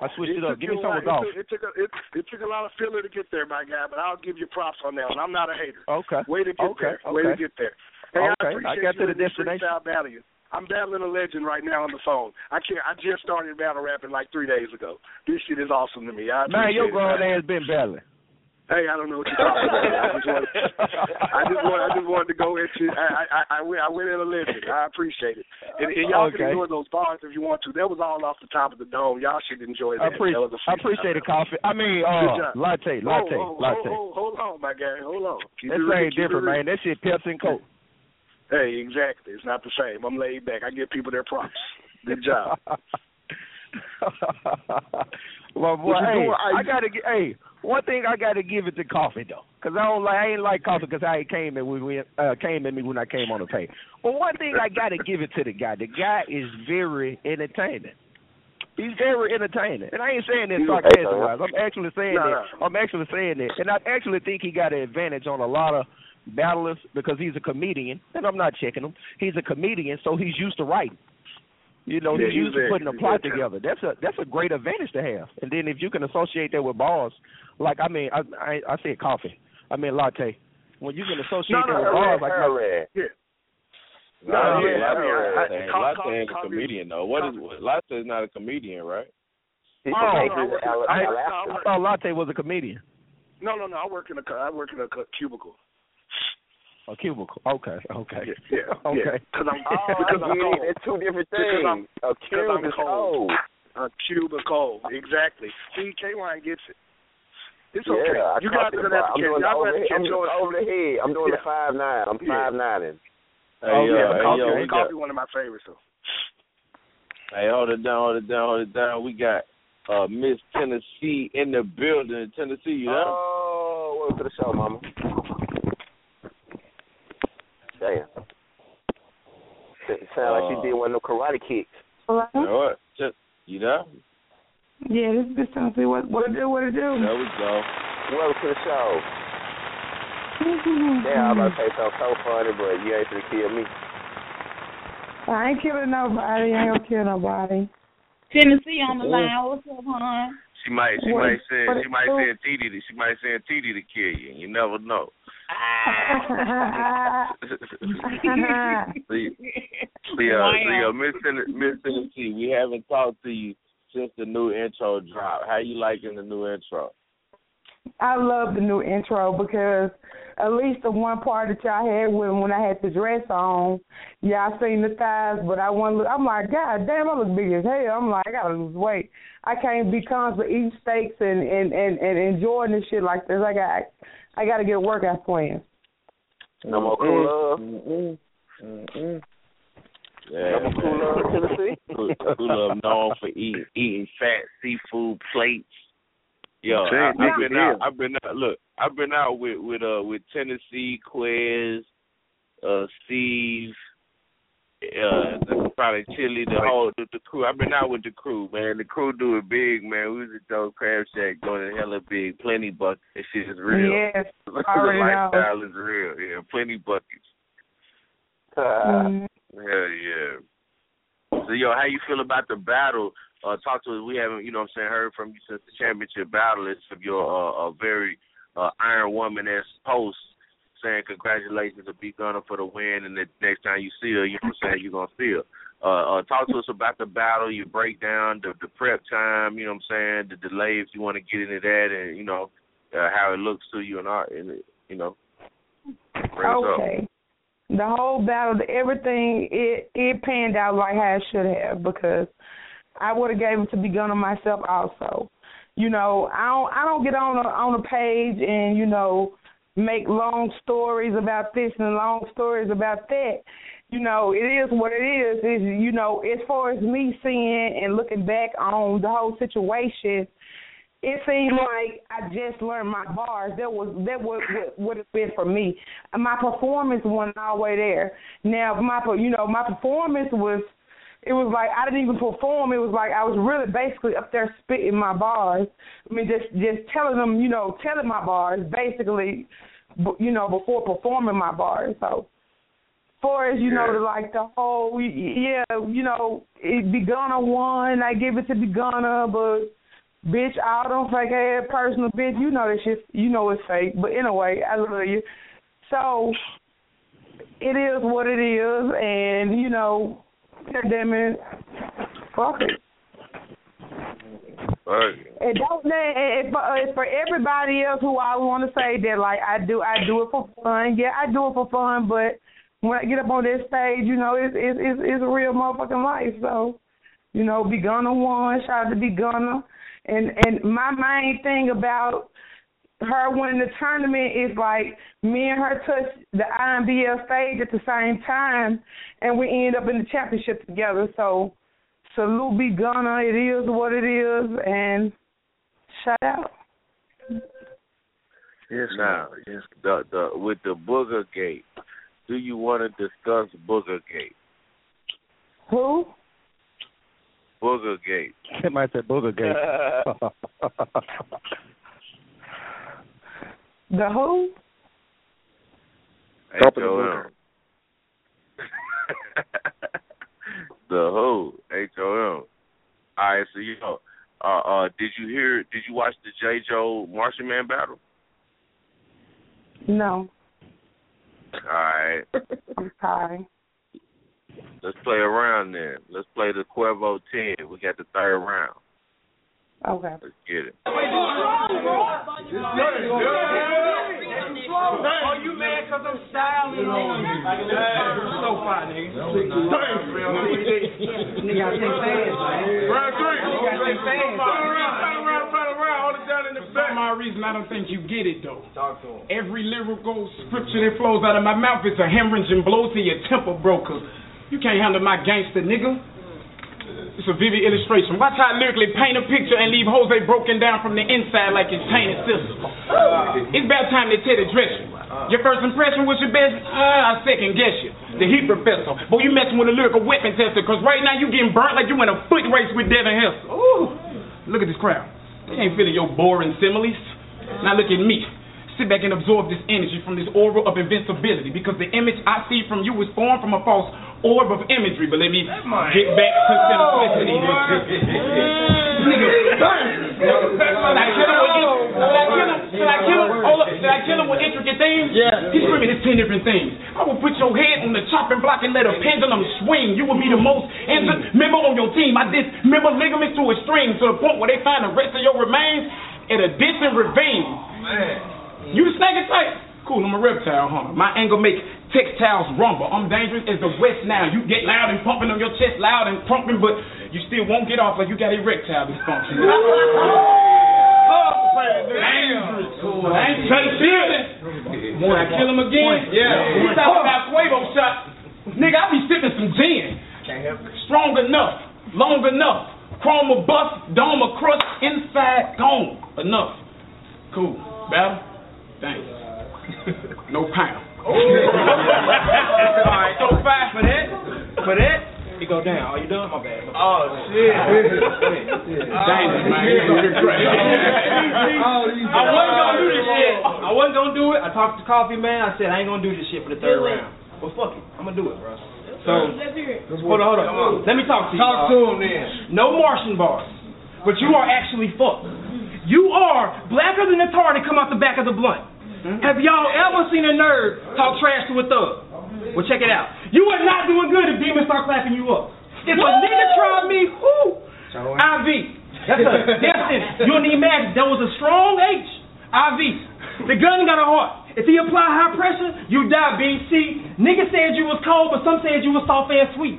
I switched it, up. Give me some lot- golf. It took, it, took a, it, it took a lot of filler to get there, my guy, but I'll give you props on that one. I'm not a hater. Okay. Way to get Okay, there. Way to get there. Hey, I Okay, I appreciate got to the destination. freestyle. I'm battling a legend right now on the phone. I can't. I just started battle rapping like three days ago. This shit is awesome to me. I Man, your it, grown ass been battling. Hey, I don't know what you're talking about. I just want, I just want, I just wanted to go into. I, I, I went, I went in a legend. I appreciate it. And, and y'all Okay. can ignore those bars if you want to. That was all off the top of the dome. Y'all should enjoy I, that. appre- that was a I appreciate the coffee. I mean, uh, latte, latte, oh, oh, latte. Oh, hold on, my guy. Hold on. Keep That ain't different, man. That shit Pepsi and Coke. Hey, exactly. It's not the same. I'm laid back. I give people their props. Good job. <laughs> well, boy, hey, doing? I gotta get. Hey, one thing I gotta give it to coffee though, cause I don't like. I ain't like coffee because I came at when we uh, came at me when I came on the pay. But one thing I gotta give it to the guy. The guy is very entertaining. He's very entertaining, and I ain't saying this He's sarcastic wise. I'm actually saying No, that. I'm actually saying that, and I actually think he got an advantage on a lot of battlers because he's a comedian, and I'm not checking him. He's a comedian, so he's used to writing. You know, Yeah, he's he's used to putting a plot together. That's a that's a great advantage to have. And then if you can associate that with bars, like I mean, I I, I said coffee, I mean latte. when you can associate No, that no, with bars like Her red. Yeah. No, No, yeah, yeah, I mean, I- I- Latte, call- Latte call- ain't a call me- comedian though. What is Latte is not a comedian, right? He's Oh, from no, Texas, Al- I, Alaska. I thought Latte was a comedian. No, no, no. I work in a cu- I work in a cubicle. A cubicle. Okay, okay. Yeah, yeah, <laughs> Okay. yeah. <laughs> Because I'm Oh, I because I'm cold. It's two different Because I'm- A because cube I'm cold. cold. A cubicle, exactly. See, K Wine gets it. It's yeah, okay. I You caught guys are gonna bro. have I'm to catch. doing the Y'all gonna have over, to I'm doing the over the head. I'm doing Yeah. the five nine. I'm Yeah. five nine. Hey, oh yo, yeah, hey, coffee, yo, we coffee got, one of my favorites though. hey, hold it down, hold it down, hold it down. We got uh Miss Tennessee in the building. Tennessee, you know? Oh, welcome to the show, mama. Damn. It sound like Uh, she did one of them karate kicks. Hello? You know what? Just, you know. Yeah, this is this Tennessee. What what it do? What it do? There we go. Welcome to the show. Yeah, I'm about to say something so funny, but you ain't gonna kill me. I ain't killing nobody. I ain't gonna kill nobody. Tennessee on the line. What's up, hon? She might, she might what- she might send TD, she might send TD to kill you. You never know. <laughs> see, see, uh, see, uh, Miss Ten- Miss Tennessee, we haven't talked to you since the new intro dropped. How you liking the new intro? I love the new intro because at least the one part that y'all had when when I had the dress on, y'all seen the thighs, but I want. I'm like, God damn, I look big as hell. I'm like, I gotta lose weight. I can't be constantly eating steaks and and and and enjoying this shit like this. I got I got to get a workout plan. No more cool love. Mm-mm. Yeah, No more cool man. love, Tennessee. Cool, cool love known for eating eating fat seafood plates. Yo, I, I've been out. I've been out. Look, I've been out with with uh with Tennessee, Quez, uh Steve, uh probably Chili, the whole the, the crew. I've been out with the crew, man. The crew do it big, man. We was at Joe Crab Shack doing it hella big, plenty buckets. That shit is real. Yes, <laughs> the I already know. lifestyle is real. Yeah, plenty buckets. Mhm. Hell yeah. So yo, how you feel about the battle? Uh talk to us. We haven't, you know what I'm saying, heard from you since the championship battle. It's of your uh, a very uh Iron Woman as host saying congratulations to B Gunner for the win and the next time you see her, you know what I'm saying, you're gonna see her. Uh, uh talk to us about the battle, your breakdown, the the prep time, you know what I'm saying, the delay if you want to get into that and, you know, uh, how it looks to you and all and you know. Okay. The whole battle, everything, it it panned out like how it should have because I would have gave it to be Gunner myself also. You know, I don't I don't get on a on a page and you know make long stories about this and long stories about that. You know, it is what it is. Is you know, as far as me seeing and looking back on the whole situation, it seemed like I just learned my bars. That was that would would have been for me. My performance wasn't all the way there. Now my you know my performance was it was like I didn't even perform. It was like I was really basically up there spitting my bars. I mean just just telling them you know telling my bars basically, you know before performing my bars. So far as you know, the, like the whole yeah, you know, it Begana won. I give it to Begana, but bitch, all them fake ass personal bitch, you know that shit, you know it's fake. But anyway, I love you. So it is what it is, and you know, it, fuck it. Right. And don't let and for, uh, for everybody else who I want to say that like I do I do it for fun. Yeah, I do it for fun, but when I get up on this stage, you know, it's it's it's, it's a real motherfucking life. So, you know, be Gunna one, shout out to be Gunna. And and my main thing about her winning the tournament is like me and her touch the IMBL stage at the same time, and we end up in the championship together. So salute be Gunna. It is what it is, and shout out. Yes, now, yes. The the with the Booger Gate, do you want to discuss Booger Gate? Who? Booger Gate. It might say Booger Gate. <laughs> <laughs> The who? H O M. The who? H O M. All right, so you know, uh, uh, did you hear? Did you watch the J. Joe Martian Man battle? No. All right. <laughs> Okay. Let's play around then. Let's play the Cuervo 10. We got the third round. Okay. Let's get it. Oh, you mad because I'm styling on you? So far, nigga. Nigga, I think fast, man. Round three. Nigga, I think fast. Final round, final round, final round. Hold it down in the For back. some reason, I don't think you get it though. Talk to him. Every lyrical scripture that flows out of my mouth is a hemorrhage and blow to your temple, broker. You can't handle my gangster, nigga. It's a vivid illustration. Watch how I lyrically paint a picture and leave Jose broken down from the inside like his tainted sister. It's about time they tear the dress you. Your first impression was your best? Uh, I second guess you. The heat professor. Boy, you messing with a lyrical weapon tester, cause right now you getting burnt like you in a foot race with Devin Hester. Ooh. Look at this crowd. They ain't feeling your boring similes. Now look at me. Sit back and absorb this energy from this aura of invincibility because the image I see from you is formed from a false orb of imagery. But let me get back to simplicity. <laughs> Nigga, Did I kill him I kill him? Did I kill him? Hold up. Did I kill him with intricate things? Yeah. He's screaming, it's ten different things. I will put your head on the chopping block and let a pendulum swing. You will be the most injured member on your team. I dismember ligaments to a string to the point where they find the rest of your remains in a distant ravine. You the snake type? Cool, I'm a reptile, hunter. My anger make textiles rumble. I'm dangerous as the West now. You get loud and pumping on your chest, loud and pumping, but you still won't get off like you got erectile dysfunction. <laughs> Dangerous. Cool. I ain't trying to feel it. When I kill him again, Yeah. we talking about Quavo shot. Nigga, I be sipping some gin. Can't help strong enough, long enough. Chrome a bust, dome a crust, inside gone. Enough. Cool. Battle? Thanks. <laughs> No pound. Oh. <laughs> Alright, so five for that. For that, it go down. Are you done? My bad. Oh, shit. <laughs> Dangerous, man. Oh, You're. Oh, I wasn't gonna do this shit. I wasn't gonna do it. I talked to Coffee Man. I said I ain't gonna do this shit for the third round. Well, fuck it. I'm gonna do it, bro. So, hold on, hold on. Let me talk to you. Talk to him then. No Martian bars, but you are actually fucked. You are blacker than the tar that come out the back of the blunt. Have y'all ever seen a nerd talk trash to a thug? Well, check it out. You are not doing good if demons start clapping you up. If a nigga tried me, whoo, IV. That's a <laughs> death sentence. You don't need magic. That was a strong H. IV. The gun got a heart. If he apply high pressure, you die, BC. Nigga said you was cold, but some said you was soft and sweet.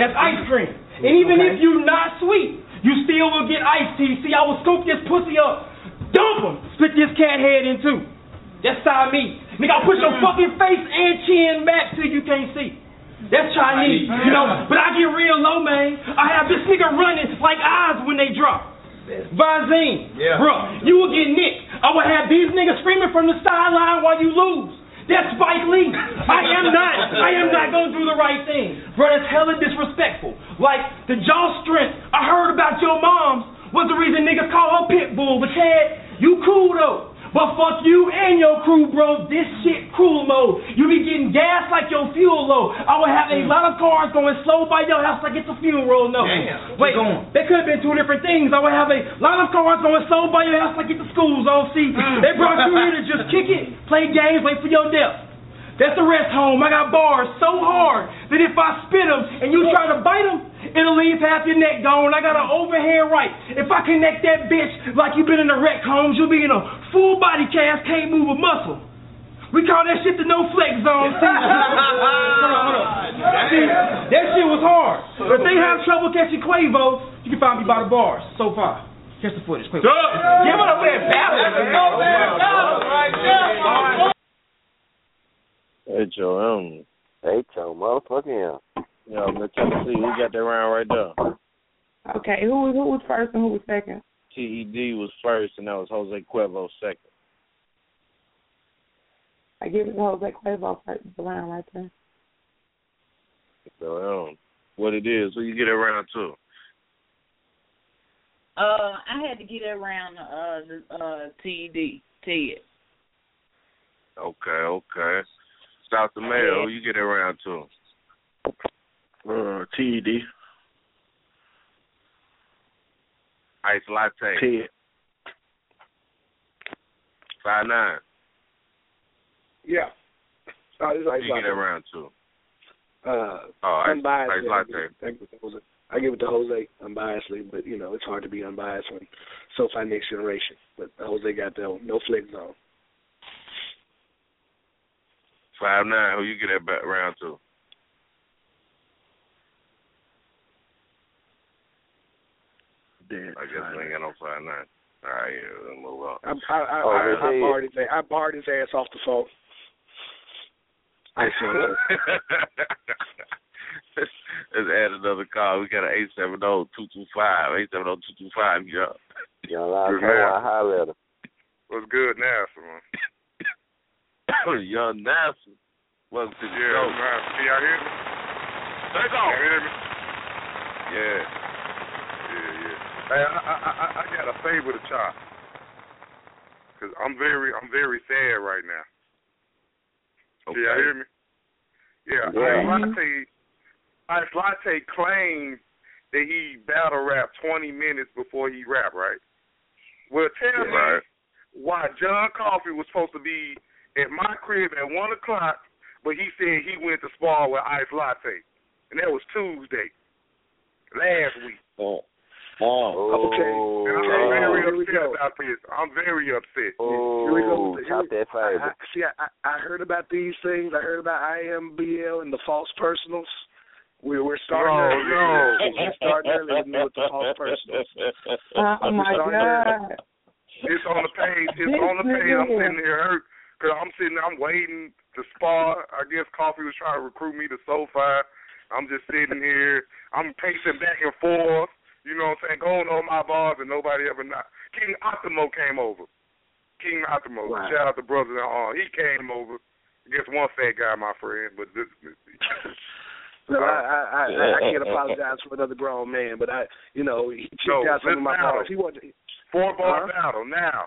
That's ice cream. And even if you not sweet, you still will get iced tea. See, I will scoop this pussy up, dump him, split this cat head in two. That's Siamese. Nigga, I'll push your mm-hmm. fucking face and chin back till you can't see. That's Chinese, you know. But I get real low, man. I have this nigga running like eyes when they drop. Visine, Yeah. bro, you will get nicked. I will have these niggas screaming from the sideline while you lose. That's Spike Lee. I am not. I am not gonna do the right thing, bro. That's hella disrespectful. Like the jaw strength I heard about your mom's was the reason niggas call her pit bull. But Chad, you cool though. But fuck you and your crew, bro. This shit cruel mode. You be getting gas like your fuel low. I would have a mm. lot of cars going slow by your house like it's a funeral No. Damn. Wait, they could have been two different things. I would have a lot of cars going slow by your house like it's a school zone. See, mm. they brought you here to just kick it, play games, wait for your death. That's the rest home. I got bars so hard that if I spit them and you try to bite them, it'll leave half your neck gone. I got an overhand right. If I connect that bitch like you've been in a wreck homes, you'll be in a full body cast, can't move a muscle. We call that shit the no flex zone. <laughs> See, hold on, hold on. See, that shit was hard. But if they have trouble catching Quavo, you can find me by the bars so far. Catch the footage, Quavo. Give it up there, battle. Hey, Joe, um, Hey, Joe, motherfucking yeah. yo, let's see. We got that round right there. Okay, who was who was first and who was second? TED was first, and that was Jose Cuervo second. I give it to Jose Cuervo first The round right there. So, um, what it is, who you get around round two? Uh, I had to get around uh the uh TD Ted. Okay, okay. South America, who you get around to? two? Uh, TED. Ice Latte. Ted. Five nine. Yeah. Oh, this Ice You get Latte. that round two. Uh, Oh, Ice, unbiased. ice yeah, latte. I give it to Jose. I give it to Jose unbiasedly, but you know it's hard to be unbiased when SoFi next generation. But Jose got the no flex zone. Five nine. Who you get that back round to? Dead. I guess we ain't got no five nine. All right, yeah, let's move on. I I I, Oh, I, I hey. barred his I barred his ass off the phone. I Latte. Let's add another call. We got an eight seven zero two two five. Eight seven zero two two five. Yeah. Young Live Good Show, man. I holler at him. What's good now, man? Young NASA. Welcome to the Yeah, show. man. Can y'all hear me? Take Can y'all hear me? Yeah. Yeah, yeah. Hey, I, I, I, I got a favor to chop. Cause I'm very, I'm very sad right now. Okay. Can y'all hear me? Yeah, Yeah. Ice Latte, Ice Latte claimed that he battle rap 20 minutes before he rap, right? Well, tell me Right. why John Coffey was supposed to be at my crib at 1 o'clock, but he said he went to spar with Ice Latte. And that was Tuesday, last week. Oh. Oh, Okay. And I'm Oh. very Here upset about this. I'm very upset. Oh, Here we go. Here chop we- that I. I, see, I, I heard about these things. I heard about IMBL and the false personals. We we're starting No, early. no. We're starting early with the- the false <laughs> personals. Oh my God. It's on the page. It's on the page. I'm sitting here hurt because I'm sitting. I'm waiting to spar. I guess Coffee was trying to recruit me to SoFi. I'm just sitting here. I'm pacing back and forth. You know what I'm saying? Going on my bars and nobody ever not. King Optimo came over. King Optimo. Wow. Shout out to brother in arm. He came over. I guess one fat guy, my friend, but this. No, <laughs> I, I, I, I can't apologize for another grown man, but I, you know, he checked No, out some of my let's battle. bars. He wasn't. Four bar Huh? battle now.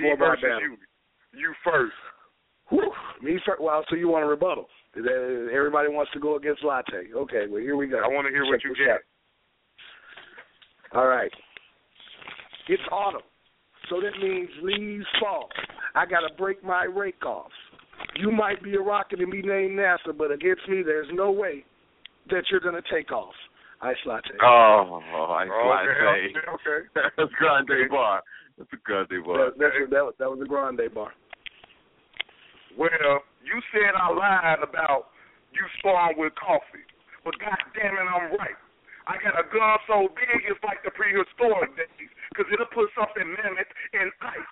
Four bar versus battle. you. You first. Whew, me first. Well, so you want a rebuttal? Everybody wants to go against Latte. Okay, well here we go. I want to hear what you this got. out. All right. It's autumn, so that means leaves fall. I gotta break my rake off. You might be a rocket and be named NASA, but against me, there's no way that you're gonna take off. Ice latte. Oh, Ice Oh, Latte. okay, okay, okay. <laughs> That's Grande Bar. That's a Grande Bar. That, that's, that, that was a grande bar. Well, you said I lied about you sparring with coffee, but God damn it, I'm right. I got a gun so big it's like the prehistoric days, because it'll put something mammoth in ice.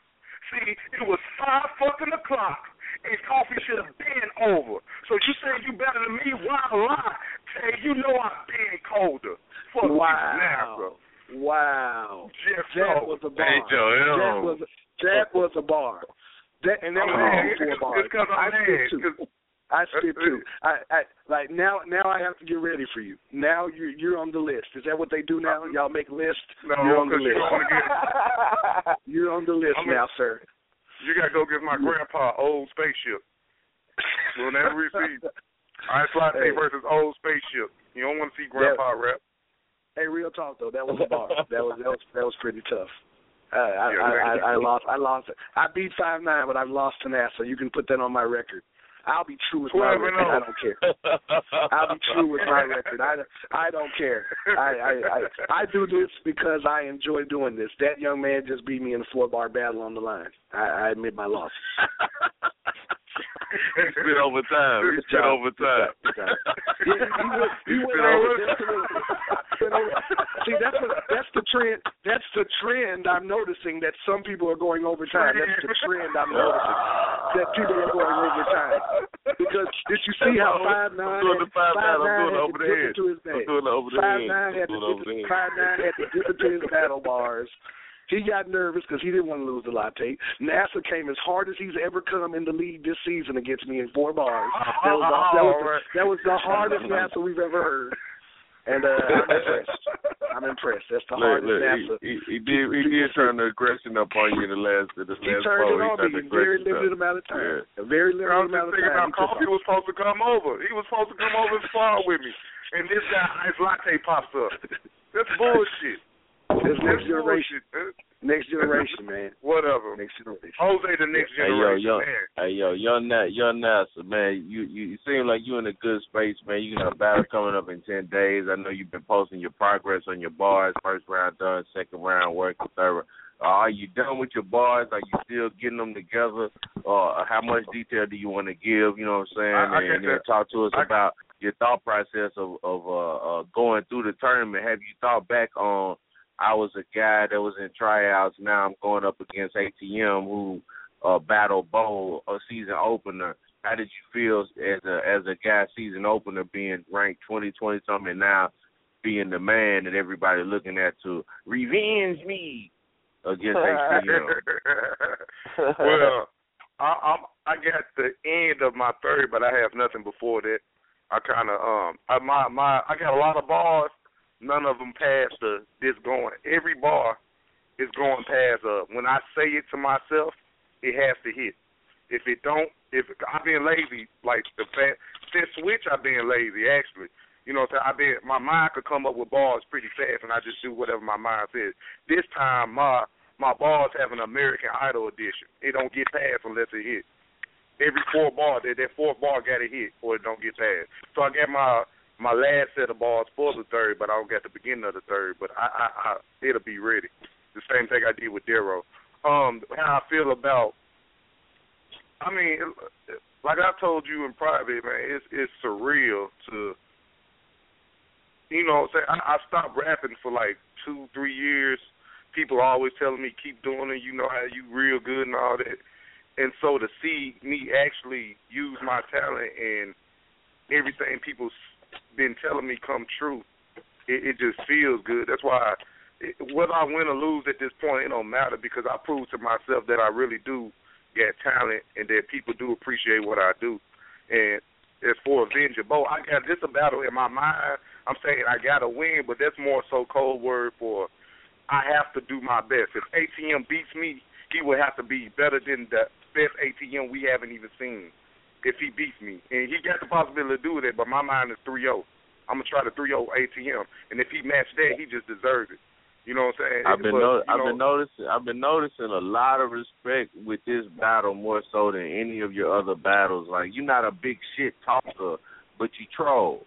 See, it was five fucking o'clock, and coffee should have been over. So you say you better than me? Why lie? Say you know I've been colder. Fuck you now, bro. Wow. Just That so. was a bar. Hey, Joe, that was that was a bar. That and that I'm was mad. four bars. I'm I mad. spit two. 'cause- I spit two. <laughs> I, I like now. Now I have to get ready for you. Now you you're on the list. Is that what they do now? Y'all make lists. No, you're on the 'cause you list. don't want to get. You're on the list I'm a- now, sir. You gotta go get my grandpa old spaceship. We'll never receive. Ice latte Hey. versus old spaceship. You don't want to see grandpa rap. Hey, real talk though. That was a bar. that was that was that was pretty tough. Uh, I, I. I, I lost. I lost. I beat five nine, but I've lost to NASA. You can put that on my record. I'll be true with my record. I don't care. I'll be true with my record. I, I don't care. I, I I I do this because I enjoy doing this. That young man just beat me in a four bar battle on the line. I, I admit my loss. <laughs> He spit over time. He job. over time. Good job. Yeah, he went, he went over just a little bit. Went over. See, that's what, that's the trend. That's the trend I'm noticing that some people are going overtime. That's the trend I'm noticing that people are going overtime. Because <laughs> did you see how five nine I'm doing the five nine. I'm doing it over to the head. I'm doing it over the Five head. nine had to over the head. five nine had to dip into his battle bars. He got nervous because he didn't want to lose the latte. NASA came as hard as he's ever come in the league this season against me in four bars. That was the, that was the, that was the hardest <laughs> NASA we've ever heard. And uh, I'm impressed. <laughs> I'm impressed. That's the Look, hardest look, NASA. he, he, he did he did turn the aggression up on you in the last in the He turned poll. it on He turned me the in a very aggression limited up. amount of time. Yeah. A very I limited was amount just of thinking time. about He took coffee off. was supposed to come over. He was supposed to come over and spar with me, and this guy ice latte pops up. That's <laughs> bullshit. This next generation. Next generation, man. <laughs> Whatever. Next generation. Jose, the next generation. Hey yo, generation, young, man. hey yo, young Nat, young Nasa, man. You, you you seem like you're in a good space, man. You got a battle coming up in ten days. I know you've been posting your progress on your bars. First round done, second round working, third. round. Uh, are you done with your bars? Are you still getting them together? Or how much detail do you want to give? You know what I'm saying? I- I and, get then talk to us I- about your thought process of of uh, uh going through the tournament. Have you thought back on? I was a guy that was in tryouts. Now I'm going up against ATM, who uh, battle bowl a season opener. How did you feel as a as a guy season opener being ranked twenty twenty something and now being the man that everybody looking at to revenge me against <laughs> ATM? <laughs> well, I, I'm I got the end of my third, but I have nothing before that. I kind of um I, my my I got a lot of bars. None of them past the this going. Every bar is going past. Uh, when I say it to myself, it has to hit. If it don't, if I've been lazy, like the fact since switch, I've been lazy actually. You know, saying? I've been my mind could come up with bars pretty fast, and I just do whatever my mind says. This time, my my bars have an American Idol edition. It don't get past unless it hit. Every four bar, that that fourth bar got to hit, or it don't get past. So I got my my last set of bars for the third, but I don't get the beginning of the third. But I, I, I it'll be ready. The same thing I did with Darrow. Um, how I feel about. I mean, like I told you in private, man, it's it's surreal to. You know, say I, I stopped rapping for like two, three years. People are always telling me keep doing it. You know how you real good and all that. And so to see me actually use my talent and everything people's been telling me come true, it, it just feels good. That's why, it, whether I win or lose at this point, it don't matter because I proved to myself that I really do get talent and that people do appreciate what I do. And as for Avenger Bo, I got this a battle in my mind. I'm saying I gotta win, but that's more so cold word for I have to do my best. If ATM beats me, he would have to be better than the best ATM we haven't even seen. If he beats me, and he got the possibility to do that, but my mind is 3-0. I'm gonna try to 3-0 ATM, and if he matched that, he just deserves it. You know what I'm saying? I've been But, no, I've know, been noticing I've been noticing a lot of respect with this battle more so than any of your other battles. Like you're not a big shit talker, but you troll.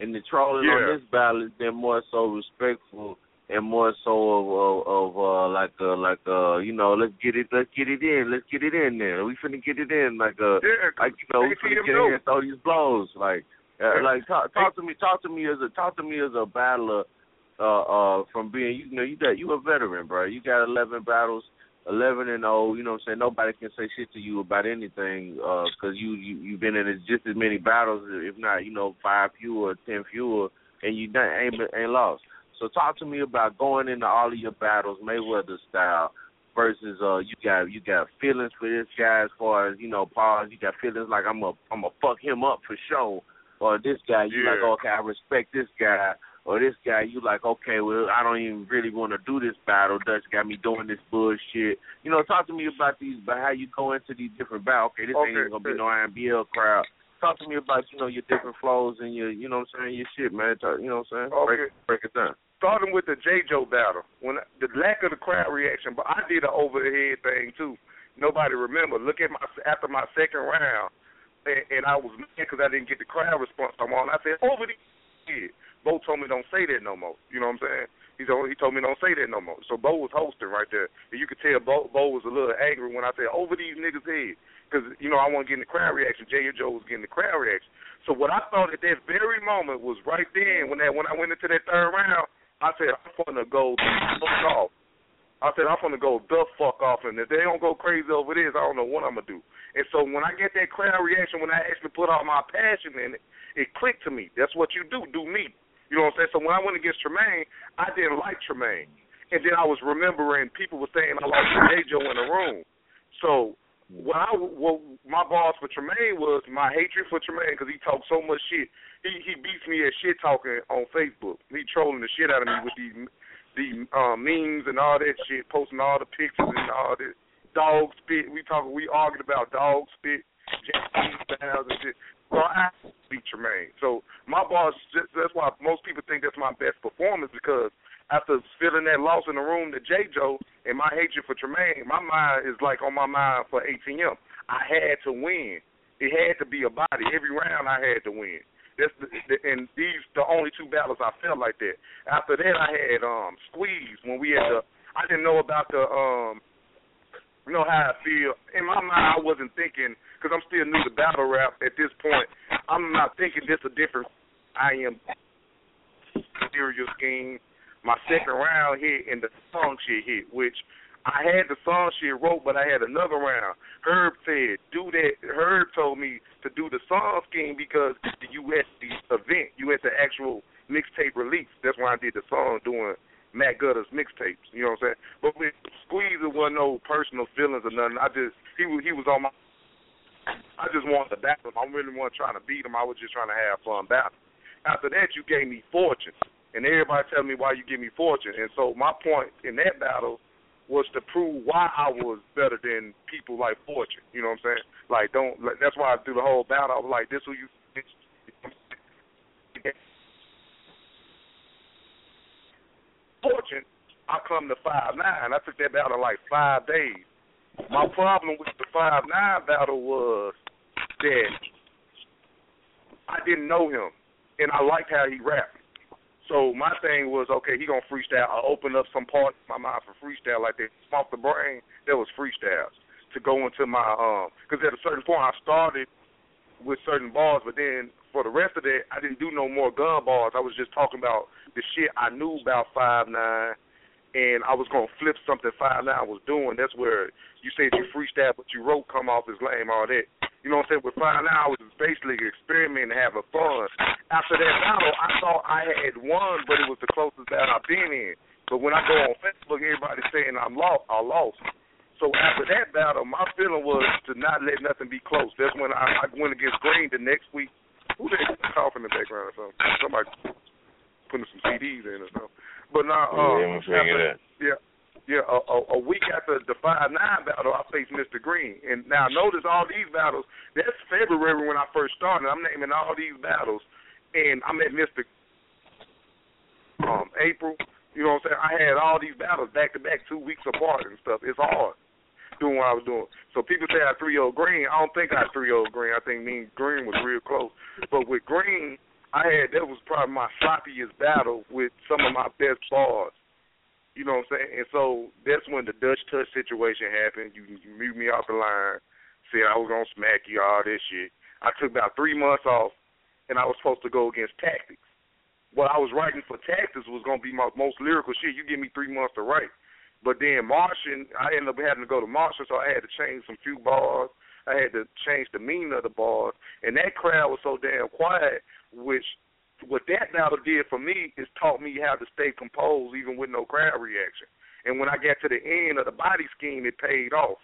And the trolling Yeah. on this battle has been more so respectful and more so of of, of uh like uh like uh you know let's get it let's get it in let's get it in there. We finna get it in like uh like you know we finna get in and throw these blows like uh, like talk talk to me talk to me as a talk to me as a battler uh uh from being you know you got you a veteran bro you got 11 battles 11 and 0 you know what I'm saying? Nobody can say shit to you about anything uh cuz you you you've been in as just as many battles if not you know five fewer 10 fewer and you done, ain't ain't lost so talk to me about going into all of your battles Mayweather style versus uh you got you got feelings for this guy as far as you know pause you got feelings like I'm a I'm a fuck him up for sure. Or this guy you like okay I respect this guy. Or this guy you like okay well I don't even really want to do this battle. Dutch got me doing this bullshit. You know talk to me about these about how you go into these different battles. Okay this ain't Okay. even gonna be no IMBL crowd talk to me about you know your different flows and your you know what I'm saying your shit man you know what I'm saying break Okay. break it down starting with the J Joe battle, when the lack of the crowd reaction, but I did an over the head thing too. Nobody remember. Look at my after my second round, and, and I was mad because I didn't get the crowd response I'm on. I said over the head. Bo told me don't say that no more. You know what I'm saying? He told he told me don't say that no more. So Bo was hosting right there, and you could tell Bo Bo was a little angry when I said over these niggas' head because you know I wasn't getting the crowd reaction. J Joe was getting the crowd reaction. So what I thought at that very moment was right then when that when I went into that third round. I said, I'm gonna go the fuck off. I said, I'm gonna go the fuck off, and if they don't go crazy over this, I don't know what I'm gonna do. And so when I get that crowd reaction, when I actually put all my passion in it, it clicked to me. That's what you do. Do me. You know what I'm saying? So when I went against Tremaine, I didn't like Tremaine, and then I was remembering people were saying I lost J Joe in the room. So what I what my boss for Tremaine was my hatred for Tremaine because he talked so much shit. He he beats me at shit talking on Facebook. He trolling the shit out of me with these these um, memes and all that shit, posting all the pictures and all this dog spit. We talking we argued about dog spit, Japanese styles and shit. So I beat Tremaine. So my boss, that's why most people think that's my best performance because after feeling that loss in the room to J. Joe and my hatred for Tremaine, my mind is like on my mind for ATM. I had to win. It had to be a body. Every round I had to win. That's the, the, and these the only two battles I felt like that. After that, I had um squeeze when we had the. I didn't know about the um. You know how I feel. In my mind, I wasn't thinking because I'm still new to battle rap at this point. I'm not thinking this a different. I am serial scheme. My second round hit and the song she hit, which I had the song she wrote, but I had another round. Herb said, do that. Herb told me to do the song scheme because you at the event, you the actual mixtape release. That's why I did the song doing Matt Gutter's mixtapes. You know what I'm saying? But with Squeeze, it wasn't no personal feelings or nothing. I just he was he was on my. I just wanted to battle him. I really wasn't trying to beat him. I was just trying to have fun battle. After that, you gave me fortune, and everybody tell me why you give me fortune. And so my point in that battle was to prove why I was better than people like Fortune. You know what I'm saying? Like, don't. Like, that's why I do the whole battle. I was like, this who you. Fortune, I come to five nine. I took that battle like five days. My problem with the five nine battle was that I didn't know him, and I liked how he rapped. So my thing was, okay, he gonna freestyle. I opened up some parts of my mind for freestyle like that. Off the brain, there was freestyles to go into my um. Because at a certain point, I started with certain bars, but then for the rest of that, I didn't do no more gun bars. I was just talking about the shit I knew about five nine, and I was gonna flip something five nine was doing. That's where you said you freestyle, but you wrote come off as lame, all that. You know what I'm saying? With five I was basically experimenting, having fun. After that battle, I thought I had won, but it was the closest battle I've been in. But when I go on Facebook, everybody's saying I'm lost. I lost. So after that battle, my feeling was to not let nothing be close. That's when I, I went against Green the next week. Who they coughing in the background or something? Somebody putting some CDs in or something. But now, um, yeah, after, that. Yeah, yeah, a, a, a week after the five nine battle, I faced Mr. Green. And now notice all these battles. That's February when I first started. I'm naming all these battles, and I'm at Mr. Um, April. You know what I'm saying? I had all these battles back to back, two weeks apart and stuff. It's hard doing what I was doing. So people say I three old Green. I don't think I three old Green. I think me and Green was real close. But with Green, I had that was probably my sloppiest battle with some of my best bars. You know what I'm saying? And so that's when the Dutch touch situation happened. You, you mute me off the line, said I was gonna smack you, all this shit. I took about three months off, and I was supposed to go against Tactics. What I was writing for Tactics was gonna be my most lyrical shit. You give me three months to write. But then Martian, I ended up having to go to Martian, so I had to change some few bars. I had to change the meaning of the bars, and that crowd was so damn quiet, which what that battle did for me is taught me how to stay composed even with no crowd reaction. And when I got to the end of the body scheme, it paid off.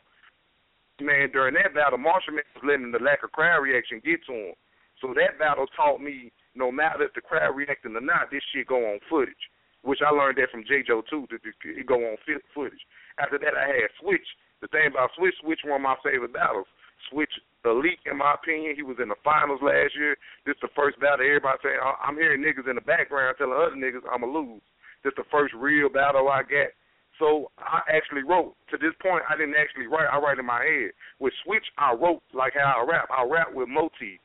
Man, during that battle, Martian Man was letting the lack of crowd reaction get to him. So that battle taught me no matter if the crowd reacting or not, this shit go on footage. Which I learned that from J. Joe too. That it go on footage. After that, I had Switch. The thing about Switch, Switch one of my favorite battles. Switch elite in my opinion. He was in the finals last year. This is the first battle. Everybody saying I'm hearing niggas in the background telling other niggas I'ma lose. This the first real battle I got. So I actually wrote. To this point, I didn't actually write. I write in my head. With Switch, I wrote like how I rap. I rap with motif.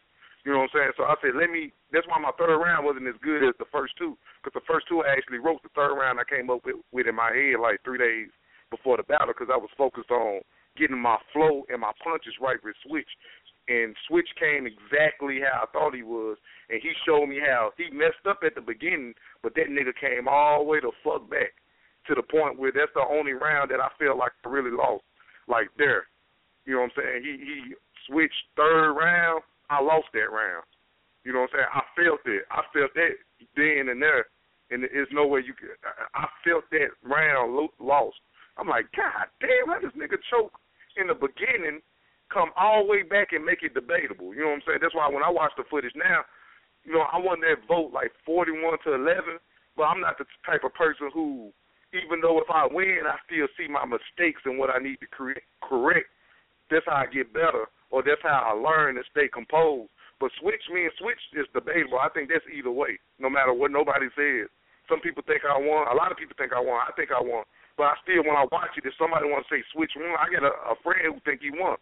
You know what I'm saying? So I said, let me. That's why my third round wasn't as good as the first two, because the first two I actually wrote. The third round I came up with, with in my head like three days before the battle, because I was focused on getting my flow and my punches right with Switch. And Switch came exactly how I thought he was, and he showed me how he messed up at the beginning, but that nigga came all the way the fuck back to the point where that's the only round that I felt like I really lost. Like there, you know what I'm saying? He he switched third round I lost that round. You know what I'm saying? I felt it. I felt that then and there, and there's no way you could. I felt that round lost. I'm like, God damn, how this nigga choke in the beginning, come all the way back and make it debatable. You know what I'm saying? That's why when I watch the footage now, you know, I won that vote like 41 to 11, but I'm not the type of person who, even though if I win, I still see my mistakes and what I need to correct. Correct. That's how I get better or that's how I learn to stay composed. But switch me and switch is debatable. I think that's either way, no matter what nobody says. Some people think I won. A lot of people think I won. I think I won. But I still, when I watch it, if somebody wants to say switch one, I got a, a friend who think he won.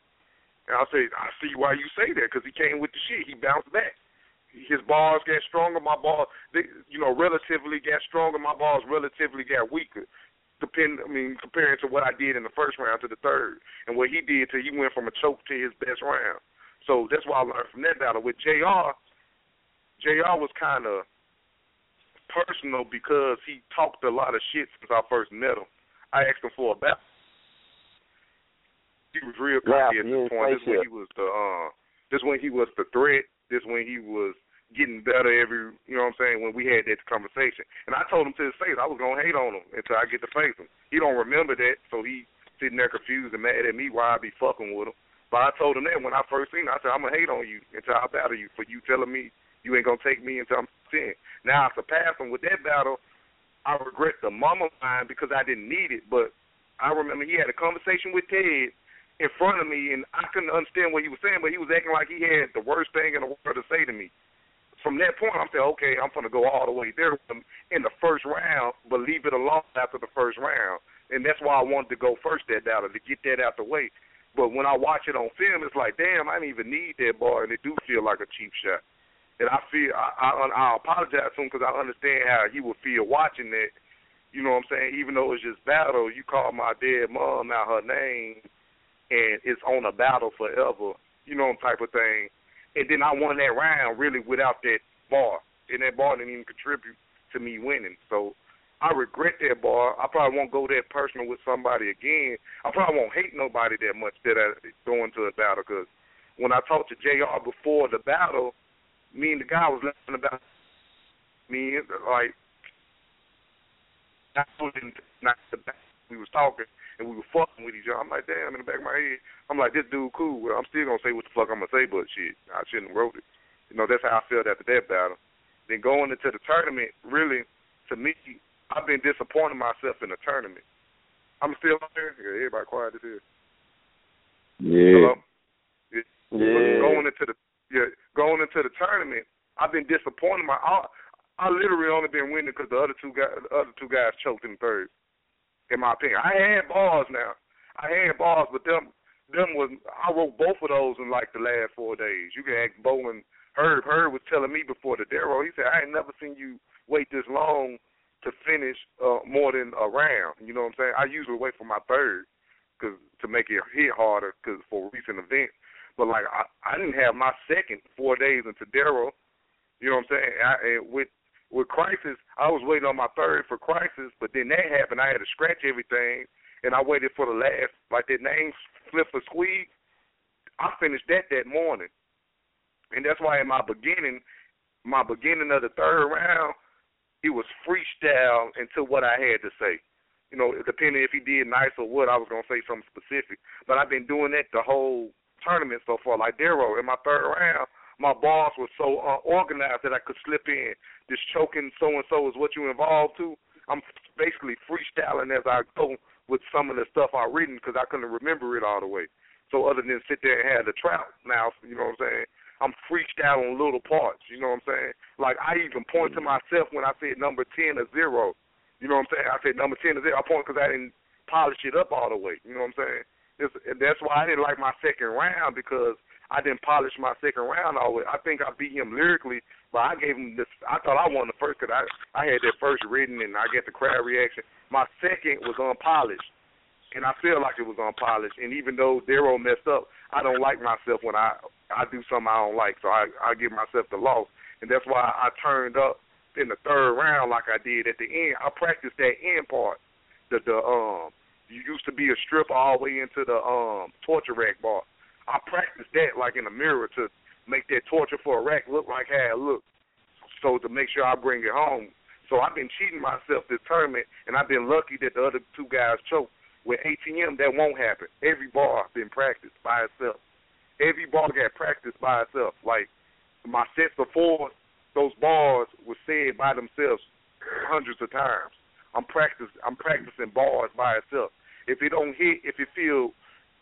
And I'll say, I see why you say that because he came with the shit. He bounced back. His bars got stronger. My ball, they, you know, relatively got stronger. My balls relatively got weaker. Depend, I mean, comparing to what I did in the first round to the third, and what he did till he went from a choke to his best round. So that's why I learned from that battle. With Jr. Jr. was kind of personal because he talked a lot of shit since I first met him. I asked him for a battle. He was real cocky at this point. This when he was the uh, this when he was the threat. This when he was getting better every you know what I'm saying when we had that conversation. And I told him to his face I was gonna hate on him until I get to face him. He don't remember that, so he sitting there confused and mad at me why I be fucking with him. But I told him that when I first seen him, I said I'm gonna hate on you until I battle you for you telling me you ain't gonna take me until I'm ten. Now I surpassed him with that battle. I regret the mama line because I didn't need it, but I remember he had a conversation with Ted in front of me, and I couldn't understand what he was saying, but he was acting like he had the worst thing in the world to say to me. From that point, I'm saying, okay, I'm going to go all the way there with him in the first round, but leave it alone after the first round. And that's why I wanted to go first that battle, to get that out the way. But when I watch it on film, it's like, damn, I didn't even need that bar, and it do feel like a cheap shot. And I feel I I, I apologize to him because I understand how he would feel watching that. You know what I'm saying? Even though it's just battle, you call my dead mom out her name, and it's on a battle forever, you know, type of thing. And then I won that round really without that bar, and that bar didn't even contribute to me winning. So I regret that bar. I probably won't go that personal with somebody again. I probably won't hate nobody that much that I go into a battle because when I talked to Jr. before the battle, me and the guy was laughing about me like not not the back we was talking and we were fucking with each other. I'm like, damn, in the back of my head, I'm like, this dude cool. Well, I'm still gonna say what the fuck I'm gonna say, but shit, I shouldn't have wrote it. You know, that's how I felt after that battle. Then going into the tournament, really, to me, I've been disappointing myself in the tournament. I'm still there. Yeah, everybody quiet this here. Yeah. Hello? Going into the tournament, I've been disappointed. My I, I literally only been winning because the other two guys, the other two guys choked in third in my opinion. I had bars now. I had bars, but them them was I wrote both of those in like the last four days. You can ask Bo and Herb. Herb was telling me before the Darrow, he said, I ain't never seen you wait this long to finish uh more than a round. You know what I'm saying? I usually wait for my third cause to make it hit harder cause for recent events. But like I, I didn't have my second four days into Darrow. You know what I'm saying? I, and with with Crisis, I was waiting on my third for Crisis, but then that happened. I had to scratch everything, and I waited for the last, like that name flip or squeeze. I finished that that morning, and that's why in my beginning, my beginning of the third round, it was freestyle into what I had to say. You know, depending if he did nice or what, I was gonna say something specific. But I've been doing that the whole tournament so far. Like Darrow, in my third round, my bars were so uh, unorganized that I could slip in this choking so and so is what you involved to. I'm basically freestyling as I go with some of the stuff I've written because I couldn't remember it all the way. So other than sit there and have the trout mouth, you know what I'm saying? I'm freestyling little parts, you know what I'm saying? Like I even point to myself when I said number ten or zero. You know what I'm saying? I said number ten or zero. I point because I didn't polish it up all the way. You know what I'm saying? It's, that's why I didn't like my second round because I didn't polish my second round all the way. I think I beat him lyrically, but I gave him this. I thought I won the first because I I had that first written and I get the crowd reaction. My second was unpolished, and I feel like it was unpolished. And even though Darrow messed up, I don't like myself when I I do something I don't like, so I I give myself the loss, and that's why I turned up in the third round like I did at the end. I practiced that end part, the the um. You used to be a stripper all the way into the um torture rack bar. I practiced that like in the mirror to make that torture for a rack look like how it looked. So to make sure I bring it home. So I've been cheating myself this tournament, and I've been lucky that the other two guys choked. With ATM, that won't happen. Every bar been practiced by itself. Every bar got practiced by itself. Like my sets before, those bars were said by themselves hundreds of times. I'm practice I'm practicing bars by itself. If it don't hit, if it feel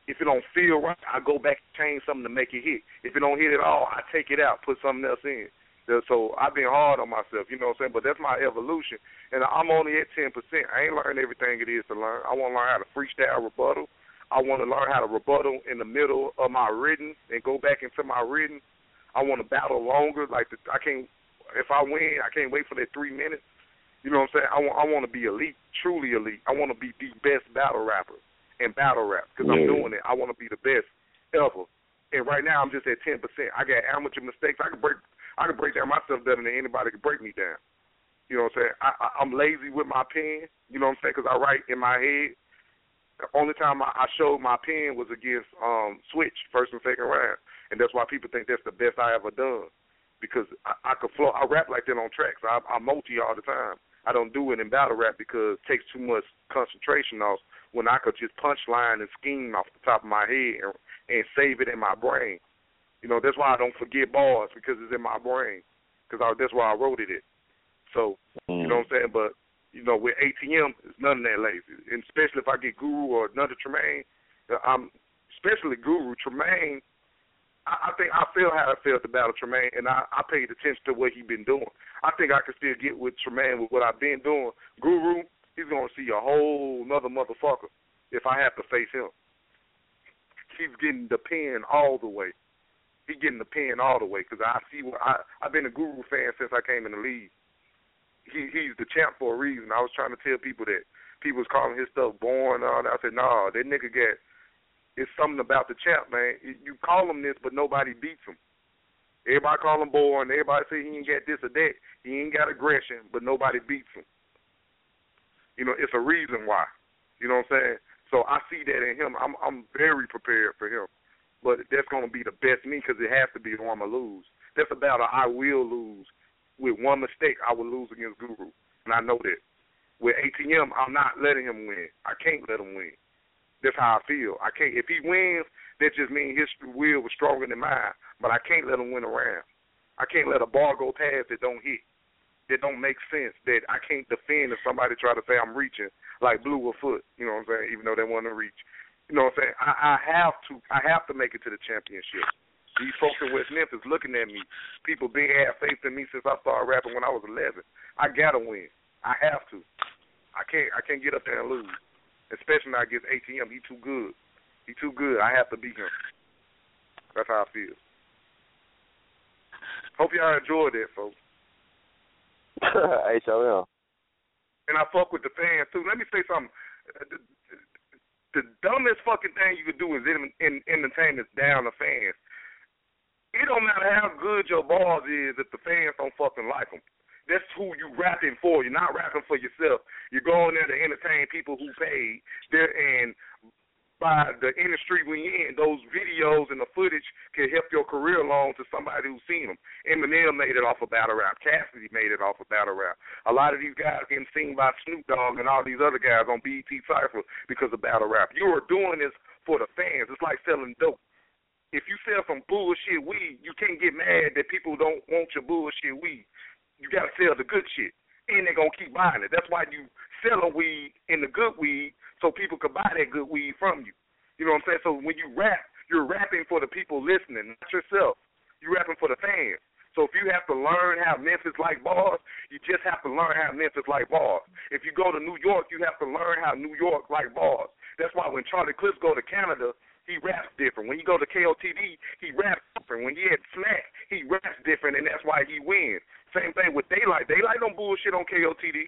if it don't feel right, I go back and change something to make it hit. If it don't hit at all, I take it out, put something else in. So I've been hard on myself, you know what I'm saying? But that's my evolution, and I'm only at ten percent. I ain't learned everything it is to learn. I want to learn how to freestyle rebuttal. I want to learn how to rebuttal in the middle of my written and go back into my written. I want to battle longer. Like the, I can't. If I win, I can't wait for that three minutes. You know what I'm saying? I want. I want to be elite, truly elite. I want to be the best battle rapper in battle rap because I'm doing it. I want to be the best ever. And right now, I'm just at ten percent. I got amateur mistakes. I can break. I can break down myself better than anybody can break me down. You know what I'm saying? I, I, I'm lazy with my pen. You know what I'm saying? Because I write in my head. The only time I, I showed my pen was against um Switch, first and second round, and that's why people think that's the best I ever done. Because I, I could flow. I rap like that on tracks. I, I multi all the time. I don't do it in battle rap because it takes too much concentration off. When I could just punchline and scheme off the top of my head and, and save it in my brain. You know, that's why I don't forget bars because it's in my brain. Because that's why I wrote it. So you know what I'm mm. saying? But you know, with ATM, it's none of that lazy. And especially if I get Guru or another Tremaine, uh, I'm especially Guru Tremaine. I, I think I feel how I felt battle Tremaine, and I, I paid attention to what he been doing. I think I can still get with Tremaine with what I've been doing. Guru, he's gonna see a whole nother motherfucker if I have to face him. He's getting the pen all the way. He getting the pen all the way because I see what I I've been a Guru fan since I came in the league he he's the champ for a reason. I was trying to tell people that people was calling his stuff boring and all that. I said, no, that nigga get it's something about the champ, man. You call him this, but nobody beats him. Everybody call him boring. Everybody say he ain't got this or that. He ain't got aggression, but nobody beats him. You know, it's a reason why. You know what I'm saying? So I see that in him. I'm I'm very prepared for him, but that's gonna be the best me because it has to be the one I lose. That's a I will lose with one mistake, I will lose against Guru, and I know that. With ATM, I'm not letting him win. I can't let him win. That's how I feel. I can't. If he wins, that just means his will was stronger than mine. But I can't let him win a round. I can't let a ball go past that don't hit, that don't make sense. That I can't defend if somebody try to say I'm reaching like Blue or Foot. You know what I'm saying? Even though they want to reach. You know what I'm saying? I, I have to. I have to make it to the championship. These folks in West Memphis looking at me. People been have faith in me since I started rapping when I was 11. I gotta win. I have to. I can't. I can't get up there and lose. Especially not against ATM. He too good. He too good. I have to beat him. That's how I feel. Hope y'all enjoyed that, folks. <laughs> HOL. And I fuck with the fans too. Let me say something. The, the dumbest fucking thing you could do is in, in, entertain us down the fans. It don't matter how good your bars is if the fans don't fucking like them. That's who you rapping for. You're not rapping for yourself. You're going there to entertain people who paid. There and by the industry we in, those videos and the footage can help your career along to somebody who's seen them. Eminem made it off of battle rap. Cassidy made it off of battle rap. A lot of these guys getting seen by Snoop Dogg and all these other guys on BET Cypher because of battle rap. You are doing this for the fans. It's like selling dope if you sell some bullshit weed, you can't get mad that people don't want your bullshit weed. You gotta sell the good shit, and they're gonna keep buying it. That's why you sell a weed in the good weed, so people can buy that good weed from you. You know what I'm saying? So when you rap, you're rapping for the people listening, not yourself. You're rapping for the fans. So if you have to learn how Memphis like bars, you just have to learn how Memphis like bars. If you go to New York, you have to learn how New York like bars. That's why when Charlie Clips go to Canada, he raps different. When you go to KOTD, he raps different. When he had Smack, he raps different, and that's why he wins. Same thing with Daylyt. Daylyt don't bullshit on KOTD,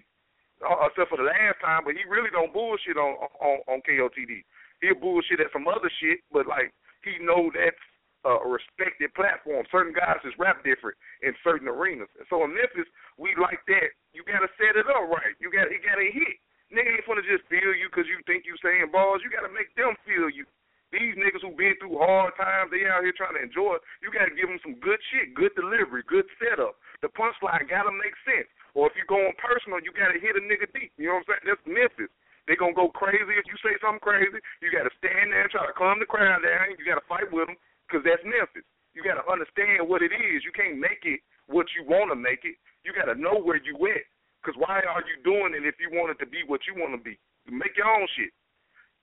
uh, except for the last time, but he really don't bullshit on on, on KOTD. He'll bullshit at some other shit, but like he know that's a respected platform. Certain guys just rap different in certain arenas. And so in Memphis, we like that. You gotta set it up right. You got to it gotta hit. Nigga ain't gonna just feel you because you think you saying balls. You gotta make them feel you. These niggas who been through hard times, they out here trying to enjoy. You got to give them some good shit, good delivery, good setup. The punchline got to make sense. Or if you're going personal, you got to hit a nigga deep. You know what I'm saying? That's Memphis. They gonna go crazy if you say something crazy. You got to stand there and try to calm the crowd down. You got to fight with them because that's Memphis. You got to understand what it is. You can't make it what you want to make it. You got to know where you at. Because why are you doing it if you want it to be what you want to be? Make your own shit.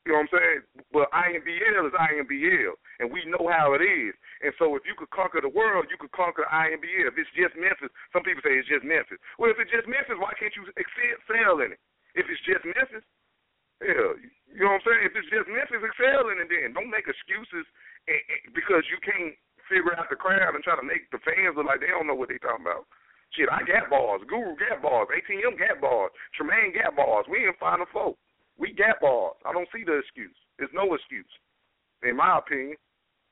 You know what I'm saying? But IMBL is IMBL, and we know how it is. And so if you could conquer the world, you could conquer IMBL. If it's just Memphis, some people say it's just Memphis. Well, if it's just Memphis, why can't you excel in it? If it's just Memphis, yeah, you know what I'm saying? If it's just Memphis, excel in it then. Don't make excuses eh, eh, because you can't figure out the crowd and try to make the fans look like they don't know what they talking about. Shit, I got bars. Guru got bars. ATM got bars. Tremaine got bars. We in Final Four. We got bars. I don't see the excuse. There's no excuse, in my opinion.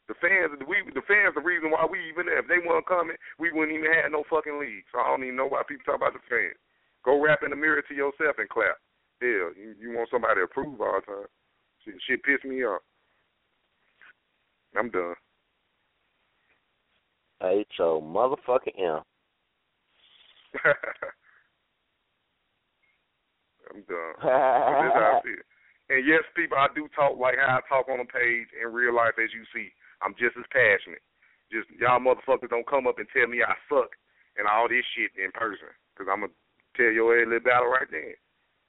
The fans, we, the fans, the reason why we even if they weren't coming, we wouldn't even have no fucking league. So I don't even know why people talk about the fans. Go rap in the mirror to yourself and clap. Hell, you, you want somebody to approve all the time. Shit, shit piss me off. I'm done. H O motherfucking M. <laughs> I'm done. <laughs> But this how I feel. And yes, people, I do talk like how I talk on the page in real life, as you see. I'm just as passionate. Just y'all motherfuckers don't come up and tell me I suck and all this shit in person, because I'm gonna tell your ass a little battle right then.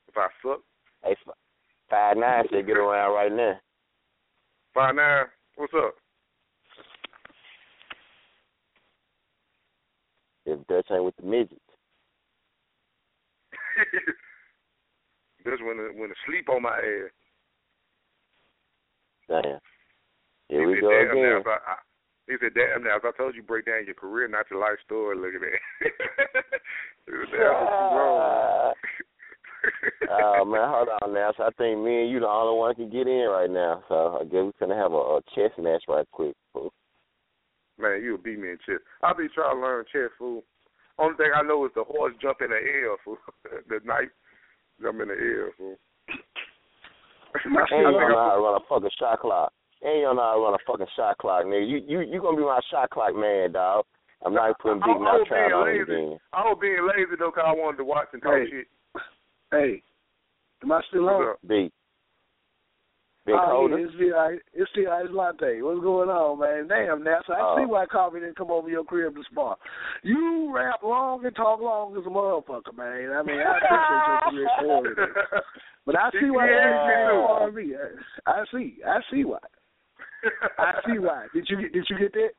If I suck. Hey, five nine said get around right now. Five nine, what's up? If Dutch ain't with the midgets. <laughs> That's when the, when the sleep on my ass. Damn. Here he we go again. Now, if I, I, he said, damn, now, if I told you break down your career, not your life story, look at that. <laughs> Damn, what you <laughs> wrong? oh man, hold on now. So I think me and you the only one can get in right now. So I guess we're gonna have a, a chess match right quick. Fool. Man, you'll beat me in chess. I'll be trying to learn chess, fool. Only thing I know is the horse jump in the air, fool. <laughs> the knife jump in the air, fool. And you don't know how to run a fucking shot clock. And you don't know how to run a fucking shot clock, nigga. You you you gonna be my shot clock man, dog. I'm not putting big I, I mouth trying on you lazy. I was being lazy though, 'cause I wanted to watch and talk Hey. shit. Hey, am I still on? Big. Oh, yeah, it's the ice, it's the ice latte. What's going on, man? Damn, so I Oh. see why Coffee didn't come over your crib to spar. You rap long and talk long as a motherfucker, man. I mean, I appreciate your <laughs> career but I see why Yeah, you didn't spar me. Uh, I see, I see why. I see why. Did you get? Did you get that?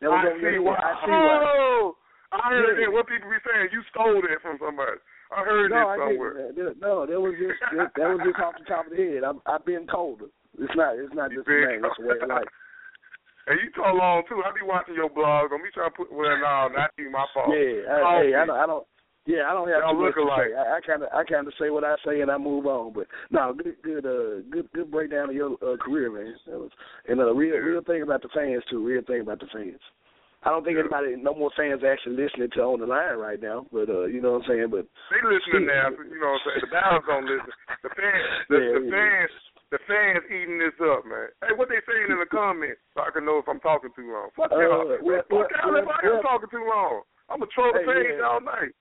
That was I see why. I see why. Oh! I heard Yeah. that. What people be saying? You stole that from somebody. I heard no, that I somewhere. didn't. No, that was just that, that was just off the top of the head. I'm, I've been colder. It's not. It's not just a name. It's a way of life. <laughs> And you talk long too. I be watching your blog. Don't be trying to put well, no, not you. My fault. Yeah, I, hey, I don't, I don't. Yeah, I don't have Y'all too much look to alike. say. I kind of, I kind of say what I say and I move on. But no, good, good, uh, good, good breakdown of your uh, career, man. That was, and a real, real thing about the fans too. Real thing about the fans. I don't think anybody, no more fans actually listening to on the line right now. But uh, you know what I'm saying. But They listening now. You know what I'm saying? The battles don't listen. The fans, the, Yeah, the yeah. fans, the fans eating this up, man. Hey, what they saying in the comments so I can know if I'm talking too long. Fuck Uh, y'all. well, Fuck well, y'all if I am well- talking too long. I'm gonna troll the Hey, fans yeah. all night.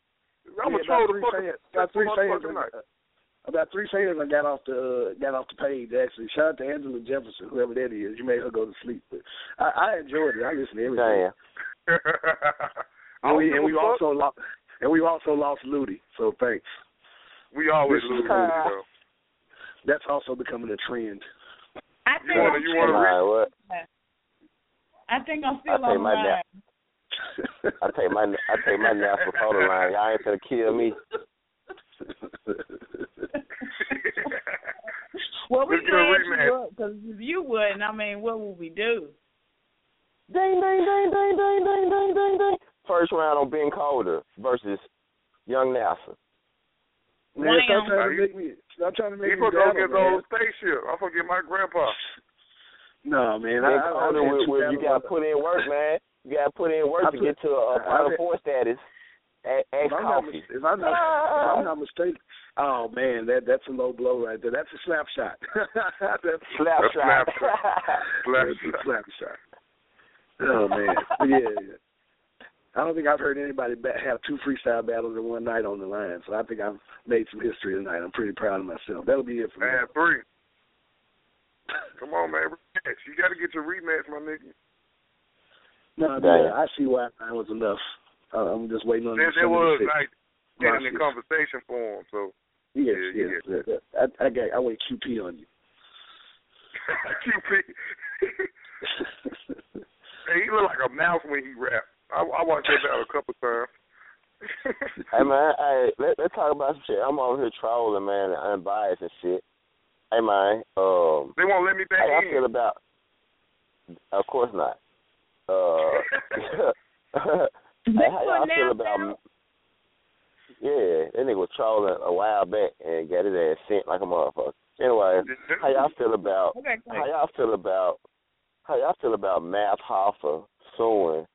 I'm gonna yeah, troll the fucking fans, about three fans, night. About three fans I got off the uh, got off the page actually. Shout out to Angela Jefferson, whoever that is. You made her go to sleep, but I, I enjoyed it. I listened to everything. Damn. <laughs> And we and we give a fuck. also lost and we also lost Ludi. So thanks. We always lose, is- though. That's also becoming a trend. I think wanna- I'm you still wanna re- Alright, what? I think I'm I still take on the my line. nap. I take my I take my national photo line. Y'all ain't gonna kill me. <laughs> <laughs> Well, we Let's can do a ask rematch. you up because if you wouldn't, I mean, what would we do? Ding ding ding ding ding ding ding ding ding. First round on Ben Colder versus Young NASA. Man, stop trying to make me stop trying to He make me supposed to go battle, get the man. old spaceship. I forget my grandpa. No, man. Ben I, I, I Calder, had with, you gotta put in work, man. You gotta put in work I to put- get to a, a I- Final I- Four status. A- If I'm, not, Coffee. if I'm not, if I'm not mistaken, oh man, that that's a low blow right there. That's a slap shot. <laughs> that's Slap A shot. slap shot. Slap shot. slap shot. Oh man, yeah, yeah. I don't think I've heard anybody ba- have two freestyle battles in one night on the line. So I think I've made some history tonight. I'm pretty proud of myself. That'll be it for me. Man, three. Come on, man. Rematch. You got to get your rematch, my nigga. No, Damn. yeah, I see why that was enough. Uh, I'm just waiting on There, the there was to like getting in conversation form. So Yes, Yeah, yes. yeah. that- that- I, I got I went QP on you. <laughs> QP. hey, he look like a mouse when he rap. I, I watched that battle a couple times. <laughs> hey man, <laughs> hey, let, let's talk about some shit. I'm over here trolling, man, and unbiased and shit. Hey man, um, they won't let me back in. feel about? Of course not. Uh, hey, how y'all feel about? Yeah, that nigga was trolling a while back and got his ass sent like a motherfucker. Anyway, how y'all feel about? How y'all feel about? How y'all feel about Math Hoffa suing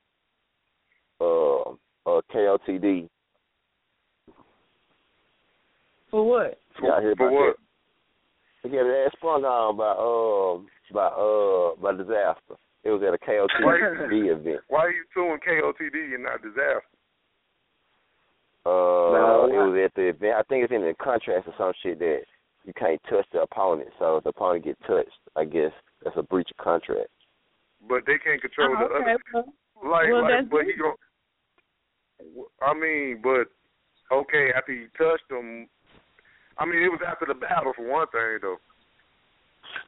uh, uh KOTD? For what? Y'all hear For about what? that? Yeah, that sprung on by um by uh by Dizaster. It was at a KOTD <laughs> event. Why are you suing KOTD and not Dizaster? Uh, No, it was at the event. I think it's in the contract or some shit that you can't touch the opponent. So if the opponent get touched, I guess that's a breach of contract. But they can't control Oh, the okay, other. well, Like, well, like, but he gon' I mean, but okay, after he touched him, I mean, it was after the battle for one thing, though.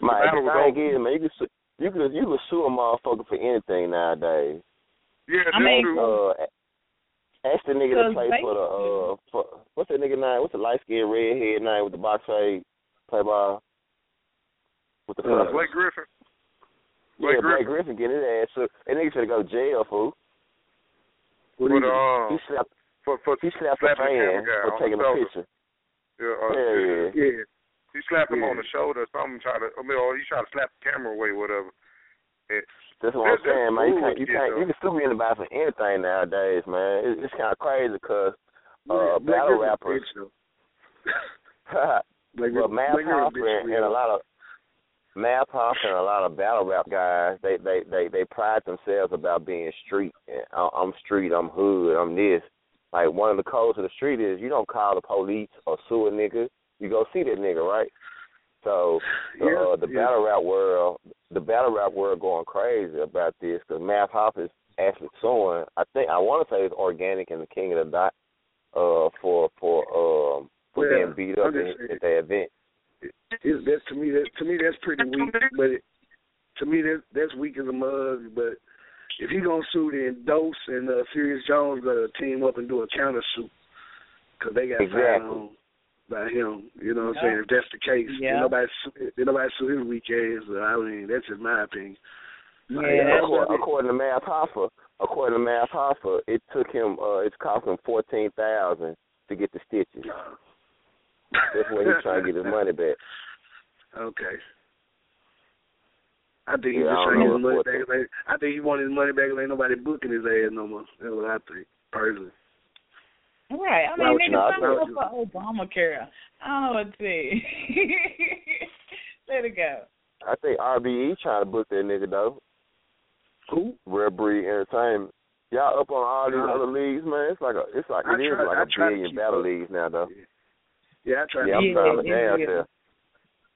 My battle the was thing is, man, you can sue, you can you can sue a motherfucker for anything nowadays. Yeah, I mean, Uh, ask the nigga to play for the uh for what's that nigga name? What's the light skinned redhead name with the box fade play ball with the Uh. Blake Griffin. Yeah, Blake Blake Griffin get his ass shook. That nigga should go to jail, fool. But um, He slapped for for he slapped a slapping fan for taking a picture. Yeah, uh, Yeah, yeah. yeah. He slapped him Yeah. on the shoulder or something, try to, I mean, or he tried to slap the camera away, whatever. And That's what I'm saying, man. You can't, you can't, though. you can sue me anybody for anything nowadays, man. It, it's kind of crazy because uh, Blake- Blake battle rappers, bitch, though. well, Griffin- Math Blake Griffin a Hoffa bitch and, and a lot of Math Hoffa and a lot of battle rap guys, they they they they pride themselves about being street. I- I'm street. I'm hood. I'm this. Like one of the codes of the street is you don't call the police or sue a nigga. You go see that nigga, right? So <sighs> Yeah, uh, the yeah. battle rap world, the battle rap world going crazy about this because Math Hoffa is actually suing. I think I want to say it's Organik and the King of the Dot uh, for for um for Well, being beat up in, at the event. It, that's to me that to me that's pretty weak. But it, to me that that's weak as a mug. But if he gonna sue, then Dose and uh, Serius Jones gotta team up and do a counter suit because they got Exactly. found by him. You know what I'm saying? If that's the case, Yeah. Nobody nobody sue his weak ass. I mean, that's just my opinion. Yeah, Like, according, according to Math Hoffa, according to Math Hoffa, it took him uh it's cost him fourteen thousand to get the stitches. That's where he's trying to get his money back. <laughs> Okay. I think he's Yeah, just trying to get his money back. Like, I think he wanted his money back. and Ain't nobody booking his ass no more. That's what I think, personally. Right. I mean, would you nigga, not? sign Why up for Obamacare. I don't know what to say. <laughs> Let it go. I think RBE trying to book that nigga though. Who? Rare Breed Entertainment. Y'all up on all these Nah. other leagues, man. It's like a, it's like I it is try- I like a billion battle up. leagues now though. Yeah, I try Yeah, to I'm trying to yeah, damn yeah. self.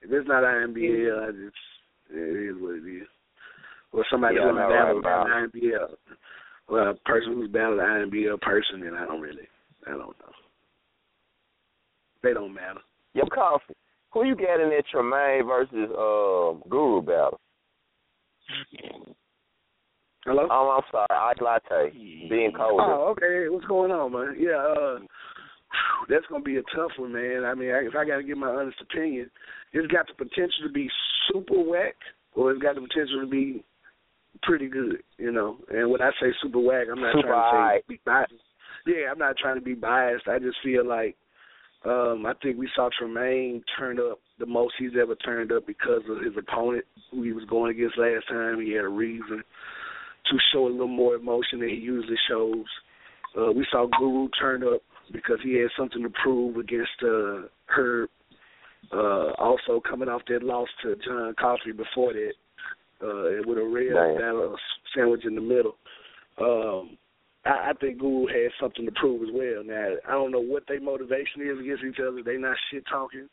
If it's not IMBL, I just it is what it is. Or somebody Yeah, who's I know, battled right, an IMBL. Well, a person who's battled an IMBL person, then I don't really, I don't know. They don't matter. Yep, coffee. Who you got in that Tremaine versus uh, Guru battle? Hello? Oh, I'm sorry, Ike Latte Ben Colder. Oh, okay. What's going on, man? Yeah, uh, that's gonna be a tough one, man. I mean, I, if I got to give my honest opinion, it's got the potential to be super whack, or it's got the potential to be pretty good, you know. And when I say super whack, I'm not Super trying to say biased. Yeah, I'm not trying to be biased. I just feel like um I think we saw Tremaine turn up the most he's ever turned up because of his opponent who he was going against last time. He had a reason to show a little more emotion than he usually shows. Uh, we saw Guru turn up because he had something to prove against uh, Herb. Uh, also coming off that loss to John Coffey before that, uh, with a Damn. battle sandwich in the middle. Um, I, I think Guru has something to prove as well. Now I don't know what their motivation is against each other. They not shit talking.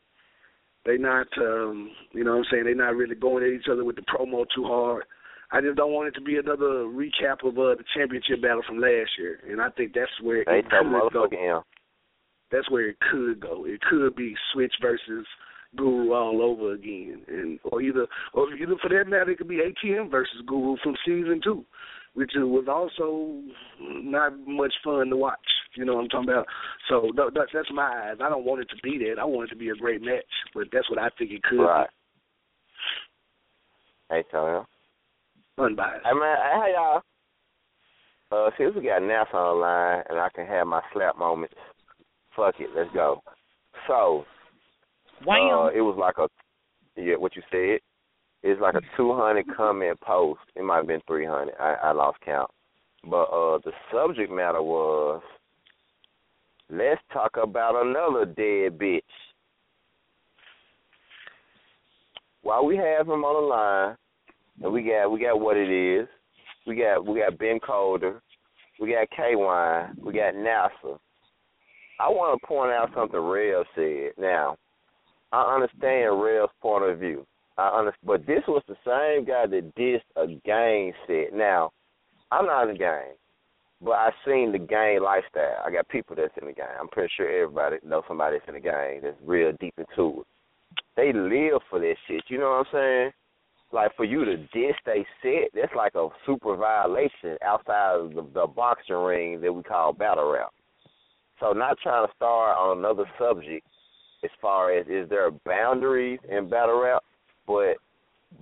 They not, um, you know what I'm saying. They not really going at each other with the promo too hard. I just don't want it to be another recap of uh, the championship battle from last year, and I think that's where They it could go. him. That's where it could go. It could be Switch versus Guru all over again, and or either or either for that matter, it could be ATM versus Guru from season two, which was also not much fun to watch. You know what I'm talking about? So th- that's that's my eyes. I don't want it to be that. I want it to be a great match, but that's what I think it could Right. Hey, Tony. be. Unbiased. Hey man, hey y'all. Uh, since we got NASA on the line and I can have my slap moments, fuck it, let's go. So, uh, it was like a yeah, what you said. It's like a 200 comment post. It might have been 300. I, I lost count. But uh, the subject matter was, let's talk about another dead bitch. While we have him on the line, and we got we got what it is. We got we got Ben Colder, we got K Wine, we got NASA. I want to point out something Rev said. Now, I understand Rev's point of view. I understand, but this was the same guy that dissed a gang set. Now, I'm not in the gang, but I seen the gang lifestyle. I got people that's in the gang. I'm pretty sure everybody knows somebody that's in the gang that's real deep into it. They live for that shit. You know what I'm saying? Like for you to diss they set, that's like a super violation outside of the, the boxing ring that we call battle rap. So not trying to start on another subject as far as is there boundaries in battle rap, but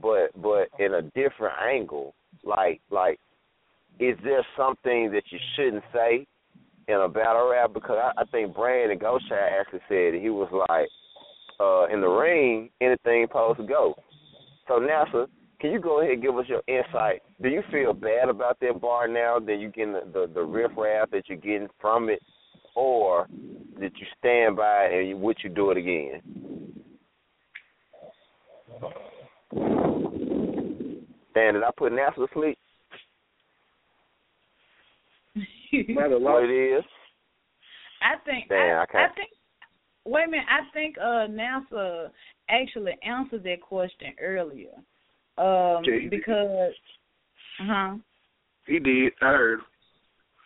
but but in a different angle. Like like is there something that you shouldn't say in a battle rap? Because I, I think Brandon Gosha actually said he was like, uh, in the ring, anything supposed to go. So NASA, can you go ahead and give us your insight? Do you feel bad about that bar now that you're getting the, the, the riff raff that you're getting from it, or did you stand by and you, would you do it again? Dan, did I put NASA to sleep? what it is? I think Damn, I, I can't- I think wait a minute, I think uh NASA actually answered that question earlier. Um Yeah, he did. because huh? He did. I heard.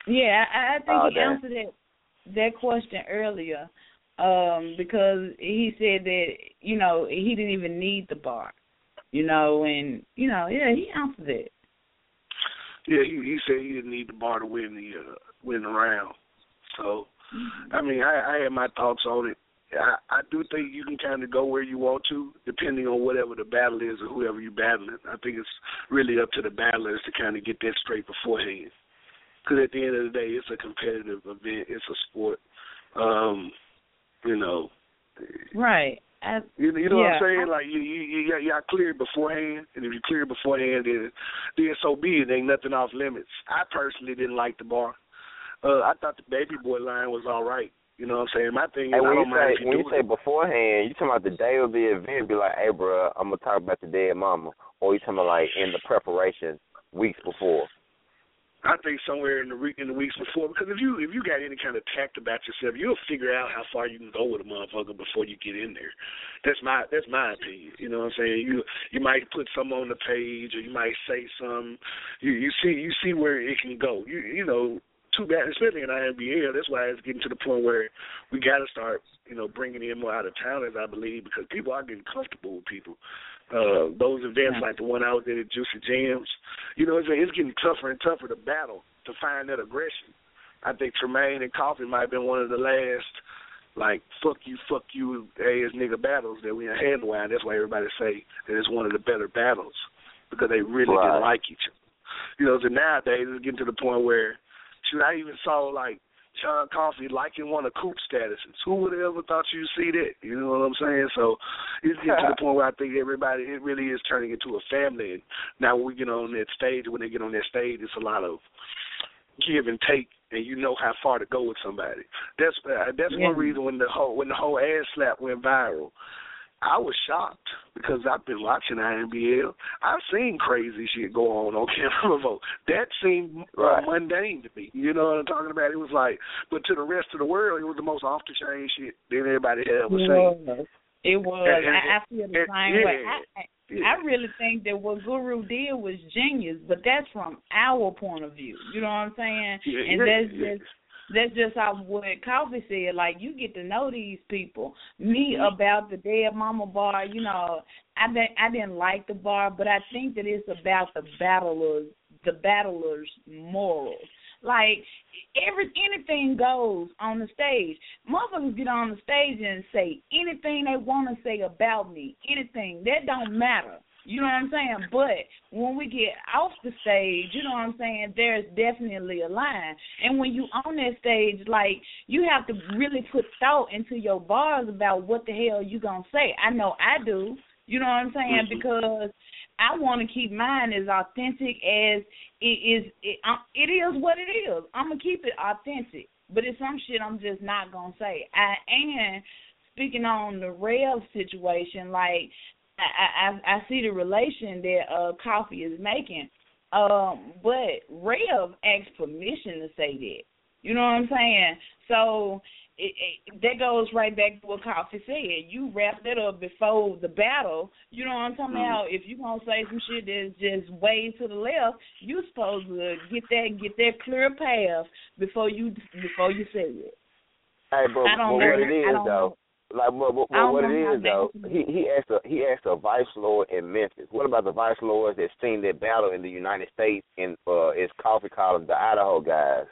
Yeah, I, I think Oh, he damn. answered that that question earlier. Um, because he said that, you know, he didn't even need the bar. You know, and you know, yeah, he answered it. Yeah, he, he said he didn't need the bar to win the uh, win the round. So, I mean, I, I had my thoughts on it. I, I do think you can kind of go where you want to, depending on whatever the battle is or whoever you're battling. I think it's really up to the battlers to kind of get that straight beforehand. Because at the end of the day, it's a competitive event. It's a sport. Um, you know, Right. I, you, you know yeah, what I'm saying? Like you, you, you got, you got cleared beforehand, and if you clear beforehand, then, then so be it. Ain't nothing off limits. I personally didn't like the bar. Uh, I thought the baby boy line was all right. You know what I'm saying? My thing is, Hey, I when you don't mind if say you when do you say beforehand, you talking about the day of the event? Be like, hey, bro, I'm gonna talk about the dead mama, or you talking about like in the preparation weeks before? I think somewhere in the week in the weeks before, because if you if you got any kind of tact about yourself, you'll figure out how far you can go with a motherfucker before you get in there. That's my that's my opinion. You know what I'm saying? You you might put some on the page, or you might say some. You you see you see where it can go. You you know. Too bad, especially in IMBL. That's why it's getting to the point where we got to start, you know, bringing in more out of towners. I believe because people are getting comfortable with people. Uh, those events like the one I was at at Juicy Jams, you know, it's, it's getting tougher and tougher to battle to find that aggression. I think Tremaine and Coffee might have been one of the last, like fuck you, fuck you, ass nigga battles that we had in a while. That's why everybody say that it's one of the better battles because they really Right. didn't like each other. You know, so nowadays it's getting to the point where, shoot, I even saw like Sean Coffee liking one of Coop statuses. Who would have ever thought you'd see that? You know what I'm saying? So it's getting to the <laughs> point where I think everybody it really is turning into a family. And now when we get on that stage, when they get on that stage, it's a lot of give and take, and you know how far to go with somebody. That's uh, that's Yeah. one reason when the whole when the whole ass slap went viral. I was shocked because I've been watching IMBL. I've seen crazy shit go on on <laughs> camera vote. That seemed Right. mundane to me. You know what I'm talking about? It was like, but to the rest of the world, it was the most off the chain shit that everybody had ever seen. It was. And- and- I, I feel the same way. yeah. I, I, Yeah. I really think that what Guru did was genius, but that's from our point of view. You know what I'm saying? Yeah, and that's just that's just how what Coffee said. Like you get to know these people. Me mm-hmm. about the dead mama bar. You know, I didn't I didn't like the bar, but I think that it's about the battlers, the battlers' morals. Like every anything goes on the stage. Motherfuckers get on the stage and say anything they want to say about me. Anything that don't matter. You know what I'm saying? But when we get off the stage, you know what I'm saying, there's definitely a line. And when you on that stage, like you have to really put thought into your bars about what the hell you gonna say. I know I do. You know what I'm saying? Because I want to keep mine as authentic as it is. It, um, it is what it is. I'm gonna keep it authentic, but it's some shit I'm just not gonna say. I and speaking on the Rev situation, like I, I I see the relation that uh Coffee is making. Um, but Rev asked permission to say that. You know what I'm saying? So it, it, that goes right back to what Coffee said. You wrap that up before the battle. You know what I'm talking about? If you gonna say some shit that's just way to the left, you supposed to get that get that clear path before you before you say it. Hey, but, I but don't what know. it is I don't though, like but, but, I what it is though, he he asked a he asked a vice lord in Memphis. What about the vice lords that seen that battle in the United States and uh it's coffee column the Idaho guys?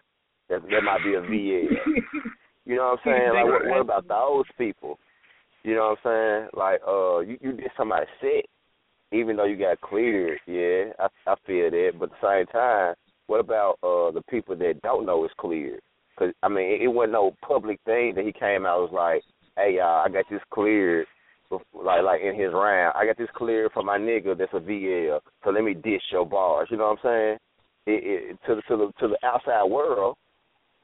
That that might be a VL. <laughs> You know what I'm saying? Like what, what about those people? You know what I'm saying? Like uh you you did somebody sick even though you got cleared, yeah, I I feel that. But at the same time, what about uh the people that don't know it's cleared? Because I mean, it, it wasn't no public thing that he came out was like, "Hey, y'all, I got this cleared." Like, like in his round, I got this cleared for my nigga that's a VL. So let me dish your bars. You know what I'm saying? It, it, to the to the to the outside world,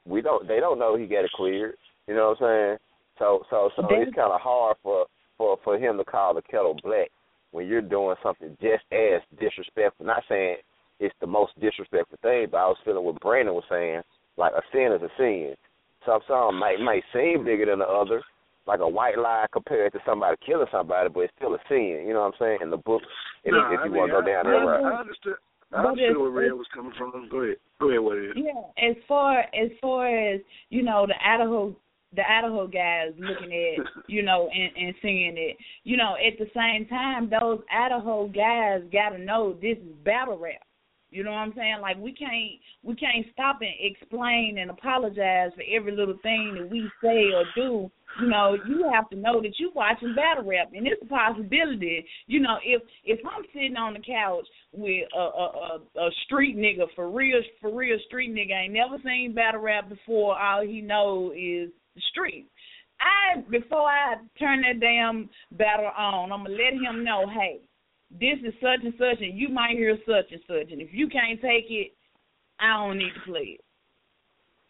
we don't they don't know he got it cleared. You know what I'm saying? So so so it's kind of hard for for for him to call the kettle black when you're doing something just as disrespectful. Not saying it's the most disrespectful thing, but I was feeling what Brandon was saying. Like a sin is a sin. Some some might might seem bigger than the other, like a white lie compared to somebody killing somebody, but it's still a sin. You know what I'm saying? In the book, if, No, if I you mean, want to go down I, that route. I understood. I But understood where Red was coming from. Go ahead. Go ahead. What it is? Yeah, as far as far as you know, the Idaho the Idaho guys looking at <laughs> you know and and seeing it. You know, at the same time, those Idaho guys got to know this is battle rap. You know what I'm saying? Like we can't we can't stop and explain and apologize for every little thing that we say or do. You know, you have to know that you're watching battle rap, and it's a possibility. You know, if if I'm sitting on the couch with a a a, a street nigga for real for real street nigga ain't never seen battle rap before, all he know is the street. I before I turn that damn battle on, I'm gonna let him know, hey, this is such and such, and you might hear such and such, and if you can't take it, I don't need to play it.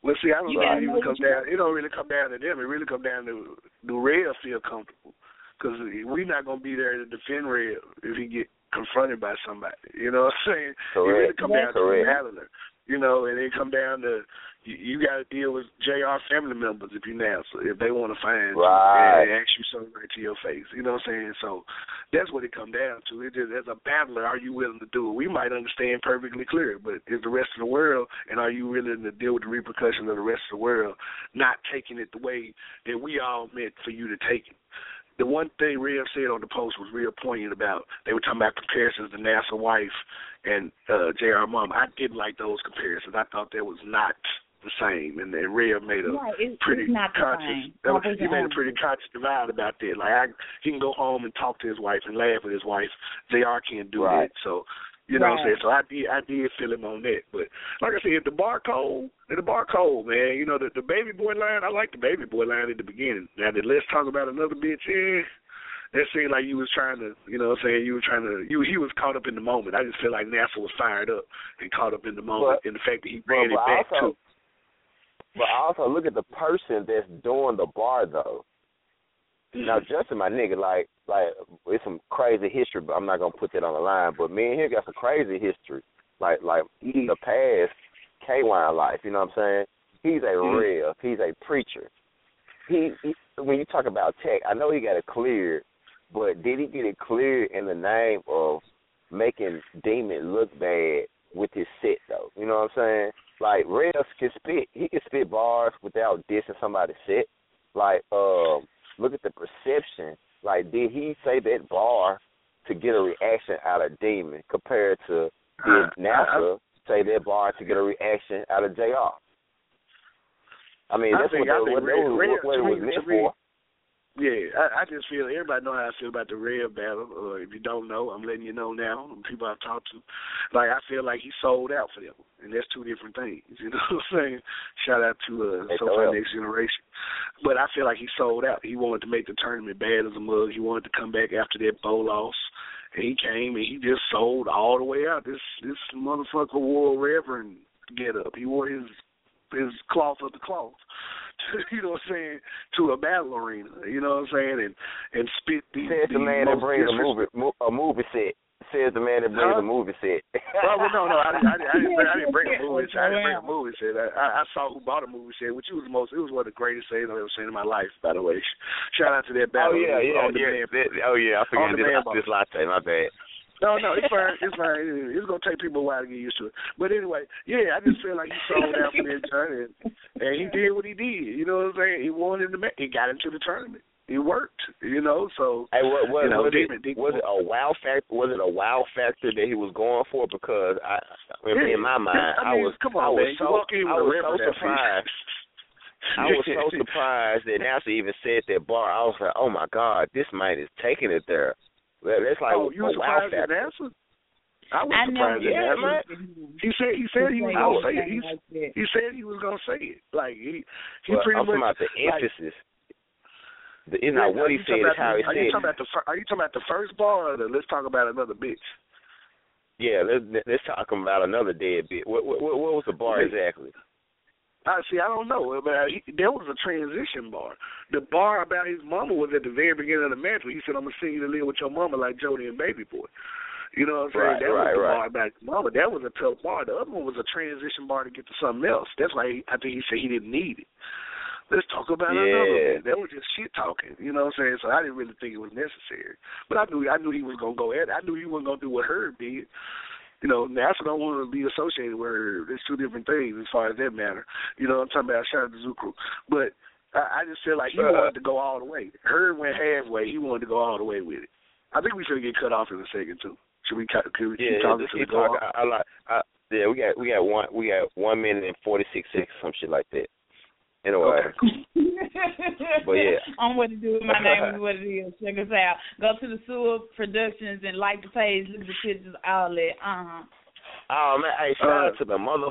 Well, see, I don't You know. gotta It know even comes you down. It don't really come down to them. It really come down to do Red feel comfortable? Because we're not gonna be there to defend Red if he get confronted by somebody. You know what I'm saying? It really Correct. come down to Correct. the battler. You know, and it come down to you, you got to deal with Jr. family members if you now so if they want to find Right. you and ask you something right to your face. You know what I'm saying? So that's what it come down to. It just as a battler, are you willing to do it? We might understand perfectly clear, but is the rest of the world and are you willing to deal with the repercussions of the rest of the world not taking it the way that we all meant for you to take it? The one thing Rev said on the post was real poignant about they were talking about comparisons to NASA wife and uh JR mom. I didn't like those comparisons. I thought that was not the same and then Rev made a Right, it's, pretty it's not the conscious. same. Was, he made a pretty conscious divide about that. Like I, he can go home and talk to his wife and laugh with his wife. Jr. can't do Right. that. So you know what I'm saying? So I did I did feel him on that. But like I said, the bar cold, the bar cold, man. You know, the the baby boy line, I like the baby boy line at the beginning. Now the let's talk about another bitch, yeah. That seemed like you was trying to, you know what I'm saying, you were trying to, you he was caught up in the moment. I just feel like NASA was fired up and caught up in the moment But- and the fact that he ran but it back also- too. But also look at the person that's doing the bar though. Now Justin, my nigga, like like it's some crazy history, but I'm not gonna put that on the line. But me and him got some crazy history. Like like the past K Wine life, you know what I'm saying? He's a Mhm. real, he's a preacher. He, he when you talk about tech, I know he got it cleared, but did he get it cleared in the name of making Demon look bad with his set though? You know what I'm saying? Like Rev can spit. He can spit bars without dissing somebody's set. Like, um, look at the perception. Like, did he say that bar to get a reaction out of Demon compared to did NASA say that bar to get a reaction out of Jr. I mean, I that's think- what, I the, think what, Red- what, Red- what it was meant for. Yeah, I, I just feel everybody know how I feel about the Red battle. Or if you don't know, I'm letting you know now. People I've talked to, like I feel like he sold out for them, and that's two different things. <laughs> You know what I'm saying? Shout out to uh, Hey, So. Far Next Generation. But I feel like he sold out. He wanted to make the tournament bad as a mug. He wanted to come back after that bowl loss. And he came and he just sold all the way out. This this motherfucker wore Reverend get up. He wore his his cloth of the cloth. <laughs> you know what I'm saying, to a battle arena. You know what I'm saying, and and spit the, Says the man that brings a movie a movie set. Says the man that brings Huh? a movie set. well, well, no, no, I didn't, I didn't, I didn't, bring, I didn't bring a <laughs> movie set. I didn't bring a movie set. I, I, I saw who bought a movie set, which was the most. It was one of the greatest things I've ever seen in my life. By the way, shout out to that oh, battle. Oh yeah, yeah, yeah. That- oh yeah, I forgot the this, this latte. My bad. No, no, it's fine. It's fine. It's gonna take people a while to get used to it. But anyway, yeah, I just feel like he sold out for that tournament, and he did what he did. You know what I'm saying? He won in the ma- he got into the tournament. He worked. You know, so Hey, what, what, you know, was, it, was it a wow factor? Was it a wow factor that he was going for? Because I, I mean, Yeah. in my mind, I I, mean, was, come on, I was man. So, walk in with I was so surprised. <laughs> I was so surprised that NASA even said that bar. I was like, oh my god, this man is taking it there. Well, That's like oh, you a were wow surprised at factor. NASA? I was I surprised never at Yeah, NASA. He said he said he was gonna say it. anything He, he said he was gonna say it. Like he he But pretty I'm talking much about the like, emphasis. The, it's not what he said, talking it's how the, he are said. you it. talking about the fir- are you talking about the first bar or the let's talk about another bitch? Yeah, let's let's talk about another dead bitch. What what what was the bar exactly? I see. I don't know, but uh, he, there was a transition bar. The bar about his mama was at the very beginning of the match. Where he said, "I'm gonna send you to live with your mama like Jody and Baby Boy." You know what I'm saying? Right, that right, was the right. bar about his mama. That was a tough bar. The other one was a transition bar to get to something else. That's why he, I think he said he didn't need it. Let's talk about Yeah. another. one. That was just shit talking. You know what I'm saying? So I didn't really think it was necessary. But I knew I knew he was gonna go at it. I knew he wasn't gonna do what Herb did. You know, NASA don't want to be associated with her. It's two different things as far as that matter. You know, I'm talking about shout out to Zucru. But I, I just feel like he Uh. wanted to go all the way. Herb went halfway. He wanted to go all the way with it. I think we should get cut off in a second too. Should we, cut- could we keep Yeah, talking just to the keep go talking. I, I. I, yeah, we got we got one we got one minute and forty six seconds, some shit like that. Anyway, <laughs> But yeah. I'm what to do with my name is what it is. Check us out. Go to the Sewer Productions and like the page, look at the pictures, all that. Uh huh. oh man, hey, shout Uh, out to the mother